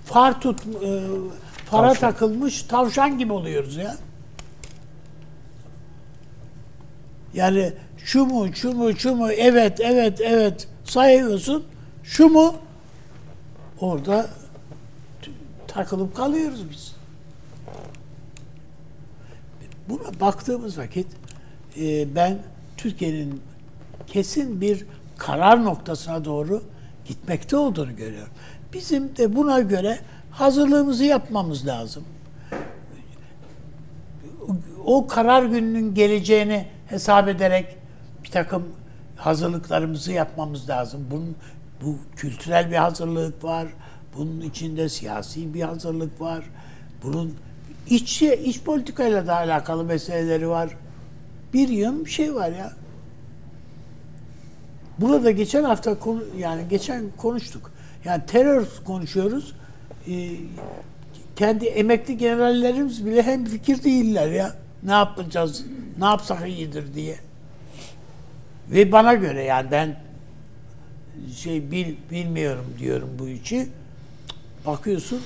Speaker 3: far tut e, fara
Speaker 1: Tavşan.
Speaker 3: takılmış tavşan gibi oluyoruz ya. Yani şu mu, şu mu, şu mu, evet, evet, evet sayıyorsun. Şu mu? Orada takılıp kalıyoruz biz. Buna baktığımız vakit e, ben Türkiye'nin kesin bir karar noktasına doğru gitmekte olduğunu görüyorum. Bizim de buna göre hazırlığımızı yapmamız lazım. O karar gününün geleceğini hesap ederek bir takım hazırlıklarımızı yapmamız lazım. Bunun bu kültürel bir hazırlık var. Bunun içinde siyasi bir hazırlık var. Bunun iç iç politikayla da alakalı meseleleri var. Bir yığın bir şey var ya. Burada geçen hafta konu, yani geçen konuştuk. Yani terör konuşuyoruz. Ee, kendi emekli generallerimiz bile hem fikir değiller ya. Ne yapacağız? Ne yapsak iyidir diye. Ve bana göre yani ben şey bil, bilmiyorum diyorum bu işi. Bakıyorsun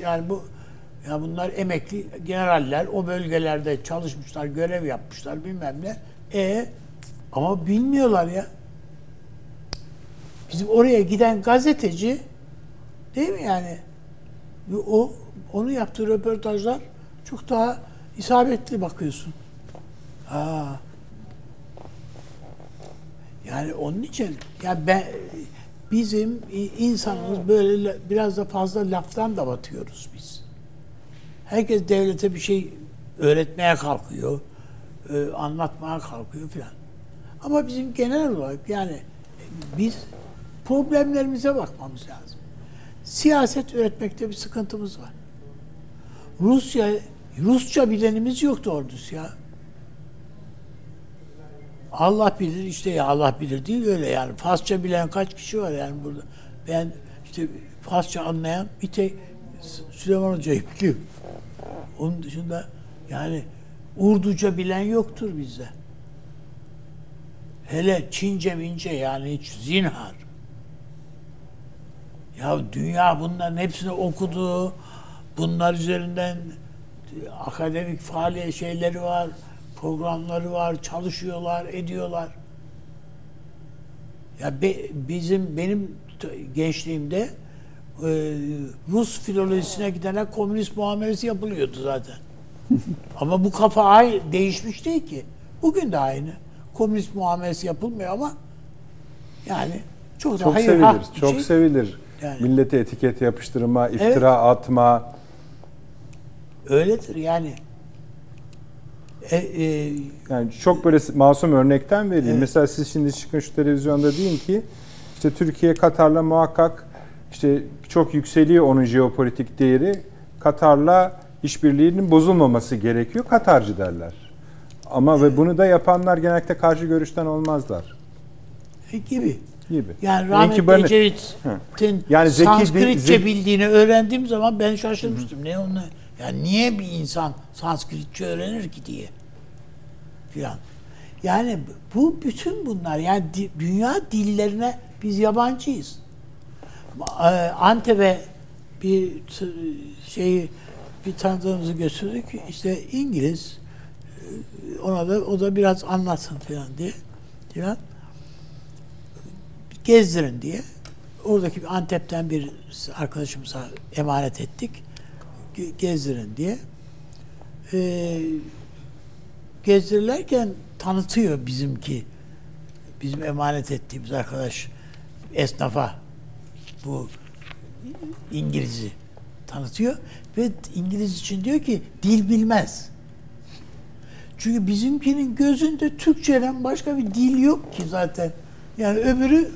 Speaker 3: yani bu ya bunlar emekli generaller o bölgelerde çalışmışlar, görev yapmışlar bilmem ne. E ama bilmiyorlar ya. Bizim oraya giden gazeteci değil mi yani? O onu yaptığı röportajlar çok daha isabetli bakıyorsun. Ha. Yani onun için ya ben bizim insanımız böyle biraz da fazla laftan da batıyoruz biz. Herkes devlete bir şey öğretmeye kalkıyor, e, anlatmaya kalkıyor filan. Ama bizim genel olarak yani biz problemlerimize bakmamız lazım. Siyaset üretmekte bir sıkıntımız var. Rusya, Rusça bilenimiz yok doğru düz ya. Allah bilir işte ya Allah bilir değil öyle yani. Farsça bilen kaç kişi var yani burada. Ben işte Farsça anlayan bir tek Süleyman Hoca'yı biliyorum. Onun dışında yani Urduca bilen yoktur bizde. Hele Çince mince yani hiç zinhar. Ya dünya bunların hepsini okudu. Bunlar üzerinden akademik faaliyet şeyleri var, programları var, çalışıyorlar, ediyorlar. Ya be, bizim benim gençliğimde e, Rus filolojisine gidene komünist muamelesi yapılıyordu zaten. ama bu kafa ay değişmiş değil ki. Bugün de aynı. Komünist muamelesi yapılmıyor ama yani çok da
Speaker 1: Çok
Speaker 3: hayır
Speaker 1: sevilir.
Speaker 3: bir
Speaker 1: Çok
Speaker 3: şey.
Speaker 1: sevilir.
Speaker 3: Yani.
Speaker 1: Millete etiket yapıştırma, iftira atma.
Speaker 3: Öyledir yani. E, e,
Speaker 1: Yani çok böyle masum örnekten vereyim.
Speaker 3: Evet.
Speaker 1: Mesela siz şimdi çıkın şu televizyonda deyin ki işte Türkiye Katar'la muhakkak işte çok yükseliyor onun jeopolitik değeri. Katar'la işbirliğinin bozulmaması gerekiyor. Katarcı derler. Ama ve bunu da yapanlar genellikle karşı görüşten olmazlar
Speaker 3: gibi.
Speaker 1: gibi.
Speaker 3: Yani rahmetli
Speaker 1: bana-
Speaker 3: Ecevit'in
Speaker 1: Yani
Speaker 3: Sanskritçe
Speaker 1: zeki-
Speaker 3: bildiğini öğrendiğim zaman ben şaşırmıştım. Ne onu? Yani niye bir insan Sanskritçe öğrenir ki diye filan. Yani bu bütün bunlar yani dünya dillerine biz yabancıyız. E, Antep'e bir şeyi bir tanıdığımızı götürdük. İşte İngiliz e, ona da o da biraz anlatsın filan diye. Filan gezdirin diye. Oradaki bir Antep'ten bir arkadaşımıza emanet ettik. Ge- Gezdirin diye. Ee, gezdirirlerken tanıtıyor bizimki. Bizim emanet ettiğimiz arkadaş esnafa bu İngiliz'i tanıtıyor ve İngiliz için diyor ki dil bilmez. Çünkü bizimkinin gözünde Türkçeden başka bir dil yok ki zaten. Yani öbürü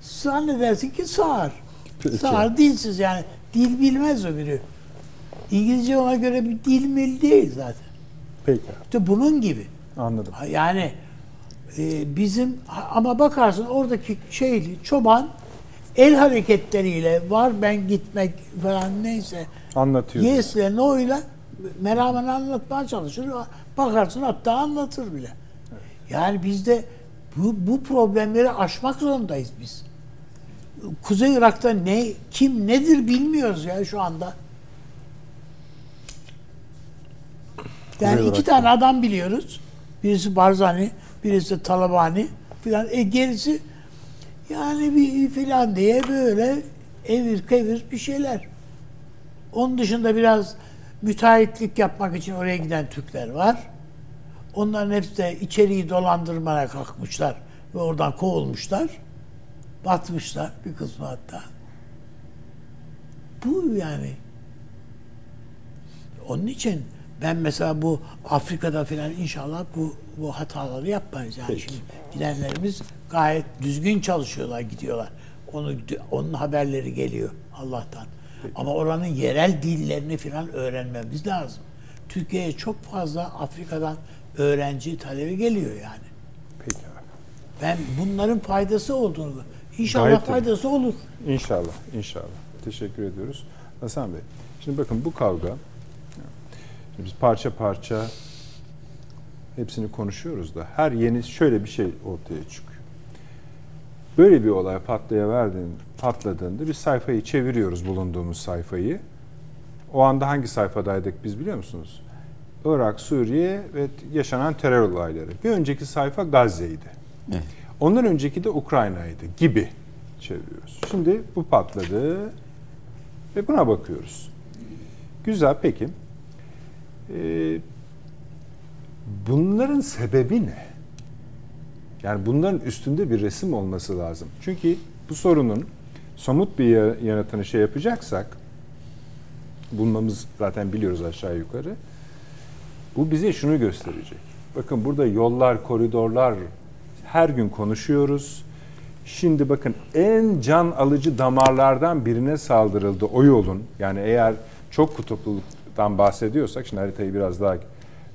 Speaker 3: zannedersin ki sağır.
Speaker 1: Peki.
Speaker 3: Sağır dilsiz yani. Dil bilmez öbürü. İngilizce ona göre bir dil mil değil zaten.
Speaker 1: Peki.
Speaker 3: İşte bunun gibi.
Speaker 1: Anladım.
Speaker 3: Yani e, bizim ama bakarsın oradaki şeyli çoban el hareketleriyle var ben gitmek falan neyse
Speaker 1: Anlatıyor.
Speaker 3: yes'le no'yla merhamen anlatmaya çalışır. Bakarsın hatta anlatır bile. Yani bizde bu, bu problemleri aşmak zorundayız biz. Kuzey Irak'ta ne kim nedir bilmiyoruz ya şu anda. Yani iki tane adam biliyoruz. Birisi Barzani, birisi Talabani filan. E gerisi yani bir filan diye böyle evir kevir bir şeyler. Onun dışında biraz müteahhitlik yapmak için oraya giden Türkler var. Onların hepsi de içeriği dolandırmaya kalkmışlar ve oradan kovulmuşlar. Batmışlar bir kısmı hatta. Bu yani. Onun için ben mesela bu Afrika'da falan inşallah bu bu hataları yapmayız yani.
Speaker 1: Peki.
Speaker 3: Şimdi gidenlerimiz gayet düzgün çalışıyorlar, gidiyorlar. Onu onun haberleri geliyor Allah'tan. Ama oranın yerel dillerini falan öğrenmemiz lazım. Türkiye'ye çok fazla Afrika'dan öğrenci talebi geliyor yani.
Speaker 1: Peki.
Speaker 3: Ben bunların faydası olduğunu inşallah
Speaker 1: Gayet tabii.
Speaker 3: faydası olur.
Speaker 1: İnşallah, inşallah. Teşekkür ediyoruz. Hasan Bey, şimdi bakın bu kavga, biz parça parça hepsini konuşuyoruz da her yeni şöyle bir şey ortaya çıkıyor. Böyle bir olay patlayıverdiğinde, patladığında bir sayfayı çeviriyoruz bulunduğumuz sayfayı. O anda hangi sayfadaydık biz biliyor musunuz? Irak, Suriye ve yaşanan terör olayları. Bir önceki sayfa Gazze'ydi.
Speaker 4: Evet.
Speaker 1: Ondan önceki de Ukrayna'ydı gibi çeviriyoruz. Şimdi bu patladı ve buna bakıyoruz. Güzel peki. Ee, bunların sebebi ne? Yani bunların üstünde bir resim olması lazım. Çünkü bu sorunun somut bir ya- yanıtını şey yapacaksak bulmamız zaten biliyoruz aşağı yukarı. Bu bize şunu gösterecek. Bakın burada yollar, koridorlar her gün konuşuyoruz. Şimdi bakın en can alıcı damarlardan birine saldırıldı o yolun. Yani eğer çok kutupluluktan bahsediyorsak, şimdi haritayı biraz daha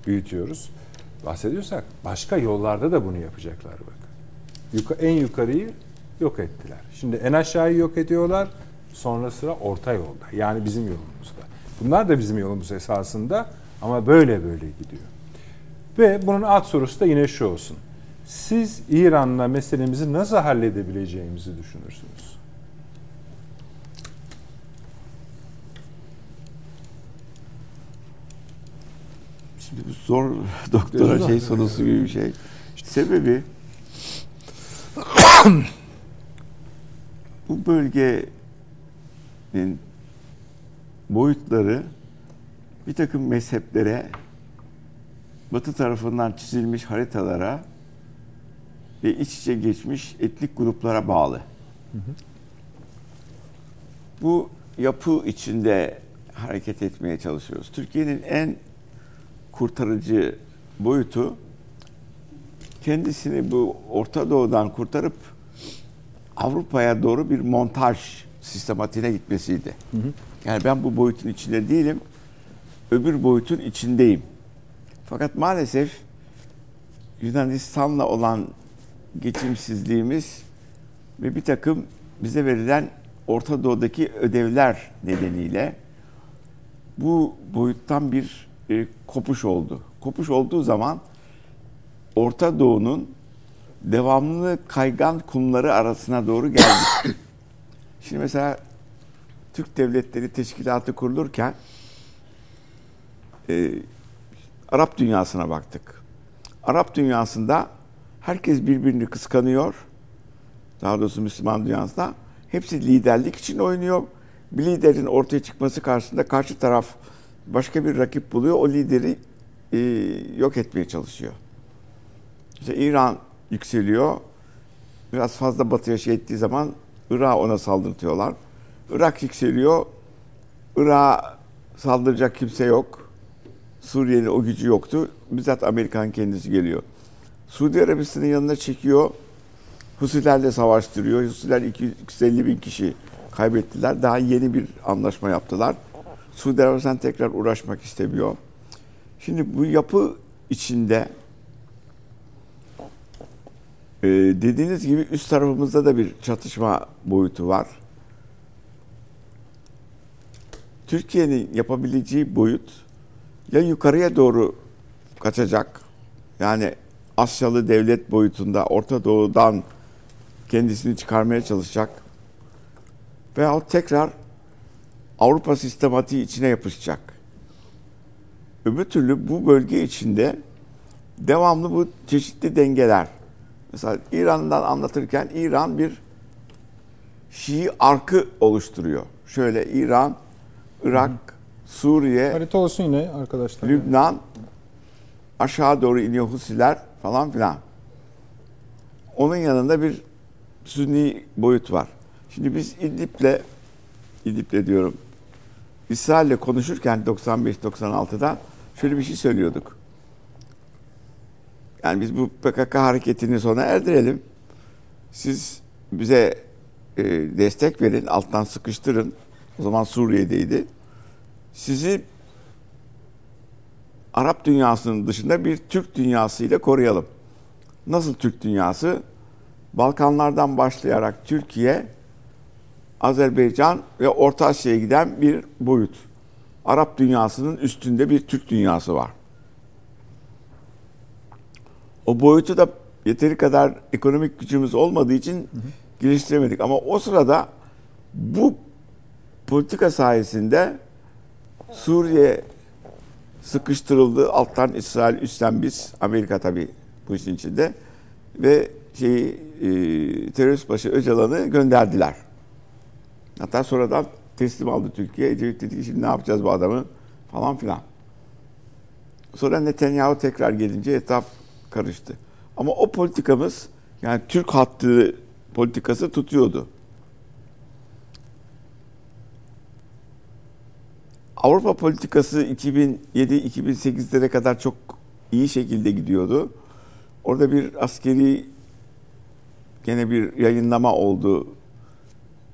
Speaker 1: büyütüyoruz. Bahsediyorsak başka yollarda da bunu yapacaklar bakın. Yuka, en yukarıyı yok ettiler. Şimdi en aşağıyı yok ediyorlar. Sonra sıra orta yolda. Yani bizim yolumuzda. Bunlar da bizim yolumuz esasında ama böyle böyle gidiyor. Ve bunun alt sorusu da yine şu olsun. Siz İran'la meselemizi nasıl halledebileceğimizi düşünürsünüz?
Speaker 4: Şimdi bu zor doktora şey sorusu gibi bir şey. Sebebi bu bölgenin boyutları bir takım mezheplere batı tarafından çizilmiş haritalara ve iç içe geçmiş etnik gruplara bağlı. Bu yapı içinde hareket etmeye çalışıyoruz. Türkiye'nin en kurtarıcı boyutu kendisini bu Orta Doğu'dan kurtarıp Avrupa'ya doğru bir montaj sistematiğine gitmesiydi. Hı hı. Yani ben bu boyutun içinde değilim, öbür boyutun içindeyim. Fakat maalesef Yunanistan'la olan geçimsizliğimiz ve bir takım bize verilen Orta Doğu'daki ödevler nedeniyle bu boyuttan bir e, kopuş oldu. Kopuş olduğu zaman Orta Doğu'nun devamlı kaygan kumları arasına doğru geldik. Şimdi mesela Türk Devletleri Teşkilatı kurulurken e, Arap dünyasına baktık. Arap dünyasında herkes birbirini kıskanıyor. Daha doğrusu Müslüman dünyasında. Hepsi liderlik için oynuyor. Bir liderin ortaya çıkması karşısında karşı taraf başka bir rakip buluyor. O lideri e, yok etmeye çalışıyor. İşte İran yükseliyor. Biraz fazla batıya şey ettiği zaman Irak'a ona saldırtıyorlar. Irak yükseliyor. Irak'a saldıracak kimse yok. Suriye'nin o gücü yoktu. Bizzat Amerikan kendisi geliyor. Suudi Arabistan'ın yanına çekiyor. Husilerle savaştırıyor. Husiler 250 bin kişi kaybettiler. Daha yeni bir anlaşma yaptılar. Suudi Arabistan tekrar uğraşmak istemiyor. Şimdi bu yapı içinde e, dediğiniz gibi üst tarafımızda da bir çatışma boyutu var. Türkiye'nin yapabileceği boyut ya yukarıya doğru kaçacak. Yani Asyalı devlet boyutunda Orta Doğu'dan kendisini çıkarmaya çalışacak. Veya tekrar Avrupa sistematiği içine yapışacak. Öbür türlü bu bölge içinde devamlı bu çeşitli dengeler. Mesela İran'dan anlatırken İran bir Şii arkı oluşturuyor. Şöyle İran, Irak, Hı. Suriye,
Speaker 1: harita olsun yine arkadaşlar.
Speaker 4: Lübnan, aşağı doğru iniyor Husiler falan filan. Onun yanında bir Sünni boyut var. Şimdi biz İdlib'le İdlib'le diyorum İsrail'le konuşurken 95-96'da şöyle bir şey söylüyorduk. Yani biz bu PKK hareketini sona erdirelim. Siz bize e, destek verin, alttan sıkıştırın. O zaman Suriye'deydi. Sizi Arap dünyasının dışında bir Türk dünyası ile koruyalım. Nasıl Türk dünyası? Balkanlardan başlayarak Türkiye, Azerbaycan ve Orta Asya'ya giden bir boyut. Arap dünyasının üstünde bir Türk dünyası var. O boyutu da yeteri kadar ekonomik gücümüz olmadığı için geliştiremedik. Ama o sırada bu politika sayesinde Suriye sıkıştırıldı. Alttan İsrail, üstten biz. Amerika tabii bu işin içinde. Ve şeyi e, terörist başı Öcalan'ı gönderdiler. Hatta sonradan teslim aldı Türkiye. Ecevit dedi ki şimdi ne yapacağız bu adamı falan filan. Sonra Netanyahu tekrar gelince etap karıştı. Ama o politikamız yani Türk hattı politikası tutuyordu. Avrupa politikası 2007-2008'lere kadar çok iyi şekilde gidiyordu. Orada bir askeri gene bir yayınlama oldu.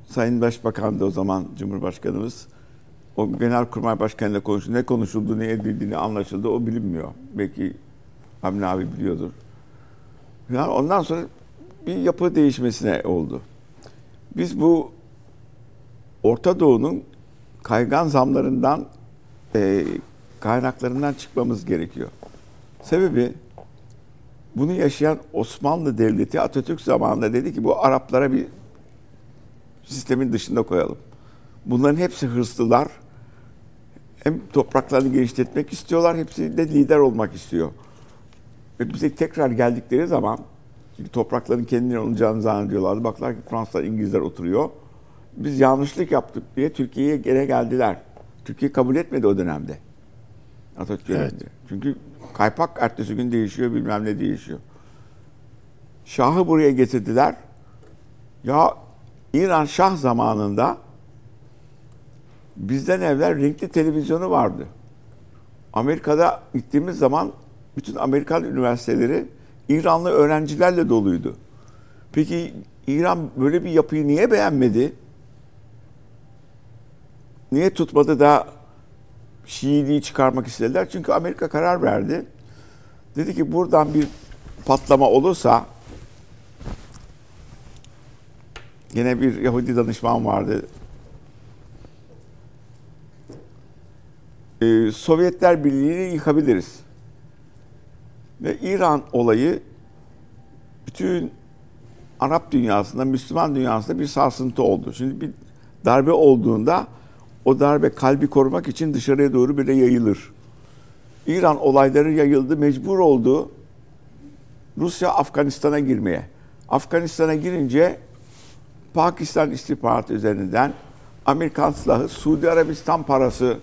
Speaker 4: Sayın Başbakan da o zaman Cumhurbaşkanımız o Genelkurmay Başkanı'yla konuştu. Ne konuşuldu, ne edildiğini anlaşıldı o bilinmiyor. Belki Hamdi abi biliyordur. Yani ondan sonra bir yapı değişmesine oldu. Biz bu Orta Doğu'nun kaygan zamlarından e, kaynaklarından çıkmamız gerekiyor. Sebebi bunu yaşayan Osmanlı Devleti Atatürk zamanında dedi ki bu Araplara bir sistemin dışında koyalım. Bunların hepsi hırslılar. Hem topraklarını genişletmek istiyorlar, hepsi de lider olmak istiyor. Ve bize tekrar geldikleri zaman, çünkü toprakların kendine olacağını zannediyorlardı. Baklar ki Fransızlar, İngilizler oturuyor. Biz yanlışlık yaptık diye Türkiye'ye gene geldiler. Türkiye kabul etmedi o dönemde. Atatürk döneminde. Çünkü kaypak ertesi gün değişiyor, bilmem ne değişiyor. Şahı buraya getirdiler. Ya İran Şah zamanında bizden evvel renkli televizyonu vardı. Amerika'da gittiğimiz zaman bütün Amerikan üniversiteleri İranlı öğrencilerle doluydu. Peki İran böyle bir yapıyı niye beğenmedi? Niye tutmadı da Şiiliği çıkarmak istediler? Çünkü Amerika karar verdi. Dedi ki buradan bir patlama olursa yine bir Yahudi danışman vardı. Ee, Sovyetler Birliği'ni yıkabiliriz. Ve İran olayı bütün Arap dünyasında, Müslüman dünyasında bir sarsıntı oldu. Şimdi bir darbe olduğunda o darbe kalbi korumak için dışarıya doğru bile yayılır. İran olayları yayıldı, mecbur oldu Rusya Afganistan'a girmeye. Afganistan'a girince Pakistan istihbaratı üzerinden Amerikan silahı, Suudi Arabistan parası,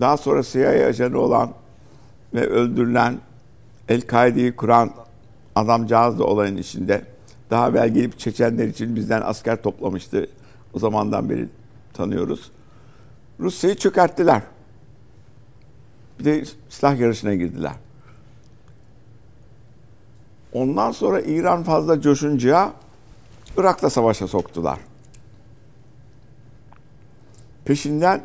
Speaker 4: daha sonra CIA ajanı olan ve öldürülen El-Kaide'yi kuran adamcağız da olayın içinde. Daha evvel gelip Çeçenler için bizden asker toplamıştı. O zamandan beri tanıyoruz. Rusya'yı çökerttiler. Bir de silah yarışına girdiler. Ondan sonra İran fazla coşunca Irak'ta savaşa soktular. Peşinden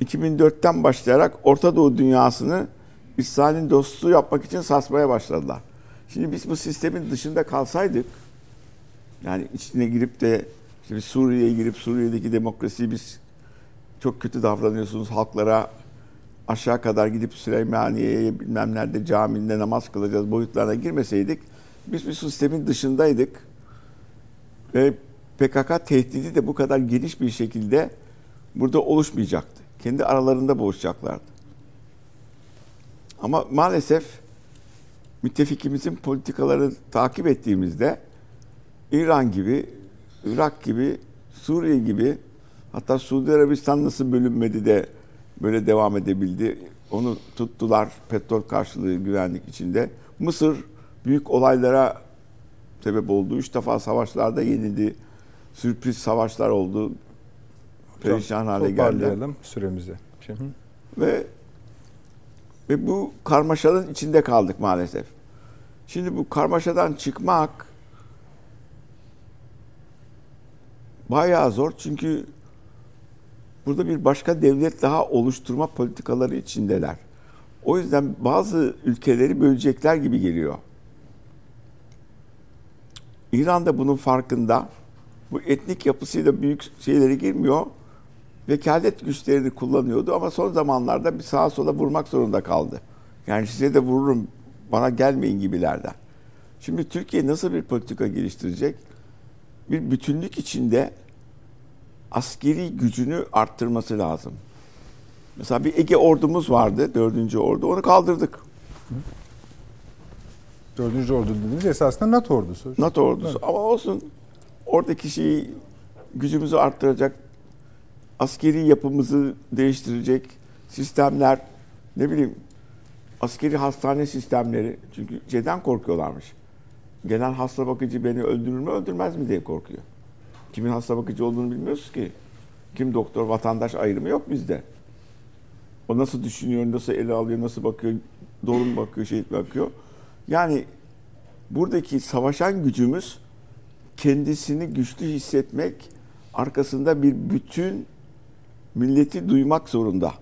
Speaker 4: 2004'ten başlayarak Orta Doğu dünyasını İsrail'in dostu yapmak için sarsmaya başladılar. Şimdi biz bu sistemin dışında kalsaydık, yani içine girip de işte Suriye'ye girip Suriye'deki demokrasiyi biz çok kötü davranıyorsunuz halklara aşağı kadar gidip Süleymaniye'ye bilmem nerede caminde namaz kılacağız boyutlarına girmeseydik biz bir sistemin dışındaydık. Ve PKK tehdidi de bu kadar geniş bir şekilde burada oluşmayacaktı. Kendi aralarında boğuşacaklardı. Ama maalesef müttefikimizin politikaları takip ettiğimizde İran gibi, Irak gibi, Suriye gibi hatta Suudi Arabistan nasıl bölünmedi de böyle devam edebildi. Onu tuttular petrol karşılığı güvenlik içinde. Mısır büyük olaylara sebep oldu. Üç defa savaşlarda yenildi. Sürpriz savaşlar oldu. Perişan hale geldi.
Speaker 1: Süremizi. Şimdi.
Speaker 4: Ve ve bu karmaşanın içinde kaldık maalesef. Şimdi bu karmaşadan çıkmak bayağı zor çünkü burada bir başka devlet daha oluşturma politikaları içindeler. O yüzden bazı ülkeleri bölecekler gibi geliyor. İran da bunun farkında. Bu etnik yapısıyla büyük şeylere girmiyor. Vekalet güçlerini kullanıyordu ama son zamanlarda bir sağa sola vurmak zorunda kaldı. Yani size de vururum, bana gelmeyin gibilerden. Şimdi Türkiye nasıl bir politika geliştirecek? Bir bütünlük içinde askeri gücünü arttırması lazım. Mesela bir Ege ordumuz vardı, dördüncü ordu, onu kaldırdık.
Speaker 1: Dördüncü ordu dediğiniz esasında NATO ordusu.
Speaker 4: NATO ordusu ama olsun oradaki şeyi gücümüzü arttıracak, askeri yapımızı değiştirecek sistemler, ne bileyim askeri hastane sistemleri. Çünkü şeyden korkuyorlarmış. Genel hasta bakıcı beni öldürür mü öldürmez mi diye korkuyor. Kimin hasta bakıcı olduğunu bilmiyoruz ki. Kim doktor, vatandaş ayrımı yok bizde. O nasıl düşünüyor, nasıl ele alıyor, nasıl bakıyor, doğru mu bakıyor, şey bakıyor. Yani buradaki savaşan gücümüz kendisini güçlü hissetmek, arkasında bir bütün milleti duymak zorunda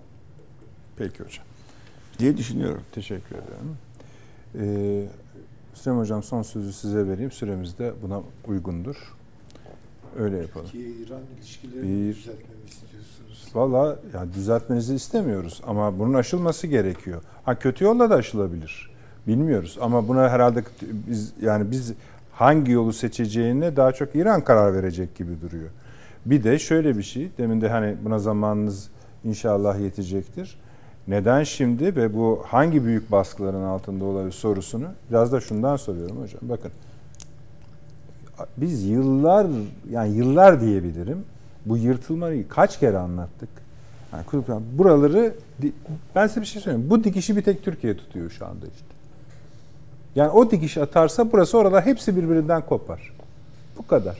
Speaker 1: Peki hocam.
Speaker 4: diye düşünüyorum.
Speaker 1: Teşekkür ederim. Ee, Süleyman Hocam son sözü size vereyim. Süremiz de buna uygundur. Öyle yapalım.
Speaker 2: İran ilişkilerini
Speaker 1: Bir-
Speaker 2: düzeltmemi istiyorsunuz.
Speaker 1: Valla yani düzeltmenizi istemiyoruz ama bunun aşılması gerekiyor. Ha kötü yolla da aşılabilir. Bilmiyoruz ama buna herhalde biz yani biz hangi yolu seçeceğine daha çok İran karar verecek gibi duruyor. Bir de şöyle bir şey, demin de hani buna zamanınız inşallah yetecektir. Neden şimdi ve bu hangi büyük baskıların altında olabilir sorusunu biraz da şundan soruyorum hocam. Bakın biz yıllar yani yıllar diyebilirim bu yırtılmayı kaç kere anlattık. Yani buraları ben size bir şey söyleyeyim. Bu dikişi bir tek Türkiye tutuyor şu anda işte. Yani o dikiş atarsa burası oralar hepsi birbirinden kopar. Bu kadar.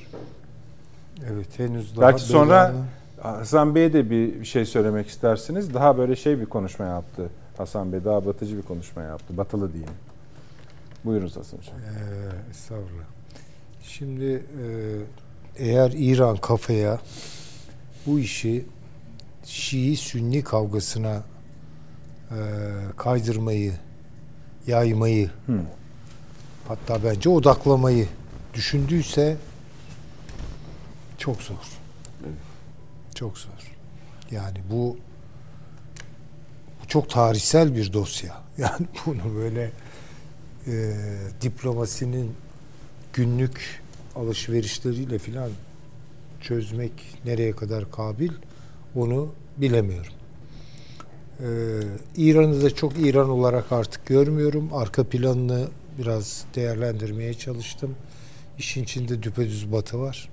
Speaker 2: Evet henüz daha
Speaker 1: Belki sonra
Speaker 2: beyanı-
Speaker 1: Hasan Bey'e de bir şey söylemek istersiniz. Daha böyle şey bir konuşma yaptı. Hasan Bey daha batıcı bir konuşma yaptı. Batılı diyeyim. Buyurunuz Hasan Hocam.
Speaker 2: Ee, estağfurullah. Şimdi e, eğer İran kafaya bu işi Şii-Sünni kavgasına e, kaydırmayı, yaymayı,
Speaker 1: Hı.
Speaker 2: Hatta bence odaklamayı düşündüyse çok zor. Çok zor. Yani bu bu çok tarihsel bir dosya. Yani bunu böyle e, diplomasinin günlük alışverişleriyle filan çözmek nereye kadar kabil onu bilemiyorum. Ee, İran'ı da çok İran olarak artık görmüyorum. Arka planını biraz değerlendirmeye çalıştım. İşin içinde düpedüz batı var.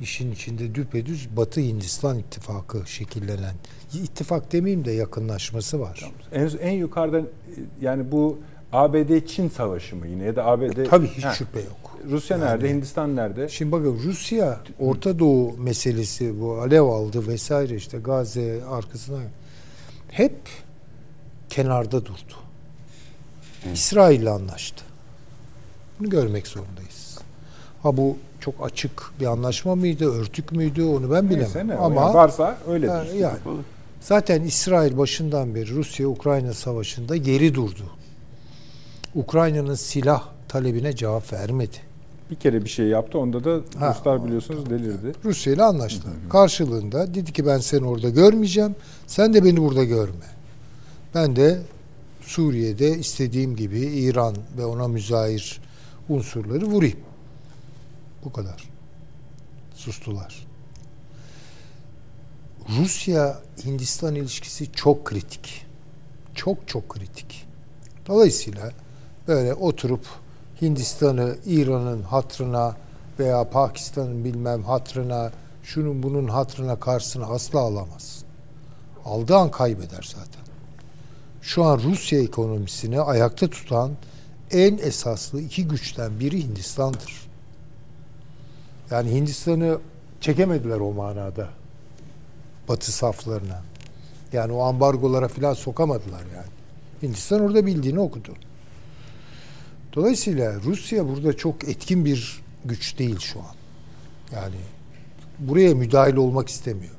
Speaker 2: İşin içinde düpedüz Batı Hindistan ittifakı şekillenen. ittifak demeyeyim de yakınlaşması var.
Speaker 1: En, en yukarıda yani bu ABD-Çin savaşı mı yine ya da ABD...
Speaker 2: Tabii hiç
Speaker 1: Ha,
Speaker 2: şüphe yok.
Speaker 1: Rusya nerede, Hindistan nerede?
Speaker 2: Şimdi bakın Rusya Orta Doğu meselesi bu alev aldı vesaire işte Gazze arkasına hep kenarda durdu. İsrail'le anlaştı. Bunu görmek zorundayız. Ha bu çok açık bir anlaşma mıydı, örtük müydü onu ben bilemem.
Speaker 1: Neyse ne,
Speaker 2: Ama
Speaker 1: yani varsa öyledir.
Speaker 2: Ha, yani zaten İsrail başından beri Rusya-Ukrayna savaşında geri durdu. Ukrayna'nın silah talebine cevap vermedi.
Speaker 1: Bir kere bir şey yaptı, onda da
Speaker 2: Ha,
Speaker 1: Ruslar biliyorsunuz delirdi.
Speaker 2: Rusya ile anlaştılar. Karşılığında dedi ki ben seni orada görmeyeceğim. Sen de beni burada görme. Ben de Suriye'de istediğim gibi İran ve ona müzahir unsurları vurayım. Bu kadar. Sustular. Rusya-Hindistan ilişkisi çok kritik. Çok çok kritik. Dolayısıyla böyle oturup Hindistan'ı İran'ın hatrına veya Pakistan'ın bilmem hatrına, şunun bunun hatrına karşısına asla alamaz. Aldığı an kaybeder zaten. Şu an Rusya ekonomisini ayakta tutan en esaslı iki güçten biri Hindistan'dır. Yani Hindistan'ı çekemediler o manada. Batı saflarına. Yani o ambargolara falan sokamadılar yani. Hindistan orada bildiğini okudu. Dolayısıyla Rusya burada çok etkin bir güç değil şu an. Yani buraya müdahil olmak istemiyor.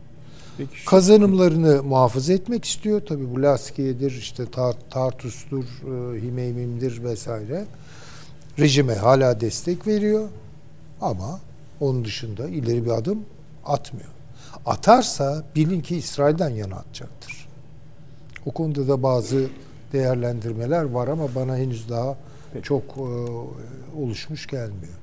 Speaker 1: Peki şu-
Speaker 2: Kazanımlarını muhafaza etmek istiyor. Tabii bu Laskiye'dir, işte Tar- Tartus'tur, e, Himeymim'dir vesaire. Rejime hala destek veriyor. Ama onun dışında ileri bir adım atmıyor. Atarsa bilin ki İsrail'den yana atacaktır. O konuda da bazı değerlendirmeler var ama bana henüz daha
Speaker 1: Peki.
Speaker 2: çok e, oluşmuş gelmiyor.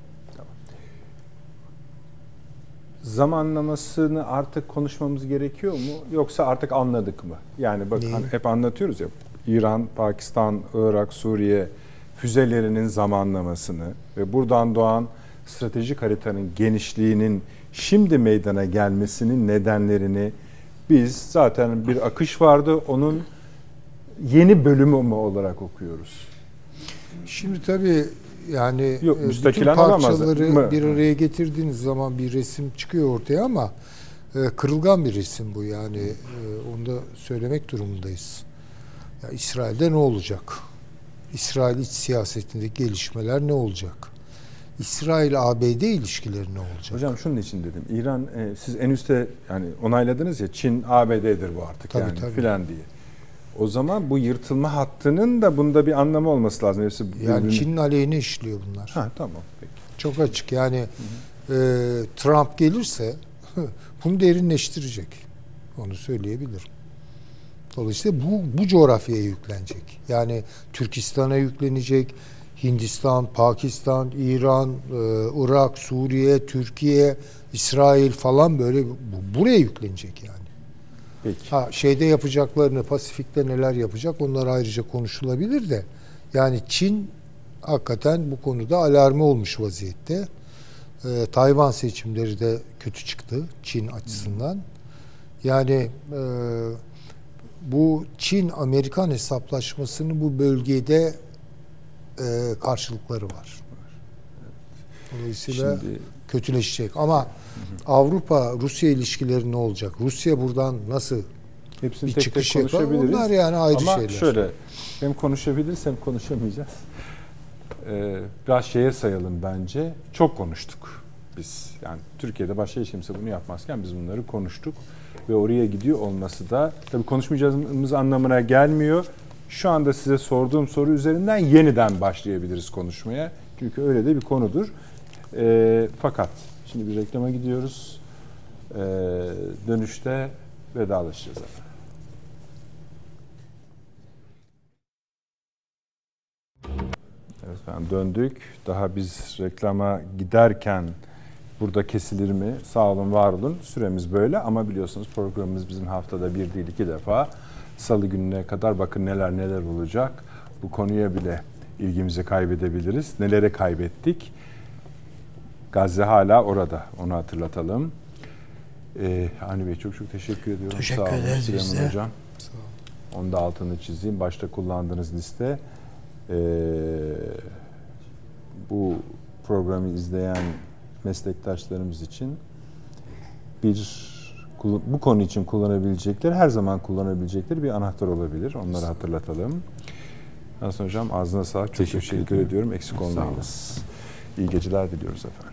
Speaker 1: Zamanlamasını artık konuşmamız gerekiyor mu? Yoksa artık anladık mı? Yani bak hani hep anlatıyoruz ya İran, Pakistan, Irak, Suriye füzelerinin zamanlamasını ve buradan doğan stratejik haritanın genişliğinin şimdi meydana gelmesinin nedenlerini biz zaten bir akış vardı onun yeni bölümü mü olarak okuyoruz.
Speaker 2: Şimdi tabii yani
Speaker 1: Yok,
Speaker 2: e, bütün parçaları
Speaker 1: mı?
Speaker 2: bir araya getirdiğiniz zaman bir resim çıkıyor ortaya ama e, kırılgan bir resim bu yani e, onu da söylemek durumundayız. Ya İsrail'de ne olacak? İsrail iç siyasetindeki gelişmeler ne olacak? İsrail-ABD ilişkileri ne olacak?
Speaker 1: Hocam şunun için dedim. İran e, siz en üstte yani onayladınız ya Çin ABD'dir bu artık
Speaker 2: Tabii,
Speaker 1: yani
Speaker 2: tabii.
Speaker 1: filan diye. O zaman bu yırtılma hattının da bunda bir anlamı olması lazım. Hepsi
Speaker 2: yani Çin'in aleyhine işliyor bunlar.
Speaker 1: Ha tamam peki.
Speaker 2: Çok açık yani e, Trump gelirse bunu derinleştirecek. Onu söyleyebilirim. Dolayısıyla bu, bu coğrafyaya yüklenecek. Yani Türkistan'a yüklenecek, Hindistan, Pakistan, İran, e, Irak, Suriye, Türkiye, İsrail falan böyle bu- buraya yüklenecek yani.
Speaker 1: Peki.
Speaker 2: Ha şeyde yapacaklarını, Pasifik'te neler yapacak onlar ayrıca konuşulabilir de. Yani Çin hakikaten bu konuda alarmı olmuş vaziyette. Ee, Tayvan seçimleri de kötü çıktı Çin açısından. Yani e, bu Çin-Amerikan hesaplaşmasının bu bölgede e, karşılıkları var. Dolayısıyla
Speaker 1: Şimdi
Speaker 2: kötüleşecek. Ama Avrupa-Rusya ilişkileri ne olacak? Rusya buradan nasıl
Speaker 1: hepsini
Speaker 2: bir
Speaker 1: tek tek
Speaker 2: çıkış yapar?
Speaker 1: konuşabiliriz.
Speaker 2: Onlar yani ayrı
Speaker 1: Ama
Speaker 2: şeyler.
Speaker 1: şöyle hem konuşabiliriz hem konuşamayacağız. Ee, biraz şeye sayalım bence. Çok konuştuk biz. Yani Türkiye'de başka hiç kimse bunu yapmazken biz bunları konuştuk. Ve oraya gidiyor olması da tabii konuşmayacağımız anlamına gelmiyor. Şu anda size sorduğum soru üzerinden yeniden başlayabiliriz konuşmaya. Çünkü öyle de bir konudur. Ee, fakat şimdi bir reklama gidiyoruz. Ee, dönüşte vedalaşacağız efendim. Evet efendim döndük. Daha biz reklama giderken burada kesilir mi? Sağ olun, var olun. Süremiz böyle ama biliyorsunuz programımız bizim haftada bir değil iki defa. Salı gününe kadar bakın neler neler olacak. Bu konuya bile ilgimizi kaybedebiliriz. Nelere kaybettik? Gazze hala orada. Onu hatırlatalım. Ee, Avni Bey çok çok teşekkür ediyorum.
Speaker 3: Teşekkür
Speaker 1: Sağ olun
Speaker 3: ederiz biz
Speaker 1: Süleyman
Speaker 3: de.
Speaker 1: Hocam. Onu da altını çizeyim. Başta kullandığınız liste ee, bu programı izleyen meslektaşlarımız için bir bu konu için kullanabilecekleri, her zaman kullanabilecekleri bir anahtar olabilir. Onları hatırlatalım. Hasan Hocam ağzına sağlık. Çok teşekkür, ediyorum. Eksik olmayınız. İyi geceler diliyoruz efendim.